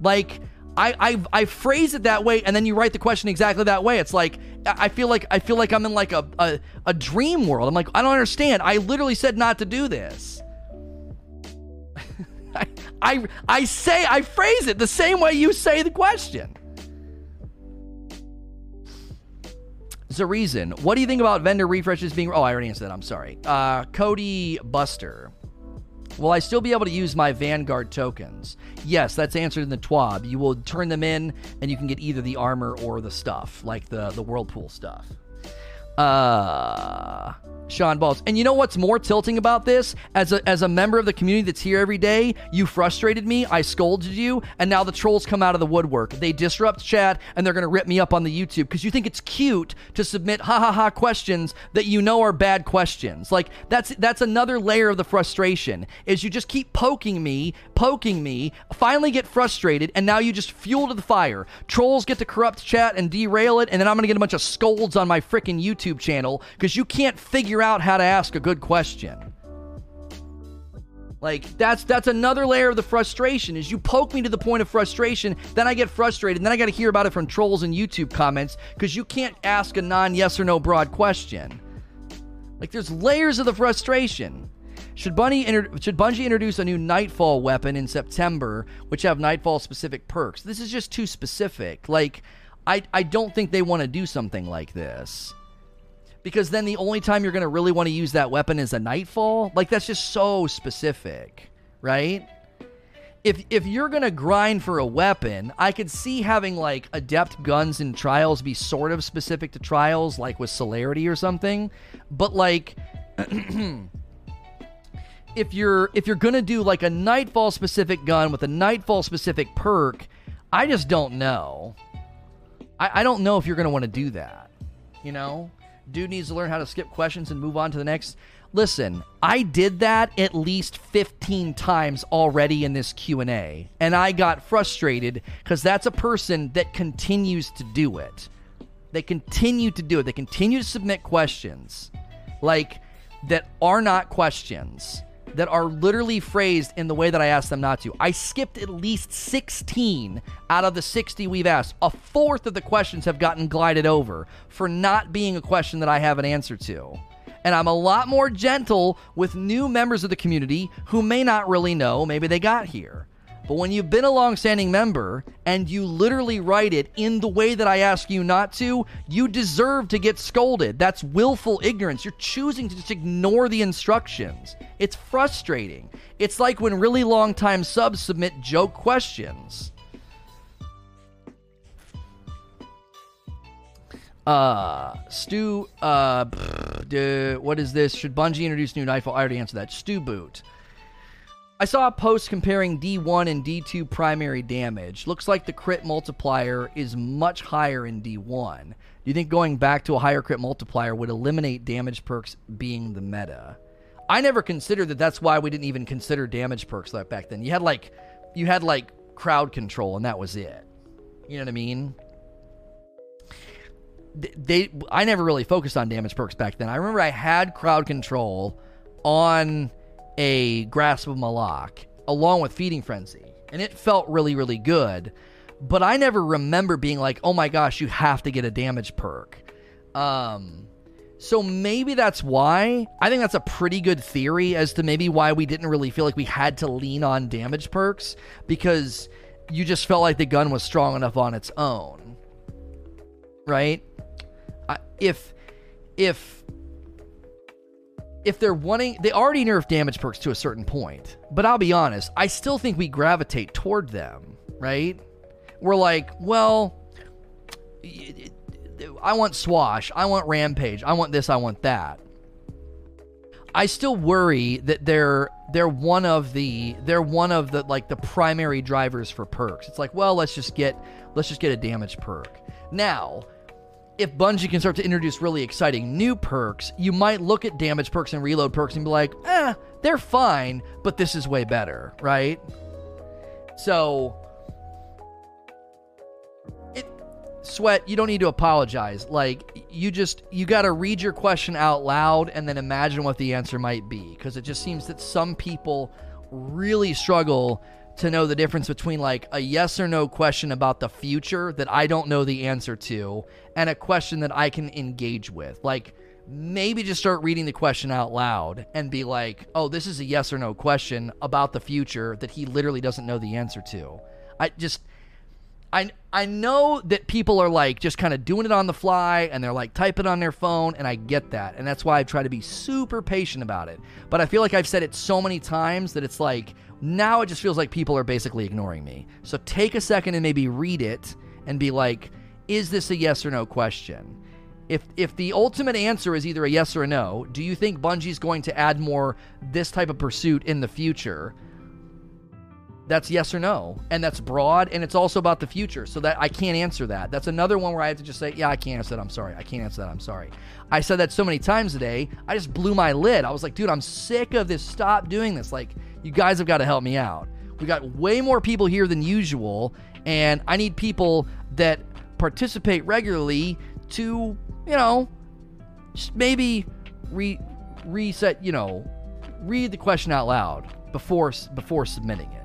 Like, I, I I phrase it that way, and then you write the question exactly that way. It's like I feel like I feel like I'm in like a, a, a dream world. I'm like I don't understand. I literally said not to do this. I, I I say I phrase it the same way you say the question. A reason. What do you think about vendor refreshes being? Oh, I already answered that. I'm sorry. Uh, Cody Buster. Will I still be able to use my Vanguard tokens? Yes, that's answered in the TWAB. You will turn them in, and you can get either the armor or the stuff, like the the whirlpool stuff. Uh, Sean Balls. And you know what's more tilting about this? As a, as a member of the community that's here every day, you frustrated me, I scolded you, and now the trolls come out of the woodwork. They disrupt chat and they're going to rip me up on the YouTube because you think it's cute to submit ha ha ha questions that you know are bad questions. Like that's that's another layer of the frustration. Is you just keep poking me, poking me, finally get frustrated, and now you just fuel to the fire. Trolls get to corrupt chat and derail it, and then I'm going to get a bunch of scolds on my freaking YouTube channel because you can't figure out how to ask a good question. Like that's that's another layer of the frustration is you poke me to the point of frustration, then I get frustrated, and then I got to hear about it from trolls and YouTube comments because you can't ask a non yes or no broad question. Like there's layers of the frustration. Should Bunny inter- should Bungie introduce a new Nightfall weapon in September, which have Nightfall specific perks? This is just too specific. Like I I don't think they want to do something like this because then the only time you're going to really want to use that weapon is a nightfall. Like that's just so specific, right? If if you're going to grind for a weapon, I could see having like adept guns in trials be sort of specific to trials like with celerity or something, but like if you're if you're going to do like a nightfall specific gun with a nightfall specific perk, I just don't know. I, I don't know if you're going to want to do that. You know? Dude needs to learn how to skip questions and move on to the next. Listen, I did that at least 15 times already in this Q&A, and I got frustrated cuz that's a person that continues to do it. They continue to do it. They continue to submit questions like that are not questions that are literally phrased in the way that I asked them not to. I skipped at least 16 out of the 60 we've asked. A fourth of the questions have gotten glided over for not being a question that I have an answer to. And I'm a lot more gentle with new members of the community who may not really know, maybe they got here. But when you've been a long-standing member and you literally write it in the way that I ask you not to, you deserve to get scolded. That's willful ignorance. You're choosing to just ignore the instructions. It's frustrating. It's like when really long-time subs submit joke questions. Uh, Stu, uh, what is this? Should Bungie introduce new Nightfall? I already answered that. Stu Boot. I saw a post comparing D1 and D2 primary damage. Looks like the crit multiplier is much higher in D1. Do you think going back to a higher crit multiplier would eliminate damage perks being the meta? I never considered that that's why we didn't even consider damage perks like back then. You had like you had like crowd control and that was it. You know what I mean? They I never really focused on damage perks back then. I remember I had crowd control on a Grasp of Malok along with Feeding Frenzy, and it felt really, really good. But I never remember being like, oh my gosh, you have to get a damage perk. Um, so maybe that's why. I think that's a pretty good theory as to maybe why we didn't really feel like we had to lean on damage perks because you just felt like the gun was strong enough on its own. Right? if if if they're wanting, they already nerf damage perks to a certain point. But I'll be honest, I still think we gravitate toward them, right? We're like, well, I want Swash, I want Rampage, I want this, I want that. I still worry that they're they're one of the they're one of the like the primary drivers for perks. It's like, well, let's just get let's just get a damage perk. Now, if Bungie can start to introduce really exciting new perks, you might look at damage perks and reload perks and be like, eh, they're fine, but this is way better, right? So, it, Sweat, you don't need to apologize. Like, you just, you got to read your question out loud and then imagine what the answer might be. Because it just seems that some people really struggle to know the difference between like a yes or no question about the future that I don't know the answer to and a question that I can engage with. Like maybe just start reading the question out loud and be like, "Oh, this is a yes or no question about the future that he literally doesn't know the answer to." I just I I know that people are like just kind of doing it on the fly and they're like typing on their phone and I get that. And that's why I try to be super patient about it. But I feel like I've said it so many times that it's like now it just feels like people are basically ignoring me. So take a second and maybe read it and be like, is this a yes or no question? If if the ultimate answer is either a yes or a no, do you think Bungie's going to add more this type of pursuit in the future? That's yes or no. And that's broad and it's also about the future. So that I can't answer that. That's another one where I have to just say, yeah, I can't answer that. I'm sorry. I can't answer that. I'm sorry. I said that so many times today. I just blew my lid. I was like, dude, I'm sick of this. Stop doing this. Like, you guys have got to help me out. We got way more people here than usual, and I need people that participate regularly to, you know, maybe re- reset, you know, read the question out loud before before submitting it.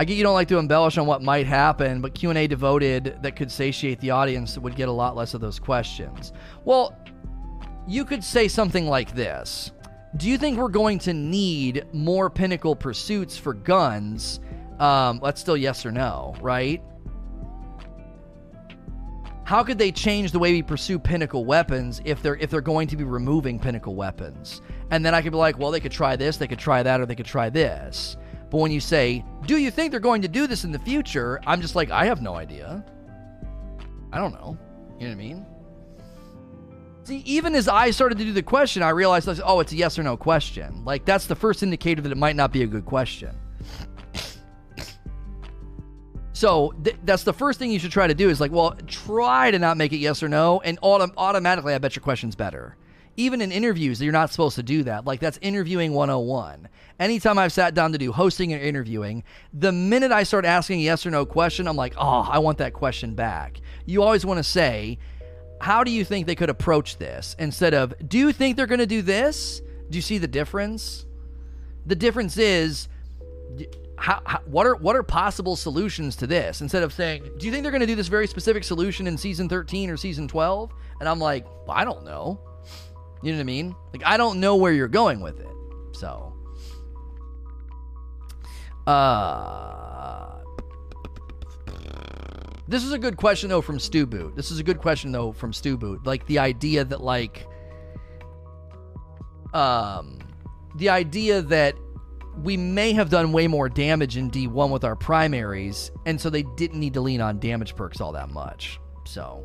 I get you don't like to embellish on what might happen, but Q&A devoted that could satiate the audience would get a lot less of those questions. Well, you could say something like this. Do you think we're going to need more pinnacle pursuits for guns? Um, that's still yes or no, right? How could they change the way we pursue pinnacle weapons if they're if they're going to be removing pinnacle weapons? And then I could be like, well, they could try this, they could try that, or they could try this. But when you say, do you think they're going to do this in the future? I'm just like, I have no idea. I don't know. You know what I mean? See, even as I started to do the question, I realized, oh, it's a yes or no question. Like, that's the first indicator that it might not be a good question. So th- that's the first thing you should try to do is like, well, try to not make it yes or no, and autom- automatically, I bet your question's better even in interviews, you're not supposed to do that. Like, that's interviewing 101. Anytime I've sat down to do hosting or interviewing, the minute I start asking a yes or no question, I'm like, oh, I want that question back. You always want to say, how do you think they could approach this? Instead of, do you think they're going to do this? Do you see the difference? The difference is, how, how, what are what are possible solutions to this instead of saying do you think they're going to do this very specific solution in season 13 or season 12 and i'm like well, i don't know you know what i mean like i don't know where you're going with it so uh this is a good question though from stu boot this is a good question though from stu boot like the idea that like um the idea that we may have done way more damage in D1 with our primaries, and so they didn't need to lean on damage perks all that much. So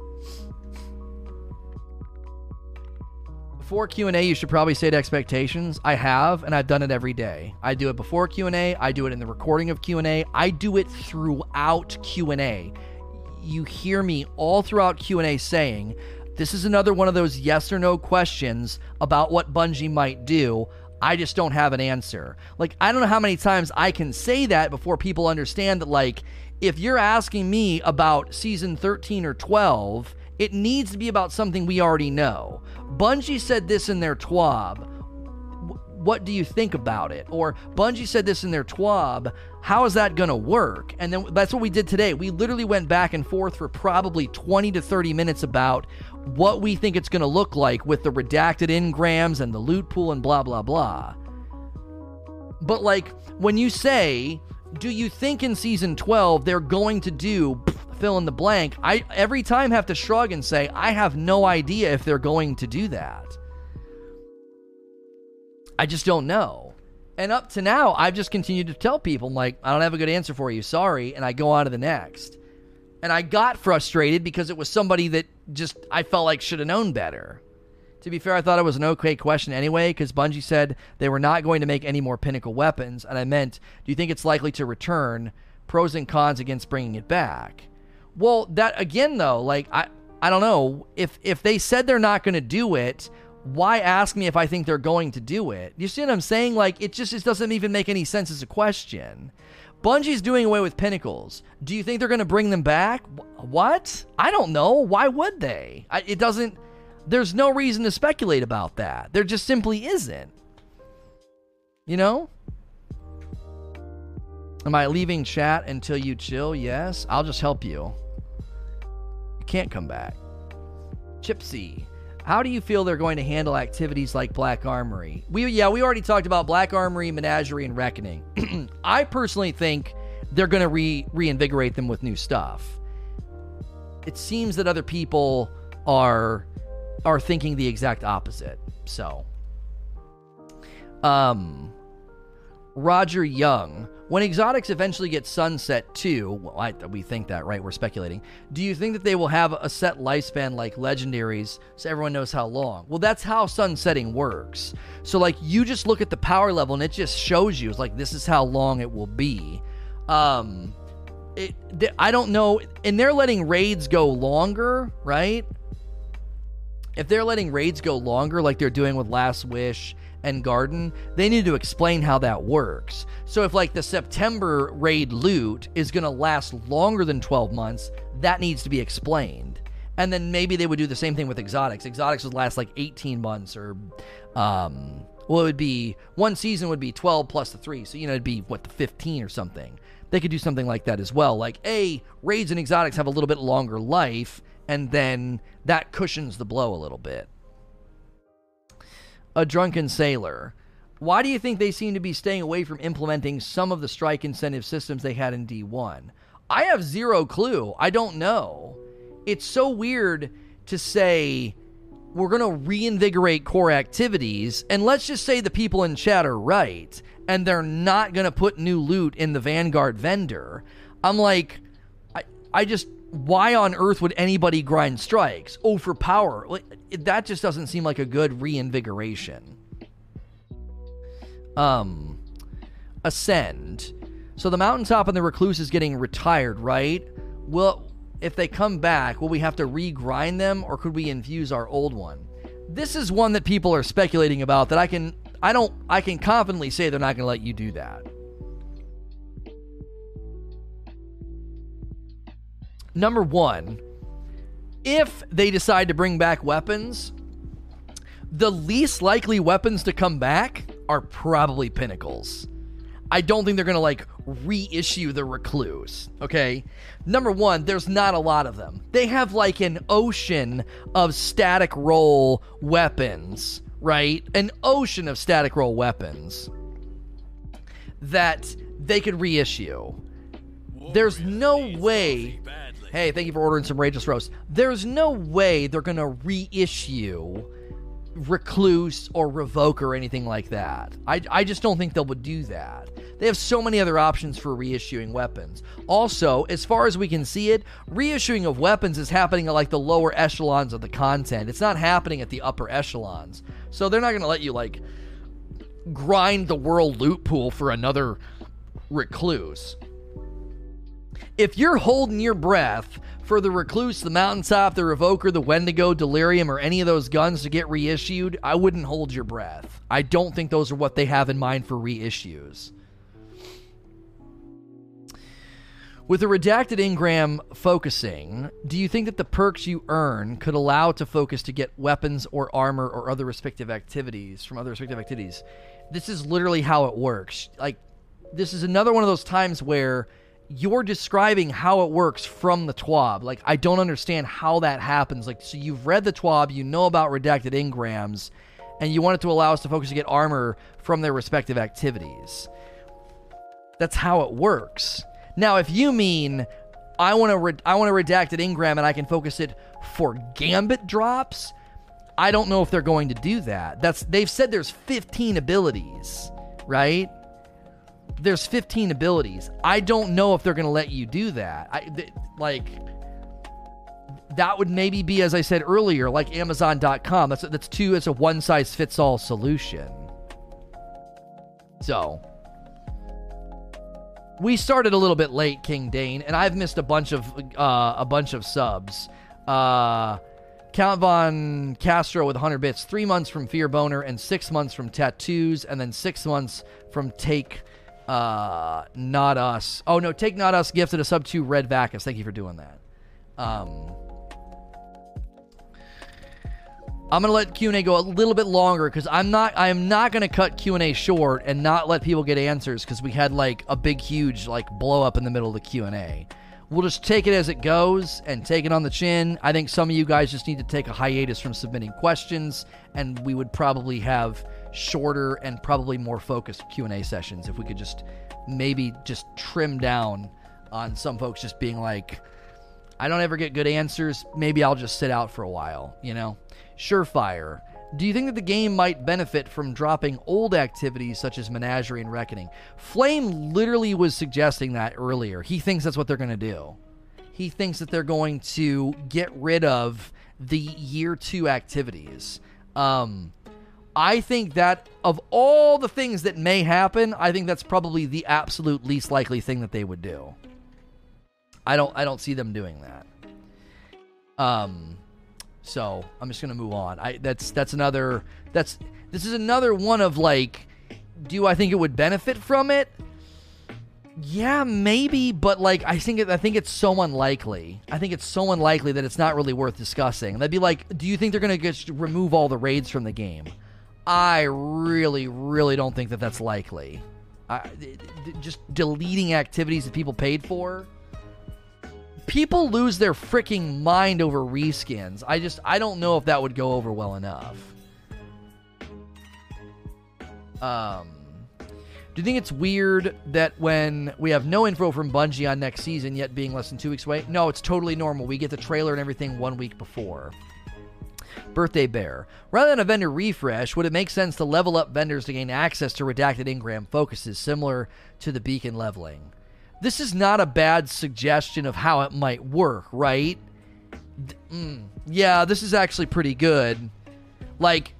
before Q&A, you should probably state expectations. I have, and I've done it every day. I do it before Q&A, I do it in the recording of Q&A, I do it throughout Q&A. You hear me all throughout Q&A saying, this is another one of those yes or no questions about what Bungie might do. I just don't have an answer. Like, I don't know how many times I can say that before people understand that, like, if you're asking me about season 13 or 12, it needs to be about something we already know. Bungie said this in their TWAB. What do you think about it? Or Bungie said this in their TWAB. How is that going to work? And then that's what we did today. We literally went back and forth for probably 20 to 30 minutes about what we think it's going to look like with the redacted engrams and the loot pool and blah, blah, blah. But, like, when you say, do you think in season 12 they're going to do fill in the blank? I every time have to shrug and say, I have no idea if they're going to do that. I just don't know. And up to now, I've just continued to tell people, I'm like, I don't have a good answer for you. Sorry. And I go on to the next. And I got frustrated because it was somebody that just I felt like should have known better. To be fair, I thought it was an okay question anyway because Bungie said they were not going to make any more pinnacle weapons, and I meant, do you think it's likely to return? Pros and cons against bringing it back. Well, that again though, like I I don't know if if they said they're not going to do it, why ask me if I think they're going to do it? You see what I'm saying? Like it just it doesn't even make any sense as a question. Bungie's doing away with pinnacles. Do you think they're going to bring them back? What? I don't know. Why would they? I, it doesn't. There's no reason to speculate about that. There just simply isn't. You know? Am I leaving chat until you chill? Yes. I'll just help you. You can't come back. Chipsy. How do you feel they're going to handle activities like Black Armory? We yeah, we already talked about Black Armory, Menagerie, and Reckoning. I personally think they're going to re reinvigorate them with new stuff. It seems that other people are are thinking the exact opposite. So, um, Roger Young when exotics eventually get sunset too, well, I, we think that, right? We're speculating. Do you think that they will have a set lifespan like legendaries so everyone knows how long? Well, that's how sunsetting works. So, like, you just look at the power level and it just shows you, it's like, this is how long it will be. Um, it, I don't know. And they're letting raids go longer, right? If they're letting raids go longer, like they're doing with Last Wish and Garden, they need to explain how that works. So if like the September raid loot is going to last longer than 12 months, that needs to be explained. And then maybe they would do the same thing with exotics. Exotics would last like 18 months or um well it would be one season would be 12 plus the 3. So you know it'd be what the 15 or something. They could do something like that as well. Like a raids and exotics have a little bit longer life and then that cushions the blow a little bit a drunken sailor. Why do you think they seem to be staying away from implementing some of the strike incentive systems they had in D1? I have zero clue. I don't know. It's so weird to say we're going to reinvigorate core activities, and let's just say the people in chat are right, and they're not going to put new loot in the Vanguard vendor. I'm like, I, I just why on earth would anybody grind strikes? Oh, for power. That just doesn't seem like a good reinvigoration. Um, ascend. So the mountaintop and the recluse is getting retired, right? Well, if they come back, will we have to regrind them, or could we infuse our old one? This is one that people are speculating about. That I can, I don't, I can confidently say they're not going to let you do that. Number one, if they decide to bring back weapons, the least likely weapons to come back are probably pinnacles. I don't think they're going to like reissue the recluse. Okay, number one, there's not a lot of them. They have like an ocean of static roll weapons, right? An ocean of static roll weapons that they could reissue. There's no way. Hey, thank you for ordering some Rageless Roast. There's no way they're going to reissue Recluse or Revoke or anything like that. I, I just don't think they would do that. They have so many other options for reissuing weapons. Also, as far as we can see it, reissuing of weapons is happening at like the lower echelons of the content. It's not happening at the upper echelons. So they're not going to let you like grind the world loot pool for another recluse. If you're holding your breath for the Recluse, the Mountaintop, the Revoker, the Wendigo, Delirium, or any of those guns to get reissued, I wouldn't hold your breath. I don't think those are what they have in mind for reissues. With the redacted engram focusing, do you think that the perks you earn could allow to focus to get weapons or armor or other respective activities from other respective activities? This is literally how it works. Like, this is another one of those times where you're describing how it works from the TWAB. Like, I don't understand how that happens. Like, so you've read the TWAB, you know about redacted engrams, and you want it to allow us to focus to get armor from their respective activities. That's how it works. Now, if you mean I want to I want to redacted engram and I can focus it for gambit drops, I don't know if they're going to do that. That's they've said there's 15 abilities, right? There's 15 abilities. I don't know if they're going to let you do that. I th- like that would maybe be as I said earlier like amazon.com. That's that's two it's a one size fits all solution. So, we started a little bit late, King Dane, and I've missed a bunch of uh, a bunch of subs. Uh, Count Von Castro with 100 bits, three months from Fear Boner, and six months from Tattoos, and then six months from Take uh, Not Us. Oh, no, Take Not Us gifted a sub to Red Vacus. Thank you for doing that. Um, I'm gonna let Q and A go a little bit longer because I'm not I'm not gonna cut Q and A short and not let people get answers because we had like a big huge like blow up in the middle of the Q and A. We'll just take it as it goes and take it on the chin. I think some of you guys just need to take a hiatus from submitting questions, and we would probably have shorter and probably more focused Q&A sessions if we could just maybe just trim down on some folks just being like I don't ever get good answers, maybe I'll just sit out for a while, you know. Surefire. Do you think that the game might benefit from dropping old activities such as Menagerie and Reckoning? Flame literally was suggesting that earlier. He thinks that's what they're going to do. He thinks that they're going to get rid of the year two activities. Um, I think that of all the things that may happen, I think that's probably the absolute least likely thing that they would do. I don't I don't see them doing that. Um so I'm just gonna move on. I that's that's another that's this is another one of like do I think it would benefit from it? Yeah, maybe, but like I think it, I think it's so unlikely. I think it's so unlikely that it's not really worth discussing. That'd be like, do you think they're gonna just remove all the raids from the game? I really, really don't think that that's likely. I, just deleting activities that people paid for. People lose their freaking mind over reskins. I just, I don't know if that would go over well enough. Um, do you think it's weird that when we have no info from Bungie on next season yet being less than two weeks away? No, it's totally normal. We get the trailer and everything one week before. Birthday Bear. Rather than a vendor refresh, would it make sense to level up vendors to gain access to redacted engram focuses similar to the beacon leveling? This is not a bad suggestion of how it might work, right? Mm, yeah, this is actually pretty good. Like,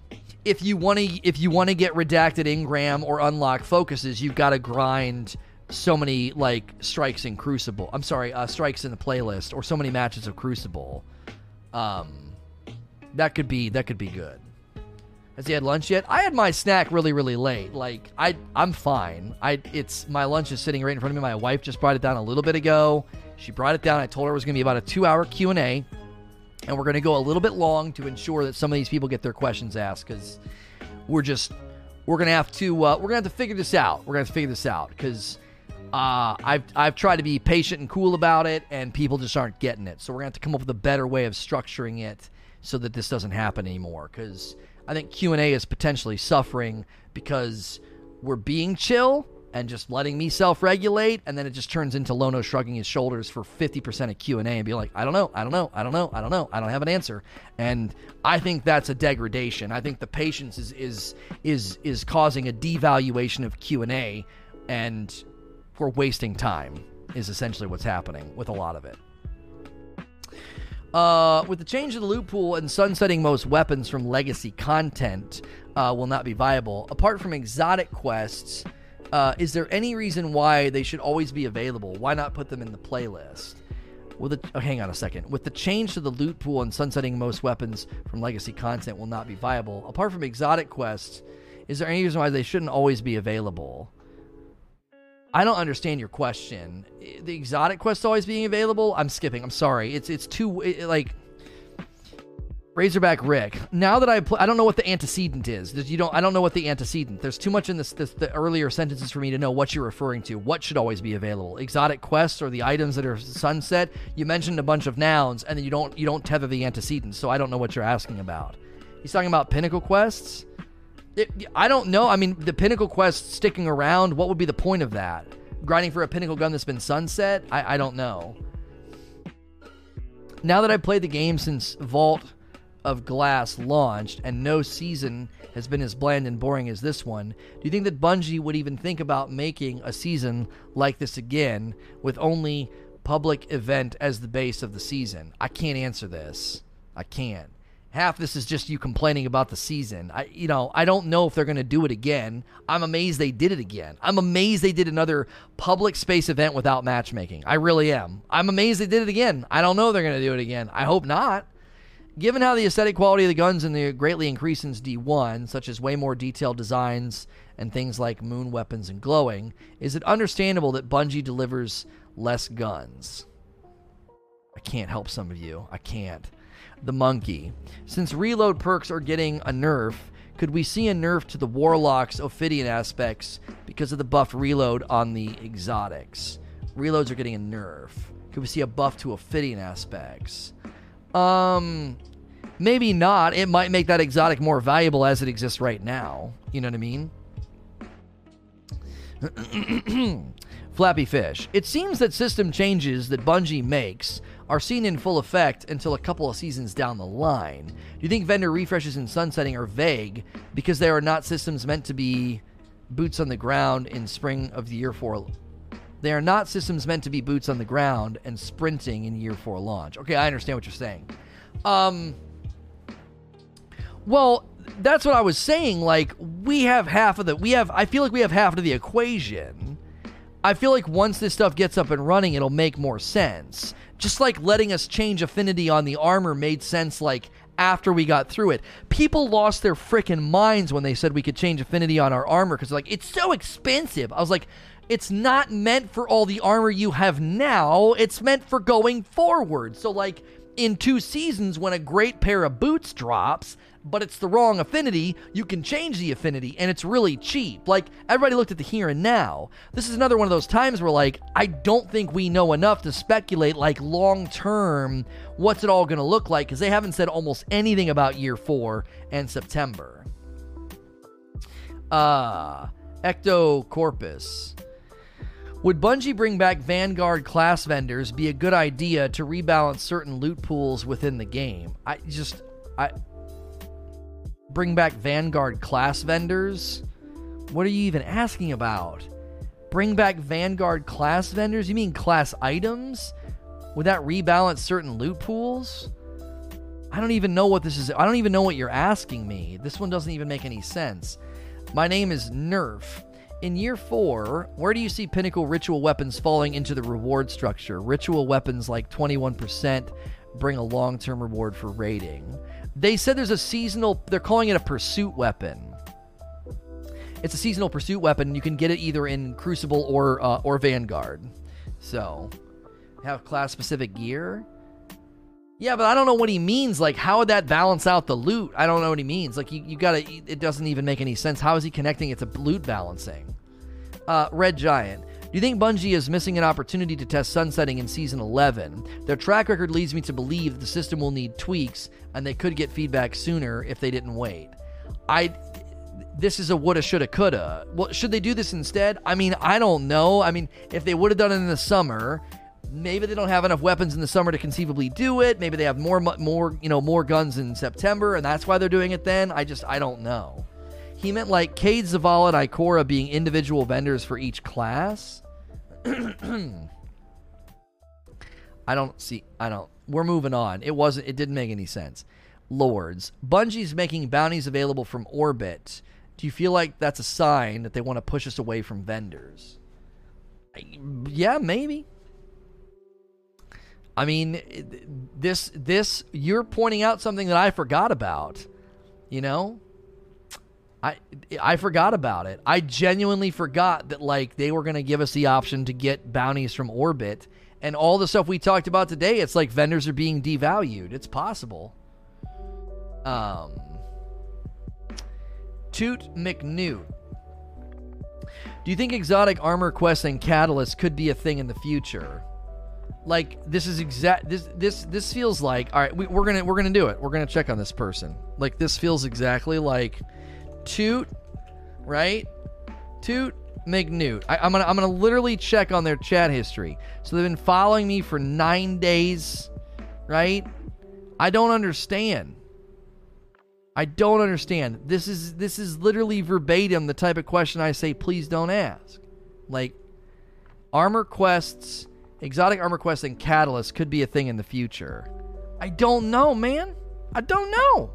if you want to if you want to get redacted engram or unlock focuses, you've got to grind so many like strikes in Crucible. I'm sorry, uh, strikes in the playlist or so many matches of Crucible. Um, that could be that could be good. Has he had lunch yet? I had my snack really, really late. Like I, I'm fine. I, it's my lunch is sitting right in front of me. My wife just brought it down a little bit ago. She brought it down. I told her it was going to be about a two-hour Q and A, and we're going to go a little bit long to ensure that some of these people get their questions asked because we're just we're going to have to uh, we're going to have to figure this out. We're going to have to figure this out because Uh, I've I've tried to be patient and cool about it, and people just aren't getting it. So we're gonna have to come up with a better way of structuring it so that this doesn't happen anymore. Because I think Q and A is potentially suffering because we're being chill and just letting me self-regulate and then it just turns into lono shrugging his shoulders for 50% of q&a and be like i don't know i don't know i don't know i don't know i don't have an answer and i think that's a degradation i think the patience is is is is causing a devaluation of q&a and we're wasting time is essentially what's happening with a lot of it uh, with the change of the loot pool and sunsetting most weapons from legacy content uh, will not be viable. Apart from exotic quests, uh, is there any reason why they should always be available? Why not put them in the playlist? With the, oh, hang on a second. With the change to the loot pool and sunsetting most weapons from legacy content will not be viable. Apart from exotic quests, is there any reason why they shouldn't always be available? I don't understand your question. The exotic quest always being available? I'm skipping. I'm sorry. It's it's too it, like Razorback Rick. Now that I play, I don't know what the antecedent is. You don't. I don't know what the antecedent. There's too much in this, this, the earlier sentences for me to know what you're referring to. What should always be available? Exotic quests or the items that are sunset. You mentioned a bunch of nouns, and then you don't you don't tether the antecedents. So I don't know what you're asking about. He's talking about pinnacle quests. It, I don't know. I mean, the pinnacle quest sticking around. What would be the point of that? Grinding for a pinnacle gun that's been sunset. I, I don't know. Now that I've played the game since Vault of Glass launched and no season has been as bland and boring as this one, do you think that Bungie would even think about making a season like this again with only public event as the base of the season? I can't answer this. I can't. Half this is just you complaining about the season. I you know, I don't know if they're going to do it again. I'm amazed they did it again. I'm amazed they did another public space event without matchmaking. I really am. I'm amazed they did it again. I don't know if they're going to do it again. I hope not. Given how the aesthetic quality of the guns and the greatly increased since D1, such as way more detailed designs and things like moon weapons and glowing, is it understandable that Bungie delivers less guns? I can't help some of you. I can't. The monkey. Since reload perks are getting a nerf, could we see a nerf to the Warlock's Ophidian aspects because of the buffed reload on the exotics? Reloads are getting a nerf. Could we see a buff to Ophidian aspects? Um, maybe not. It might make that exotic more valuable as it exists right now. You know what I mean? Flappy Fish. It seems that system changes that Bungie makes are seen in full effect until a couple of seasons down the line. Do you think vendor refreshes and sunsetting are vague because they are not systems meant to be boots on the ground in spring of the year four they are not systems meant to be boots on the ground and sprinting in year four launch. Okay, I understand what you're saying. Um, well, that's what I was saying. Like, we have half of the, we have, I feel like we have half of the equation. I feel like once this stuff gets up and running, it'll make more sense. Just like letting us change affinity on the armor made sense, like, after we got through it. People lost their freaking minds when they said we could change affinity on our armor because, like, it's so expensive. I was like, it's not meant for all the armor you have now. It's meant for going forward. So, like, in two seasons, when a great pair of boots drops, but it's the wrong affinity, you can change the affinity and it's really cheap. Like, everybody looked at the here and now. This is another one of those times where, like, I don't think we know enough to speculate, like, long term, what's it all going to look like because they haven't said almost anything about year four and September. Uh, Ecto Corpus. Would Bungie bring back Vanguard class vendors be a good idea to rebalance certain loot pools within the game? I just I bring back Vanguard class vendors? What are you even asking about? Bring back Vanguard class vendors? You mean class items? Would that rebalance certain loot pools? I don't even know what this is. I don't even know what you're asking me. This one doesn't even make any sense. My name is Nerf. In year four, where do you see pinnacle ritual weapons falling into the reward structure? Ritual weapons like 21% bring a long term reward for rating. They said there's a seasonal, they're calling it a pursuit weapon. It's a seasonal pursuit weapon. You can get it either in Crucible or uh, or Vanguard. So, have class specific gear. Yeah, but I don't know what he means. Like, how would that balance out the loot? I don't know what he means. Like, you, you gotta, it doesn't even make any sense. How is he connecting it to loot balancing? Uh, Red Giant. You think Bungie is missing an opportunity to test sunsetting in season 11? Their track record leads me to believe the system will need tweaks and they could get feedback sooner if they didn't wait. I this is a woulda, shoulda, coulda. Well, should they do this instead? I mean, I don't know. I mean, if they would have done it in the summer, maybe they don't have enough weapons in the summer to conceivably do it. Maybe they have more, more, you know, more guns in September, and that's why they're doing it then. I just, I don't know. He meant like Cayde, Zavala, and Ikora being individual vendors for each class. I don't see. I don't. We're moving on. It wasn't. It didn't make any sense. Lords. Bungie's making bounties available from orbit. Do you feel like that's a sign that they want to push us away from vendors? Yeah, maybe. I mean, this this you're pointing out something that I forgot about. You know, I I forgot about it. I genuinely forgot that like they were going to give us the option to get bounties from orbit and all the stuff we talked about today. It's like vendors are being devalued. It's possible. Um, Toot McNewt. Do you think exotic armor quests and catalysts could be a thing in the future? Like this is exact. This this this feels like all right. We, we're gonna we're gonna do it. We're gonna check on this person. Like this feels exactly like Toot, right? Toot McNewt. I, I'm gonna I'm gonna literally check on their chat history. So they've been following me for nine days, right? I don't understand. I don't understand. This is this is literally verbatim the type of question I say please don't ask. Like armor quests, exotic armor quests and catalysts could be a thing in the future. I don't know, man. I don't know.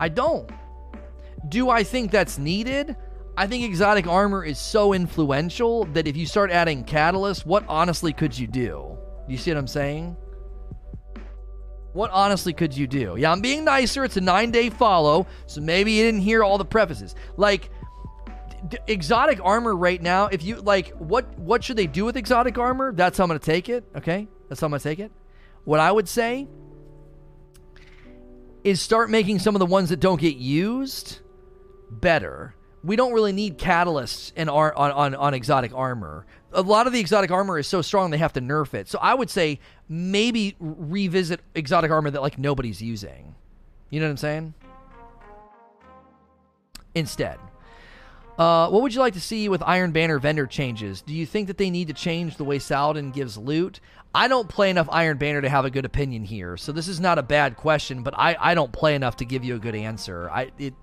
I don't. Do I think that's needed? I think exotic armor is so influential that if you start adding catalysts, what honestly could you do? You see what I'm saying? What honestly could you do? Yeah, I'm being nicer. It's a nine day follow, so maybe you didn't hear all the prefaces. Like, d- exotic armor right now, if you like, what what should they do with exotic armor? That's how I'm gonna take it. Okay, that's how I'm gonna take it. What I would say is start making some of the ones that don't get used better. We don't really need catalysts in our on, on, on exotic armor. A lot of the exotic armor is so strong they have to nerf it. So I would say maybe revisit exotic armor that like nobody's using. You know what I'm saying? Instead. Uh, what would you like to see with Iron Banner vendor changes? Do you think that they need to change the way Saladin gives loot? I don't play enough Iron Banner to have a good opinion here, so this is not a bad question. But I, I don't play enough to give you a good answer. I it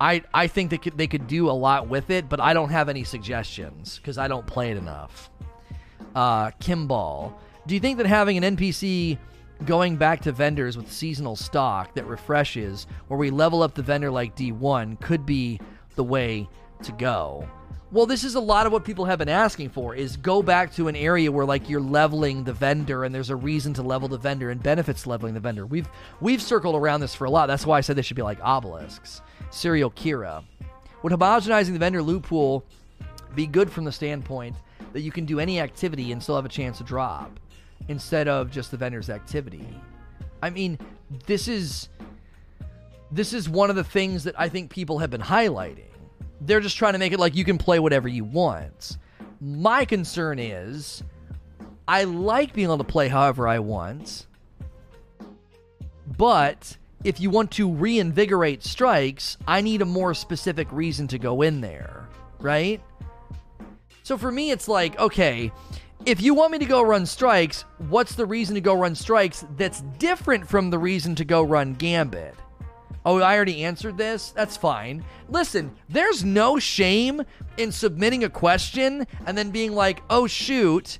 I I think they they could do a lot with it, but I don't have any suggestions because I don't play it enough. Uh, Kimball, do you think that having an NPC going back to vendors with seasonal stock that refreshes, where we level up the vendor like D1, could be the way to go? Well, this is a lot of what people have been asking for is go back to an area where like you're leveling the vendor and there's a reason to level the vendor and benefits leveling the vendor. We've we've circled around this for a lot. That's why I said they should be like obelisks. Serial Kira. Would homogenizing the vendor loot pool be good from the standpoint that you can do any activity and still have a chance to drop instead of just the vendor's activity? I mean, this is this is one of the things that I think people have been highlighting they're just trying to make it like you can play whatever you want. My concern is I like being able to play however I want, but if you want to reinvigorate strikes, I need a more specific reason to go in there, right? So for me, it's like, okay, if you want me to go run strikes, what's the reason to go run strikes that's different from the reason to go run gambit? Oh, I already answered this? That's fine. Listen, there's no shame in submitting a question and then being like, oh, shoot,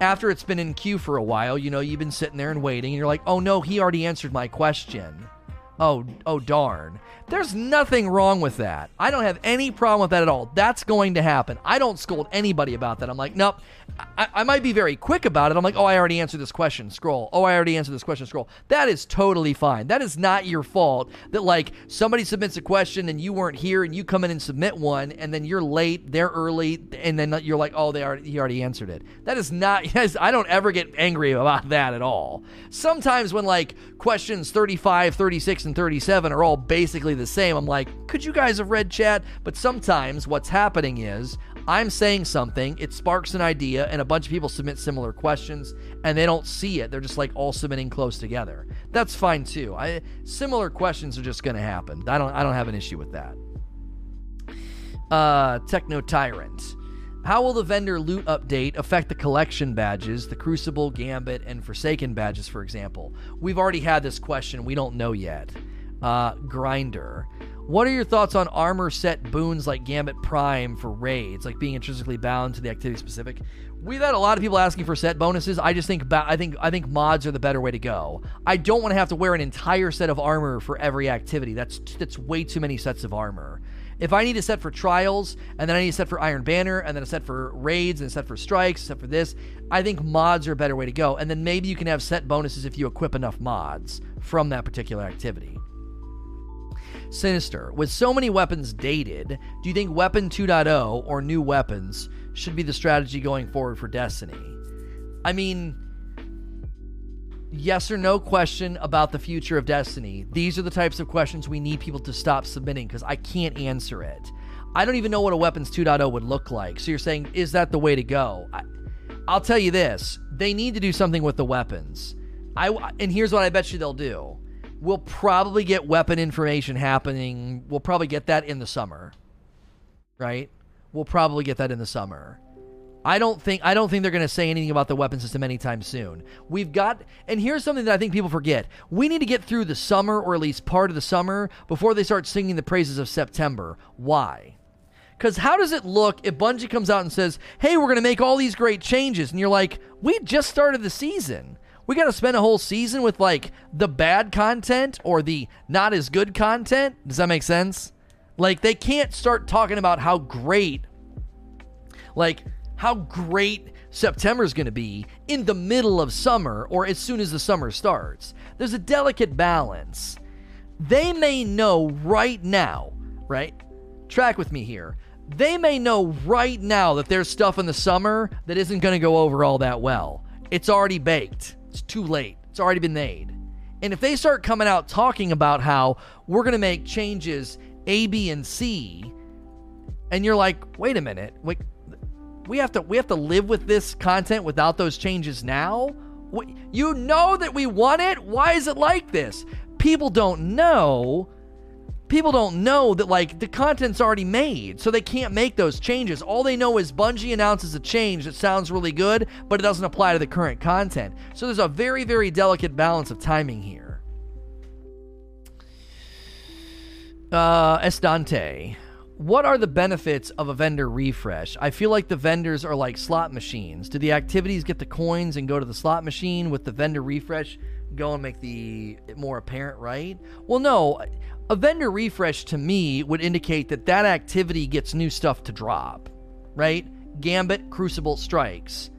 after it's been in queue for a while, you know, you've been sitting there and waiting, and you're like, oh, no, he already answered my question. Oh, oh, darn. There's nothing wrong with that. I don't have any problem with that at all. That's going to happen. I don't scold anybody about that. I'm like, nope. I, I, might be very quick about it. I'm like, oh, I already answered this question. Scroll. Oh, I already answered this question. Scroll. That is totally fine. That is not your fault that, like, somebody submits a question and you weren't here and you come in and submit one and then you're late, they're early, and then you're like, oh, they already, he already answered it. That is not, yes, I don't ever get angry about that at all. Sometimes when, like, questions 35, 36, and 37 are all basically the same. I'm like, could you guys have read chat? But sometimes what's happening is I'm saying something, it sparks an idea, and a bunch of people submit similar questions, and they don't see it. They're just like all submitting close together. That's fine too. I, similar questions are just going to happen. I don't. I don't have an issue with that. Uh, Techno Tyrant. How will the vendor loot update affect the collection badges, the Crucible, Gambit, and Forsaken badges, for example? We've already had this question. We don't know yet. Uh, Grinder. What are your thoughts on armor set boons like Gambit Prime for raids, like being intrinsically bound to the activity specific? We've had a lot of people asking for set bonuses. I just think ba- I think I think mods are the better way to go. I don't want to have to wear an entire set of armor for every activity. That's that's way too many sets of armor. If I need a set for trials, and then I need a set for Iron Banner, and then a set for raids, and a set for strikes, a set for this, I think mods are a better way to go. And then maybe you can have set bonuses if you equip enough mods from that particular activity. Sinister. With so many weapons dated, do you think Weapon 2.0 or new weapons should be the strategy going forward for Destiny? I mean, yes or no question about the future of Destiny. These are the types of questions we need people to stop submitting because I can't answer it. I don't even know what a Weapons 2.0 would look like. So you're saying, is that the way to go? I, I'll tell you this they need to do something with the weapons. I, and here's what I bet you they'll do. We'll probably get weapon information happening. We'll probably get that in the summer. Right? We'll probably get that in the summer. I don't think I don't think they're going to say anything about the weapon system anytime soon. We've got and here's something that I think people forget. We need to get through the summer or at least part of the summer before they start singing the praises of September. Why? Cuz how does it look if Bungie comes out and says, "Hey, we're going to make all these great changes." And you're like, "We just started the season." We got to spend a whole season with like the bad content or the not as good content. Does that make sense? Like they can't start talking about how great like how great September is going to be in the middle of summer or as soon as the summer starts. There's a delicate balance. They may know right now, right? Track with me here. They may know right now that there's stuff in the summer that isn't going to go over all that well. It's already baked. It's too late. It's already been made. And if they start coming out talking about how we're going to make changes A, B, and C, and you're like, wait a minute, wait, we have to we have to live with this content without those changes now. We, you know that we want it. Why is it like this? People don't know. People don't know that like the content's already made, so they can't make those changes. All they know is Bungie announces a change that sounds really good, but it doesn't apply to the current content. So there's a very very delicate balance of timing here. Uh, Estante what are the benefits of a vendor refresh? I feel like the vendors are like slot machines. Do the activities get the coins and go to the slot machine with the vendor refresh go and make the more apparent, right? Well, no. A vendor refresh to me would indicate that that activity gets new stuff to drop, right? Gambit, Crucible, Strikes.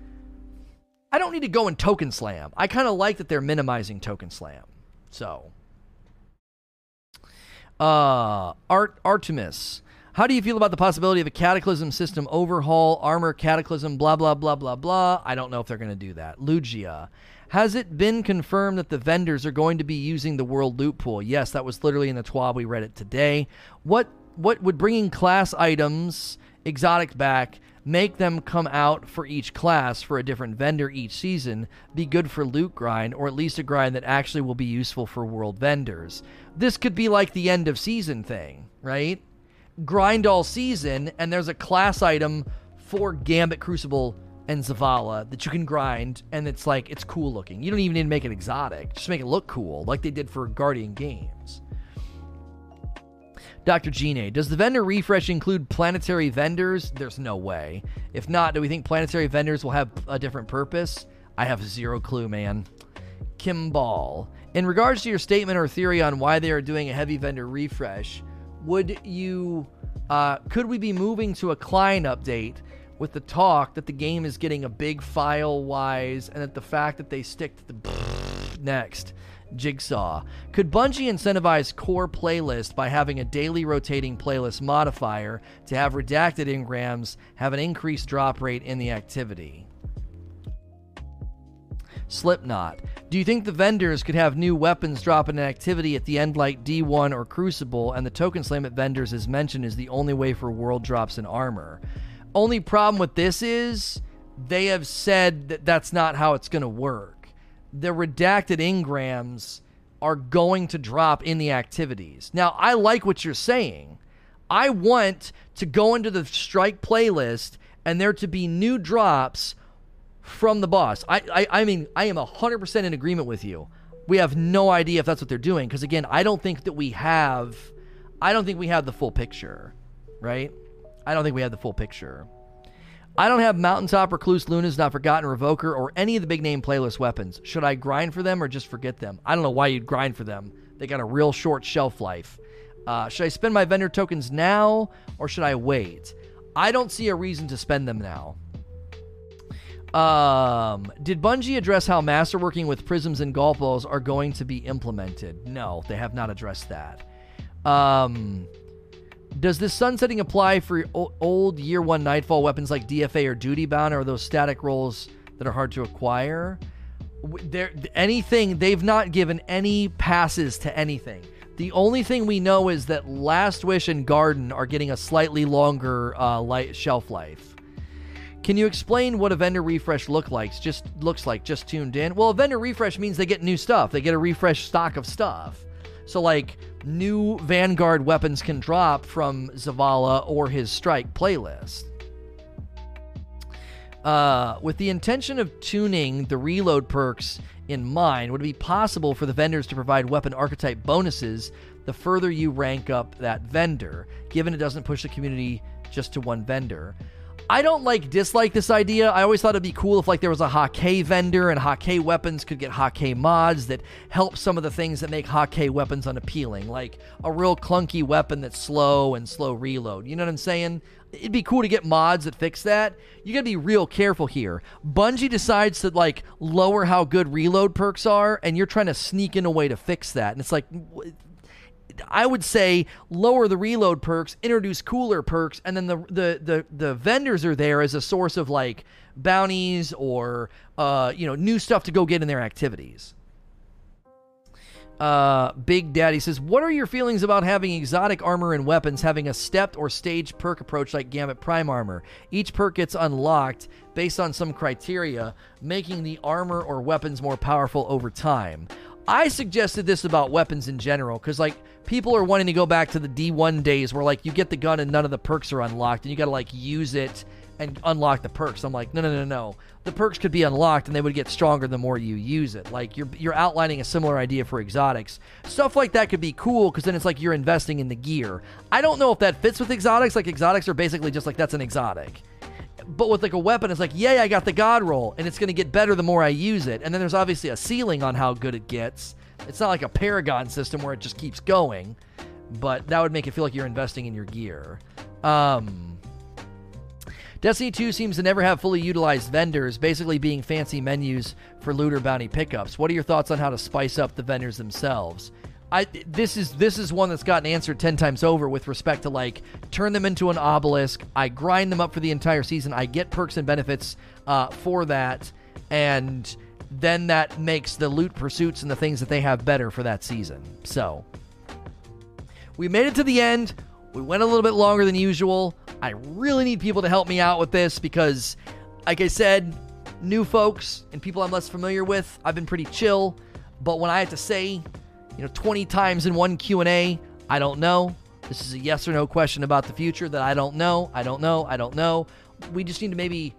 I don't need to go and token slam. I kind of like that they're minimizing token slam. So, uh, Art Artemis. How do you feel about the possibility of a Cataclysm system overhaul, armor Cataclysm, blah, blah, blah, blah, blah? I don't know if they're going to do that. Lugia. Has it been confirmed that the vendors are going to be using the world loot pool? Yes, that was literally in the TWAB. We read it today. What what would bringing class items, exotic back, make them come out for each class for a different vendor each season be good for loot grind, or at least a grind that actually will be useful for world vendors? This could be like the end of season thing, right? Grind all season, and there's a class item for Gambit, Crucible, and Zavala that you can grind, and it's like it's cool looking. You don't even need to make it exotic; just make it look cool, like they did for Guardian Games. Dr. Gene, does the vendor refresh include planetary vendors? There's no way. If not, do we think planetary vendors will have a different purpose? I have zero clue, man. Kimball, In regards to your statement or theory on why they are doing a heavy vendor refresh, would you uh, could we be moving to a client update with the talk that the game is getting a big file wise and that the fact that they stick to the next jigsaw? Could bungie incentivize core playlist by having a daily rotating playlist modifier to have redacted engrams have an increased drop rate in the activity Slipknot. Do you think the vendors could have new weapons drop in an activity at the end like D1 or Crucible, and the token slam at vendors, as mentioned, is the only way for world drops in armor? Only problem with this is they have said that that's not how it's going to work. The redacted engrams are going to drop in the activities. Now, I like what you're saying. I want to go into the strike playlist and there to be new drops from the boss. I, I, I mean, I am 100% in agreement with you. We have no idea if that's what they're doing because, again, I don't think that we have, I don't think we have the full picture, right? I don't think we have the full picture. I don't have Mountaintop, Recluse, Lunas, Not Forgotten, Revoker, or any of the big name playlist weapons. Should I grind for them or just forget them? I don't know why you'd grind for them. They got a real short shelf life. Uh, should I spend my vendor tokens now or should I wait? I don't see a reason to spend them now. Um, did Bungie address how masterworking with prisms and golf balls are going to be implemented? No, they have not addressed that. Um, does this sunsetting apply for old year one nightfall weapons like DFA or duty bound, or those static rolls that are hard to acquire? There, anything they've not given any passes to anything. The only thing we know is that Last Wish and Garden are getting a slightly longer uh, light shelf life. Can you explain what a vendor refresh look like? Just looks like just tuned in. Well, a vendor refresh means they get new stuff. They get a refresh stock of stuff. So like new Vanguard weapons can drop from Zavala or his Strike playlist. Uh, with the intention of tuning the reload perks in mind, would it be possible for the vendors to provide weapon archetype bonuses the further you rank up that vendor, given it doesn't push the community just to one vendor? I don't like dislike this idea. I always thought it'd be cool if like there was a Häkke vendor and Häkke weapons could get Häkke mods that help some of the things that make Häkke weapons unappealing, like a real clunky weapon that's slow and slow reload. You know what I'm saying? It'd be cool to get mods that fix that. You gotta be real careful here. Bungie decides to like lower how good reload perks are, and you're trying to sneak in a way to fix that. And it's like I would say lower the reload perks, introduce cooler perks, and then the the the, the vendors are there as a source of like bounties or uh, you know new stuff to go get in their activities. Uh, Big Daddy says, What are your feelings about having exotic armor and weapons having a stepped or staged perk approach like Gambit Prime Armor? Each perk gets unlocked based on some criteria, making the armor or weapons more powerful over time. I suggested this about weapons in general because, like, people are wanting to go back to the D1 days where, like, you get the gun and none of the perks are unlocked and you got to, like, use it and unlock the perks. I'm like, no, no, no, no. The perks could be unlocked and they would get stronger the more you use it. Like, you're, you're outlining a similar idea for exotics. Stuff like that could be cool because then it's like you're investing in the gear. I don't know if that fits with exotics. Like, exotics are basically just like that's an exotic but with like a weapon, it's like, yay, I got the god roll, and it's to get better the more I use it. And then there's obviously a ceiling on how good it gets. It's not like a Paragon system where it just keeps going, but that would make it feel like you're investing in your gear. Um, Destiny 2 seems to never have fully utilized vendors, basically being fancy menus for looter bounty pickups. What are your thoughts on how to spice up the vendors themselves? I this is this is one that's gotten answered ten times over with respect to like turn them into an obelisk. I grind them up for the entire season. I get perks and benefits uh, for that, and then that makes the loot pursuits and the things that they have better for that season. So we made it to the end. We went a little bit longer than usual. I really need people to help me out with this because, like I said, new folks and people I'm less familiar with, I've been pretty chill. But when I have to say you know 20 times in one Q&A, I don't know. This is a yes or no question about the future that I don't know. I don't know. I don't know. We just need to maybe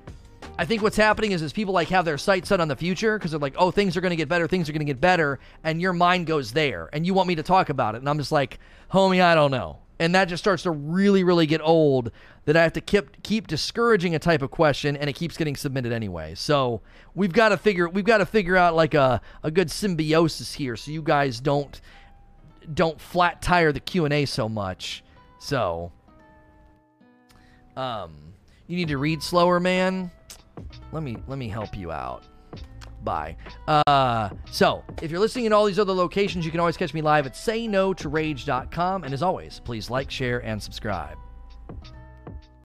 I think what's happening is is people like have their sights set on the future because they're like, "Oh, things are going to get better. Things are going to get better." And your mind goes there and you want me to talk about it. And I'm just like, "Homie, I don't know." and that just starts to really really get old that i have to keep keep discouraging a type of question and it keeps getting submitted anyway so we've got to figure we've got to figure out like a, a good symbiosis here so you guys don't don't flat tire the q&a so much so um you need to read slower man let me let me help you out Bye. Uh, so, if you're listening in all these other locations, you can always catch me live at saynotorage.com. And as always, please like, share, and subscribe.